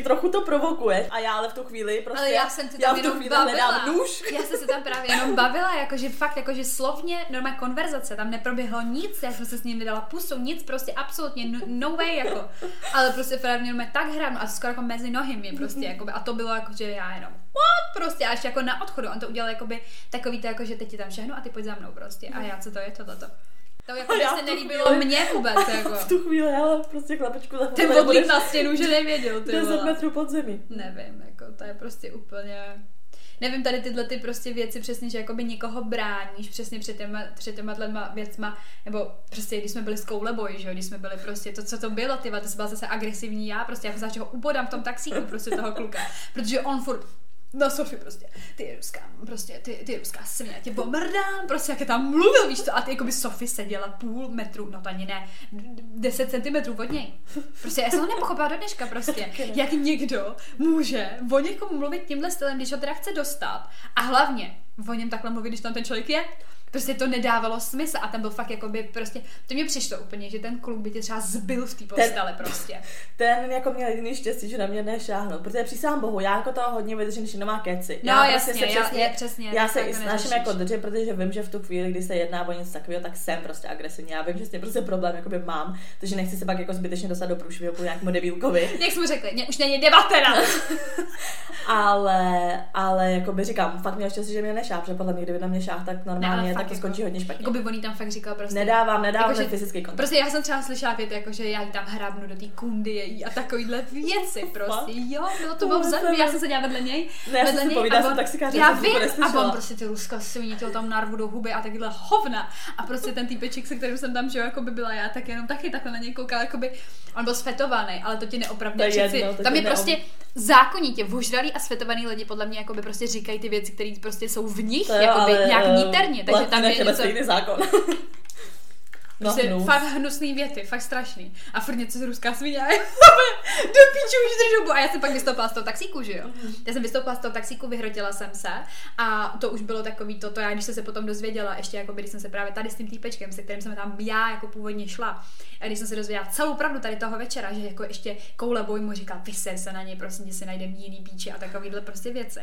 S2: trochu to provokuješ a já ale v tu chvíli prostě
S1: Ale já jsem se
S2: já
S1: tam
S2: v tu
S1: jenom
S2: chvíli
S1: bavila.
S2: nůž.
S1: Já jsem se tam právě jenom bavila, jakože fakt, jakože slovně, normálně konverzace, tam neproběhlo nic, já jsem se s ním nedala pusu, nic, prostě absolutně no, no way, jako. Ale prostě mě normálně tak hráno a skoro jako mezi nohy mi prostě, jakoby, a to bylo jako, že já jenom, what, prostě, a ještě jako na odchodu, on to udělal jakoby takový to, jako, že teď ti tam šahnu a ty pojď za mnou prostě, a já, co to je tohleto. To jako By
S2: já
S1: se nelíbilo
S2: chvíli-
S1: mně vůbec, jako.
S2: V tu chvíli, ale prostě chlapečku za
S1: Ten
S2: budeš
S1: na stěnu, že nevěděl, ty
S2: 10
S1: vole.
S2: metrů pod zemí.
S1: Nevím, jako to je prostě úplně... Nevím, tady tyhle ty prostě věci přesně, že jakoby někoho bráníš přesně před těma, před těma tlema věcma, nebo prostě když jsme byli s kouleboj, že jo, když jsme byli prostě, to, co to bylo, ty to byla zase agresivní já, prostě já ho ubodám v tom taxíku prostě toho kluka, protože on furt No Sofie prostě, ty ruská, prostě, ty, ty ruská svině, tě pomrdám, prostě jak je tam mluvil, víš to, a ty jako by Sofie seděla půl metru, no to ani ne, 10 centimetrů od něj. Prostě já jsem to nepochopila do dneška prostě, jak někdo může o někom mluvit tímhle stylem, když ho teda chce dostat? A hlavně o něm takhle mluvit, když tam ten člověk je. Prostě to nedávalo smysl a ten byl fakt jako by prostě, to mě přišlo úplně, že ten kluk by tě třeba zbyl v té postele prostě.
S2: Ten jako měl jediný štěstí, že na mě nešáhnou, protože přísahám bohu, já jako toho hodně vydržím, když nemá keci.
S1: No,
S2: já
S1: jasně,
S2: se
S1: já- je, přesně,
S2: já se
S1: jako
S2: i snažím
S1: neřešíš.
S2: jako držet, protože vím, že v tu chvíli, kdy se jedná o něco takového, tak jsem prostě agresivní. Já vím, že s tím prostě problém jakoby mám, takže nechci se pak jako zbytečně dostat do průšvihu po nějakému debilkovi.
S1: Jak jsme řekli, mě už není debatera.
S2: Ale, ale jako by říkám, fakt měl štěstí, že mě nešáh, protože podle mě, kdyby na mě šáh, tak
S1: Ne,
S2: normálně
S1: fakt
S2: tak to
S1: jako-
S2: skončí hodně špatně.
S1: Jako by on tam fakt říkal prostě.
S2: Nedávám, nedávám
S1: Jakože-
S2: ten fyzický kontakt.
S1: Prostě já jsem třeba slyšela věty, jako že já jí tam hrabnu do té kundy její a takovýhle věci prostě. Jo, bylo to bylo vzadu,
S2: jsem-
S1: já jsem seděla vedle něj.
S2: Ne, já
S1: vedle
S2: jsem si
S1: něj
S2: povídala
S1: a
S2: s
S1: on-
S2: taxikářem,
S1: Já
S2: to
S1: vím, a on prostě ty ruská svině těho tam narvu do huby a takovýhle hovna. A prostě ten týpeček, se kterým jsem tam, že jo, jako by byla já, tak jenom taky takhle na něj koukala, jako by, on byl svetovaný, ale to ti.
S2: To to
S1: tam je prostě zákonitě vožralí a svetovaný lidi podle mě jako by prostě říkají ty věci, které prostě jsou v nich,
S2: To
S1: jako by
S2: ale,
S1: nějak
S2: eh,
S1: niterně, takže tam je něco...
S2: stejný zákon. No,
S1: Prostě
S2: hnus.
S1: fakt hnusný věty, fakt strašný. A furt něco z ruská svině. Do píču už dobu. A já jsem pak vystoupila z toho taxíku, že jo? Já jsem vystoupila z toho taxíku, vyhrotila jsem se a to už bylo takový to, to já, když jsem se potom dozvěděla, ještě jako když jsem se právě tady s tím týpečkem, se kterým jsem tam já jako původně šla, a když jsem se dozvěděla celou pravdu tady toho večera, že jako ještě koule boj mu říkal, vyser se na něj, prosím tě si najdem jiný píči a takovýhle prostě věci.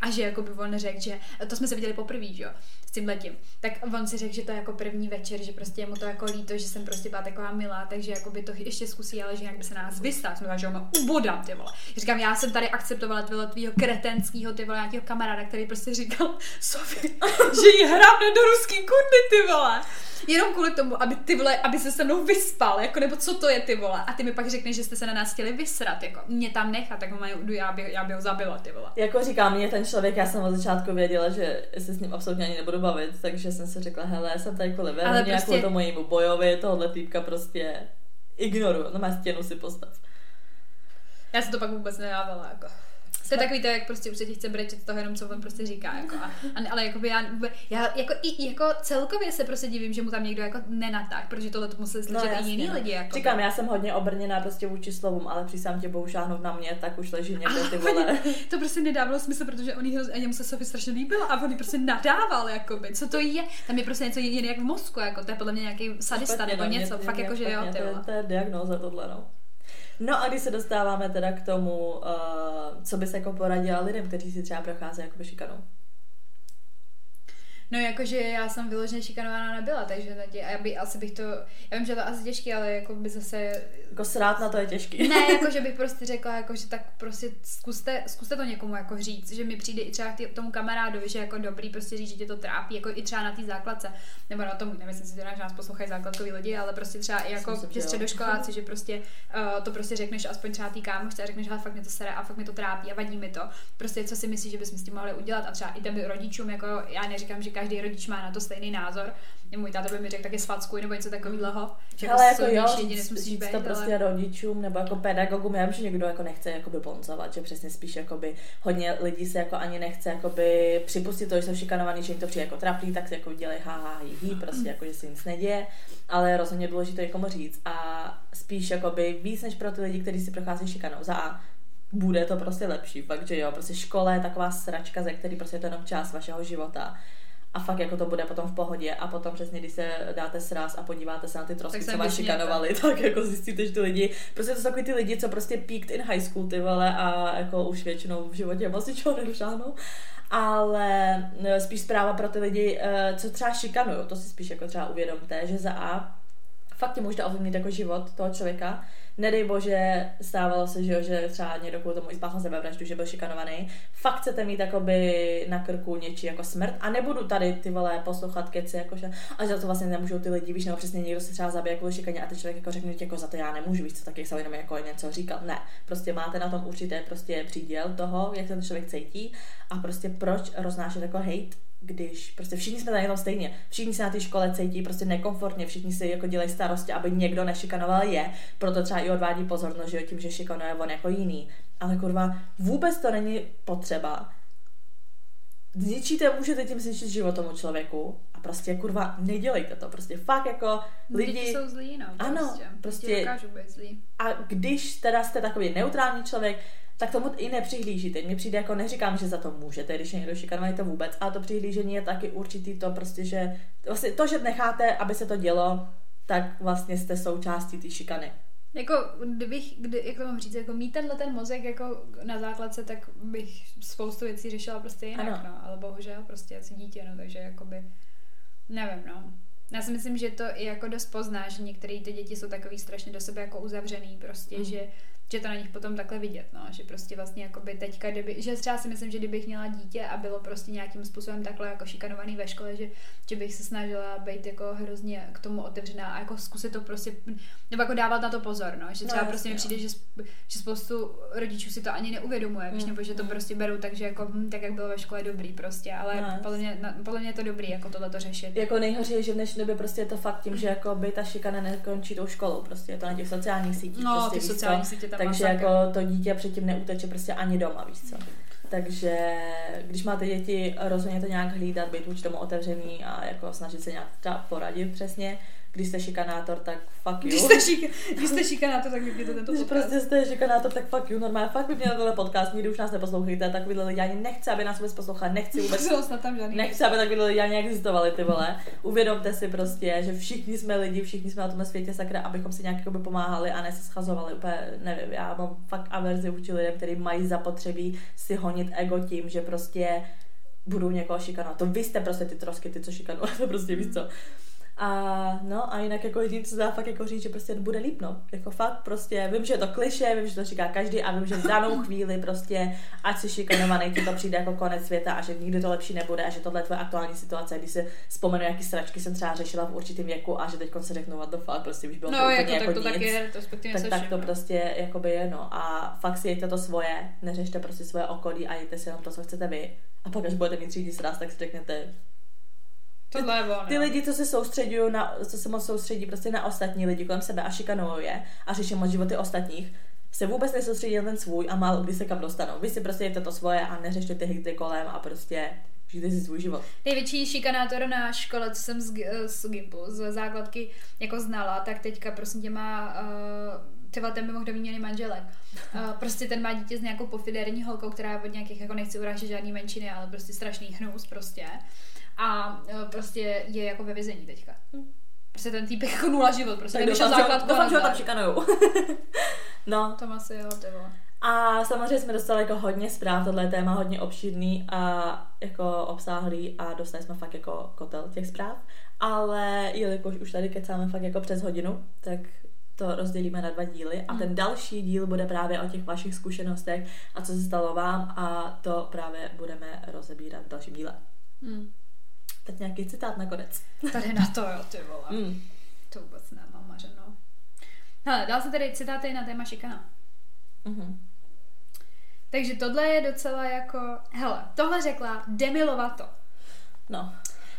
S1: A že jako by on řekl, že to jsme se viděli poprvé, že jo, s tím letím. Tak on si řekl, že to je jako první večer, že prostě je mu to jako líto, že jsem prostě byla taková milá, takže jako by to ještě zkusí, ale že jinak by se na nás vystát. Jsme že ho ubodám, ty vole. Říkám, já jsem tady akceptovala tvýho tvýho kretenského, ty vole, nějakého kamaráda, který prostě říkal, Sofie, že jí hrábne do ruský kundy, ty vole. Jenom kvůli tomu, aby ty vole, aby se se mnou vyspal, jako nebo co to je ty vole. A ty mi pak řekneš, že jste se na nás chtěli vysrat, jako mě tam nechat, tak ho mají, jdu, já by, já by ho zabila, ty vole.
S2: Jako říká mě ten člověk, já jsem od začátku věděla, že se s ním absolutně ani nebudu bavit, takže jsem si řekla, hele, já jsem tady kvůli Veroně,
S1: prostě-
S2: kvůli tomu jejímu bojovi, tohle týpka prostě ignoruju, no má stěnu si postav.
S1: Já se to pak vůbec nedávala, jako. To je takový to, jak prostě už se ti chce brečet toho jenom, co on prostě říká, jako. A, a, ale jakoby já, já, jako, i, jako celkově se prostě divím, že mu tam někdo jako nenatáh, protože tohle to museli slyšet i jiný
S2: no.
S1: lidi, jako.
S2: Říkám, já jsem hodně obrněná prostě vůči slovům, ale přísám tě bohu šáhnout na mě, tak už leží někde ty vole.
S1: To prostě nedávalo smysl, protože on hrozně, a jemu se Sofie strašně líbila a on prostě nadával, jakoby. Co to je? Tam je prostě něco jiné jak v mozku, jako to je podle mě nějaký sadista nebo
S2: no,
S1: něco.
S2: mě-
S1: Fakt
S2: mě
S1: jako, že jo,
S2: to, je,
S1: vole.
S2: to je diagnóza tohle, no. No a když se dostáváme teda k tomu, uh, co bys jako poradila lidem, kteří si třeba procházejí jako šikanou.
S1: No jakože já jsem vyloženě šikanovaná nebyla, takže nadě, a já by, asi bych to, já vím, že to asi těžké, ale jako by zase...
S2: Jako srát na to je těžký.
S1: Ne, jakože bych prostě řekla, jako, že tak prostě zkuste, zkuste to někomu jako říct, že mi přijde i třeba k tomu kamarádovi, že jako dobrý prostě říct, že tě to trápí, jako i třeba na té základce, nebo na tom, nevím, si to že nás poslouchají základkoví lidi, ale prostě třeba i jako že středoškoláci, že prostě uh, to prostě řekneš aspoň třeba tý kámošce a řekneš, že fakt mě to sere a fakt mě to trápí a vadí mi to. Prostě co si myslíš, že bychom s tím mohli udělat a třeba i těm rodičům, jako já neříkám, že každý rodič má na to stejný názor. Můj táta by mi řekl taky svackuj nebo něco takového.
S2: Že ale jako, jako jo, říct, říct být, to prostě ale... rodičům nebo jako pedagogům, já vím, že někdo jako nechce jakoby bonzovat, že přesně spíš jakoby hodně lidí se jako ani nechce jakoby připustit to, že jsou šikanovaný, že jim to přijde jako trapný, tak si jako dělají ha, ha, hi, hi, prostě jako, že se nic neděje, ale rozhodně důležité někomu říct a spíš jakoby víc než pro ty lidi, kteří si prochází šikanou. Za A, bude to prostě lepší. Fakt, že jo, prostě škola je taková sračka, ze který prostě je to jenom část vašeho života a fakt jako to bude potom v pohodě a potom přesně, když se dáte sraz a podíváte se na ty trosky, co vás šikanovali, tak jako zjistíte, že ty lidi, prostě to jsou takový ty lidi, co prostě peaked in high school, ty vole, a jako už většinou v životě moc ničeho nedošáhnou. Ale no, spíš zpráva pro ty lidi, eh, co třeba šikanují, to si spíš jako třeba uvědomte, že za A fakt je možná ovlivnit jako život toho člověka, nedej bože, stávalo se, že, jo, že třeba někdo kvůli tomu i spáchal sebevraždu, že byl šikanovaný. Fakt chcete mít jakoby na krku něčí jako smrt a nebudu tady ty vole poslouchat keci, jakože, a za to vlastně nemůžou ty lidi, víš, nebo přesně někdo se třeba zabije kvůli šikaně a ten člověk jako řekne, jako za to já nemůžu, víš co, taky se jenom jako něco říkal. Ne, prostě máte na tom určité prostě příděl toho, jak ten člověk cítí a prostě proč roznášet jako hate když prostě všichni jsme jenom stejně, všichni se na té škole cítí prostě nekomfortně, všichni si jako dělají starosti, aby někdo nešikanoval je, proto třeba i odvádí pozornost, že jo, tím, že šikanuje on jako jiný. Ale kurva, vůbec to není potřeba. Zničíte, můžete tím zničit život tomu člověku a prostě kurva, nedělejte to, prostě fakt jako lidi...
S1: Lidi jsou zlí, no,
S2: prostě. Ano, prostě...
S1: být zlí.
S2: A když teda jste takový neutrální člověk, tak tomu i nepřihlížíte. Mně přijde jako, neříkám, že za to můžete, když je někdo šikanovaný, to vůbec, ale to přihlížení je taky určitý to prostě, že vlastně to, že necháte, aby se to dělo, tak vlastně jste součástí té šikany.
S1: Jako, kdybych, kdy, jak to mám říct, jako mít tenhle ten mozek jako na základce, tak bych spoustu věcí řešila prostě jinak, ano. no, ale bohužel prostě asi dítě, no, takže jakoby, nevím, no. Já si myslím, že to i jako dost pozná, že některé ty děti jsou takový strašně do sebe jako uzavřený prostě, mm. že že to na nich potom takhle vidět, no, že prostě vlastně jakoby teďka, kdyby, že třeba si myslím, že kdybych měla dítě a bylo prostě nějakým způsobem takhle jako šikanovaný ve škole, že, že bych se snažila být jako hrozně k tomu otevřená a jako zkusit to prostě, nebo jako dávat na to pozor, no, že třeba no, prostě mi přijde, že, že spoustu rodičů si to ani neuvědomuje, víš, mm, nebo že to mm. prostě berou tak, že jako, hm, tak jak bylo ve škole dobrý prostě, ale no, podle, mě, na, podle mě je to dobrý, jako tohle to řešit.
S2: Jako nejhorší je, že v dnešní době prostě je to fakt tím, že jako by ta šikana nekončí tou školou, prostě je to na těch sociálních sítích.
S1: No,
S2: prostě,
S1: ty sociální sítě tam
S2: takže jako to dítě předtím neuteče prostě ani doma, víš co. Takže když máte děti, rozhodně to nějak hlídat, být vůči tomu otevřený a jako snažit se nějak poradit přesně když jste šikanátor, tak fuck you.
S1: Když jste, šik, když jste šikanátor, tak vypněte tento
S2: podcast. Když prostě jste šikanátor, tak fuck you, normálně fakt vypněte tenhle podcast, nikdy už nás neposlouchejte, takovýhle lidi ani nechci, aby nás vůbec poslouchali, nechci vůbec,
S1: tam žádný
S2: nechci, aby takovýhle lidi ani existovali, ty vole. Uvědomte si prostě, že všichni jsme lidi, všichni jsme na tomhle světě sakra, abychom si nějak pomáhali a ne se schazovali, úplně, nevím, já mám fakt averzi vůči lidem, kteří mají zapotřebí si honit ego tím, že prostě budou někoho šikanovat. To vy jste prostě ty trosky, ty, co šikanujete, prostě víš co. A no a jinak jako jediný, co dá fakt jako říct, že prostě bude líp, no. Jako fakt prostě, vím, že je to kliše, vím, že to říká každý a vím, že v danou chvíli prostě, ať si šikanovaný, ti to přijde jako konec světa a že nikdy to lepší nebude a že tohle je tvoje aktuální situace, když si vzpomenu, jaký sračky jsem třeba řešila v určitém věku a že teď se řeknu, what the fuck, prostě už bylo
S1: no,
S2: to úplně
S1: jako,
S2: jako
S1: tak to
S2: nic,
S1: tak je, to
S2: tak, tak to prostě jakoby je, no. A fakt si jejte to svoje, neřešte prostě svoje okolí a jděte si jenom to, co chcete vy. A pak, až budete mít třídní sraz, tak si řeknete,
S1: Tohle je
S2: Ty lidi, co se soustředují na, co se moc soustředí prostě na ostatní lidi kolem sebe a šikanují je a řeší moc životy ostatních, se vůbec nesoustředí na ten svůj a málo kdy se kam dostanou. Vy si prostě jděte to svoje a neřešte ty hejty kolem a prostě žijte si svůj život.
S1: Největší šikanátor na škole, co jsem z, z Gimpu, z základky jako znala, tak teďka prosím tě má uh, třeba ten mimochodem výměný manželek. Uh, prostě ten má dítě s nějakou pofiderní holkou, která je od nějakých, jako nechci urážet žádný menšiny, ale prostě strašný hnus prostě a e, prostě je jako ve vězení teďka. Hm. Prostě ten týpek jako nula život, prostě tak
S2: doufám, základ. Doufám, že ho tam šikanujou. no.
S1: Tam asi jo, ty vole.
S2: A samozřejmě jsme dostali jako hodně zpráv, tohle je téma hodně obšírný a jako obsáhlý a dostali jsme fakt jako kotel těch zpráv. Ale jelikož už tady kecáme fakt jako přes hodinu, tak to rozdělíme na dva díly a ten další díl bude právě o těch vašich zkušenostech a co se stalo vám a to právě budeme rozebírat v dalším díle.
S1: Hmm.
S2: Teď nějaký citát nakonec.
S1: Tady na to, jo, ty vole.
S2: Mm.
S1: To vůbec nemám mařeno. Hele, dal se tady citáty na téma šikana.
S2: Mhm.
S1: Takže tohle je docela jako... Hele, tohle řekla Demi Lovato.
S2: No,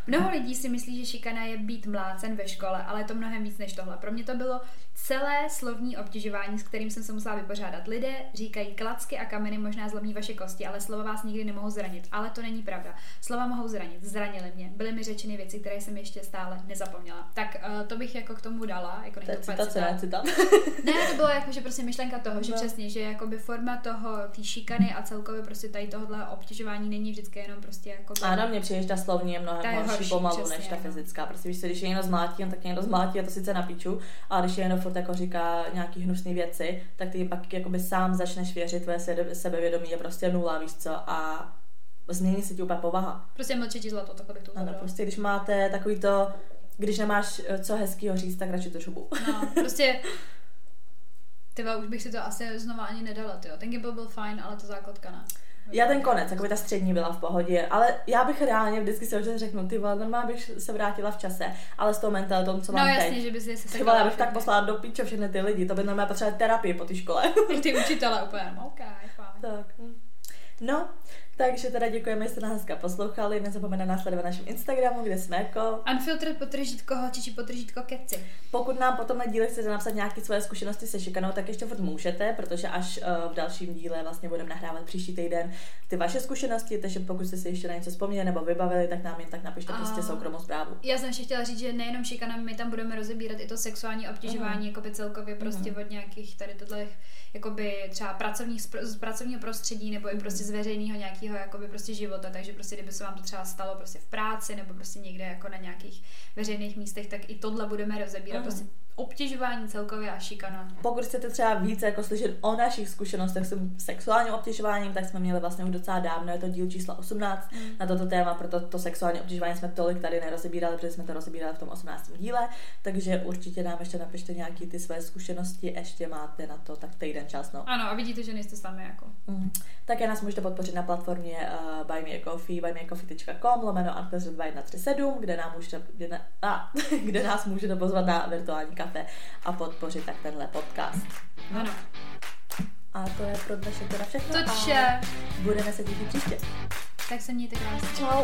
S1: Mnoho lidí si myslí, že šikana je být mlácen ve škole, ale je to mnohem víc než tohle. Pro mě to bylo celé slovní obtěžování, s kterým jsem se musela vypořádat. Lidé říkají, klacky a kameny možná zlomí vaše kosti, ale slova vás nikdy nemohou zranit. Ale to není pravda. Slova mohou zranit. Zranily mě. Byly mi řečeny věci, které jsem ještě stále nezapomněla. Tak uh, to bych jako k tomu dala. Jako
S2: to citace, ne
S1: citát. Ne, to bylo jako, že prostě myšlenka toho, že
S2: No.
S1: přesně, že jakoby forma toho, té šikany a celkově prostě tady tohohle obtěžování není vždycky jenom prostě jako.
S2: Ano, mně přijde, že ta slovní je mnohem
S1: Ta
S2: horší
S1: horší,
S2: pomalu
S1: přesně,
S2: než ta
S1: no.
S2: fyzická. Prostě víš co, když je někdo zmlátí, tak někdo zmlátí a to sice napíču, ale když je jenom furt jako říká nějaký hnusné věci, tak ty pak jakoby sám začneš věřit, tvoje sebe- sebevědomí je prostě nula, víš co, a změní se ti úplně povaha.
S1: Prostě mlčetí zlato, takhle bych to
S2: Ano, prostě když máte takový to, když nemáš eh, co hezkýho říct, tak radši to šubu.
S1: No, prostě Tyva, už bych si to asi znova ani nedala, tyjo. Ten gimbal byl fajn, ale to základka ne.
S2: Já ten konec, jakoby ta střední byla v pohodě, ale já bych reálně vždycky si občas řeknu, ty vole, normálně bych se vrátila v čase, ale s tou mentalitou, co
S1: No
S2: mám
S1: jasně,
S2: teď.
S1: že by si se
S2: Ty vole, já bych tak poslala do píče všechny ty lidi, to by normálně potřebovali terapii po té škole.
S1: Ty učitele úplně, no, ok, fajn.
S2: tak. No, takže teda děkujeme, že jste nás dneska poslouchali. Nezapomeňte nás sledovat na našem Instagramu, kde jsme jako.
S1: Unfiltered potržítko holči či potržítko keci.
S2: Pokud nám po tomhle díle chcete napsat nějaké svoje zkušenosti se šikanou, tak ještě furt můžete, protože až uh, v dalším díle vlastně budeme nahrávat příští týden ty vaše zkušenosti, takže pokud jste si ještě na něco vzpomněli nebo vybavili, tak nám jen tak napište
S1: A-
S2: prostě soukromou zprávu.
S1: Já jsem ještě chtěla říct, že nejenom šikana, my tam budeme rozebírat i to sexuální obtěžování,
S2: Mhm.
S1: jakoby celkově prostě od nějakých tady tohle, jakoby třeba pracovních, z pr- z pracovního prostředí, nebo i prostě z veřejného nějakého jakoby prostě života, takže prostě kdyby se vám to třeba stalo prostě v práci, nebo prostě někde jako na nějakých veřejných místech, tak i tohle budeme rozebírat,
S2: Mhm.
S1: prostě obtěžování celkově a šikana.
S2: Pokud chcete třeba více jako slyšet o našich zkušenostech s sexuálním obtěžováním, tak jsme měli vlastně už docela dávno, je to díl číslo 18
S1: Mm.
S2: na toto téma, proto to sexuální obtěžování jsme tolik tady nerozebírali, protože jsme to rozebírali v tom 18. díle, takže určitě nám ještě napište nějaký ty své zkušenosti, ještě máte na to tak týden čas, no.
S1: Ano, a vidíte, že nejste sami jako.
S2: Mm. Také nás můžete podpořit na platformě uh, Buy Me a Coffee, buymeacoffee.com, lomeno Unfiltered 2137, kde, nám můžete, kde, na, a, kde nás můžete pozvat na virtuální kafe a podpořit tak tenhle podcast.
S1: Ano.
S2: A to je pro dnešek teda všechno.
S1: To vše.
S2: Budeme se těšit příště.
S1: Tak se mějte krásně.
S2: Čau.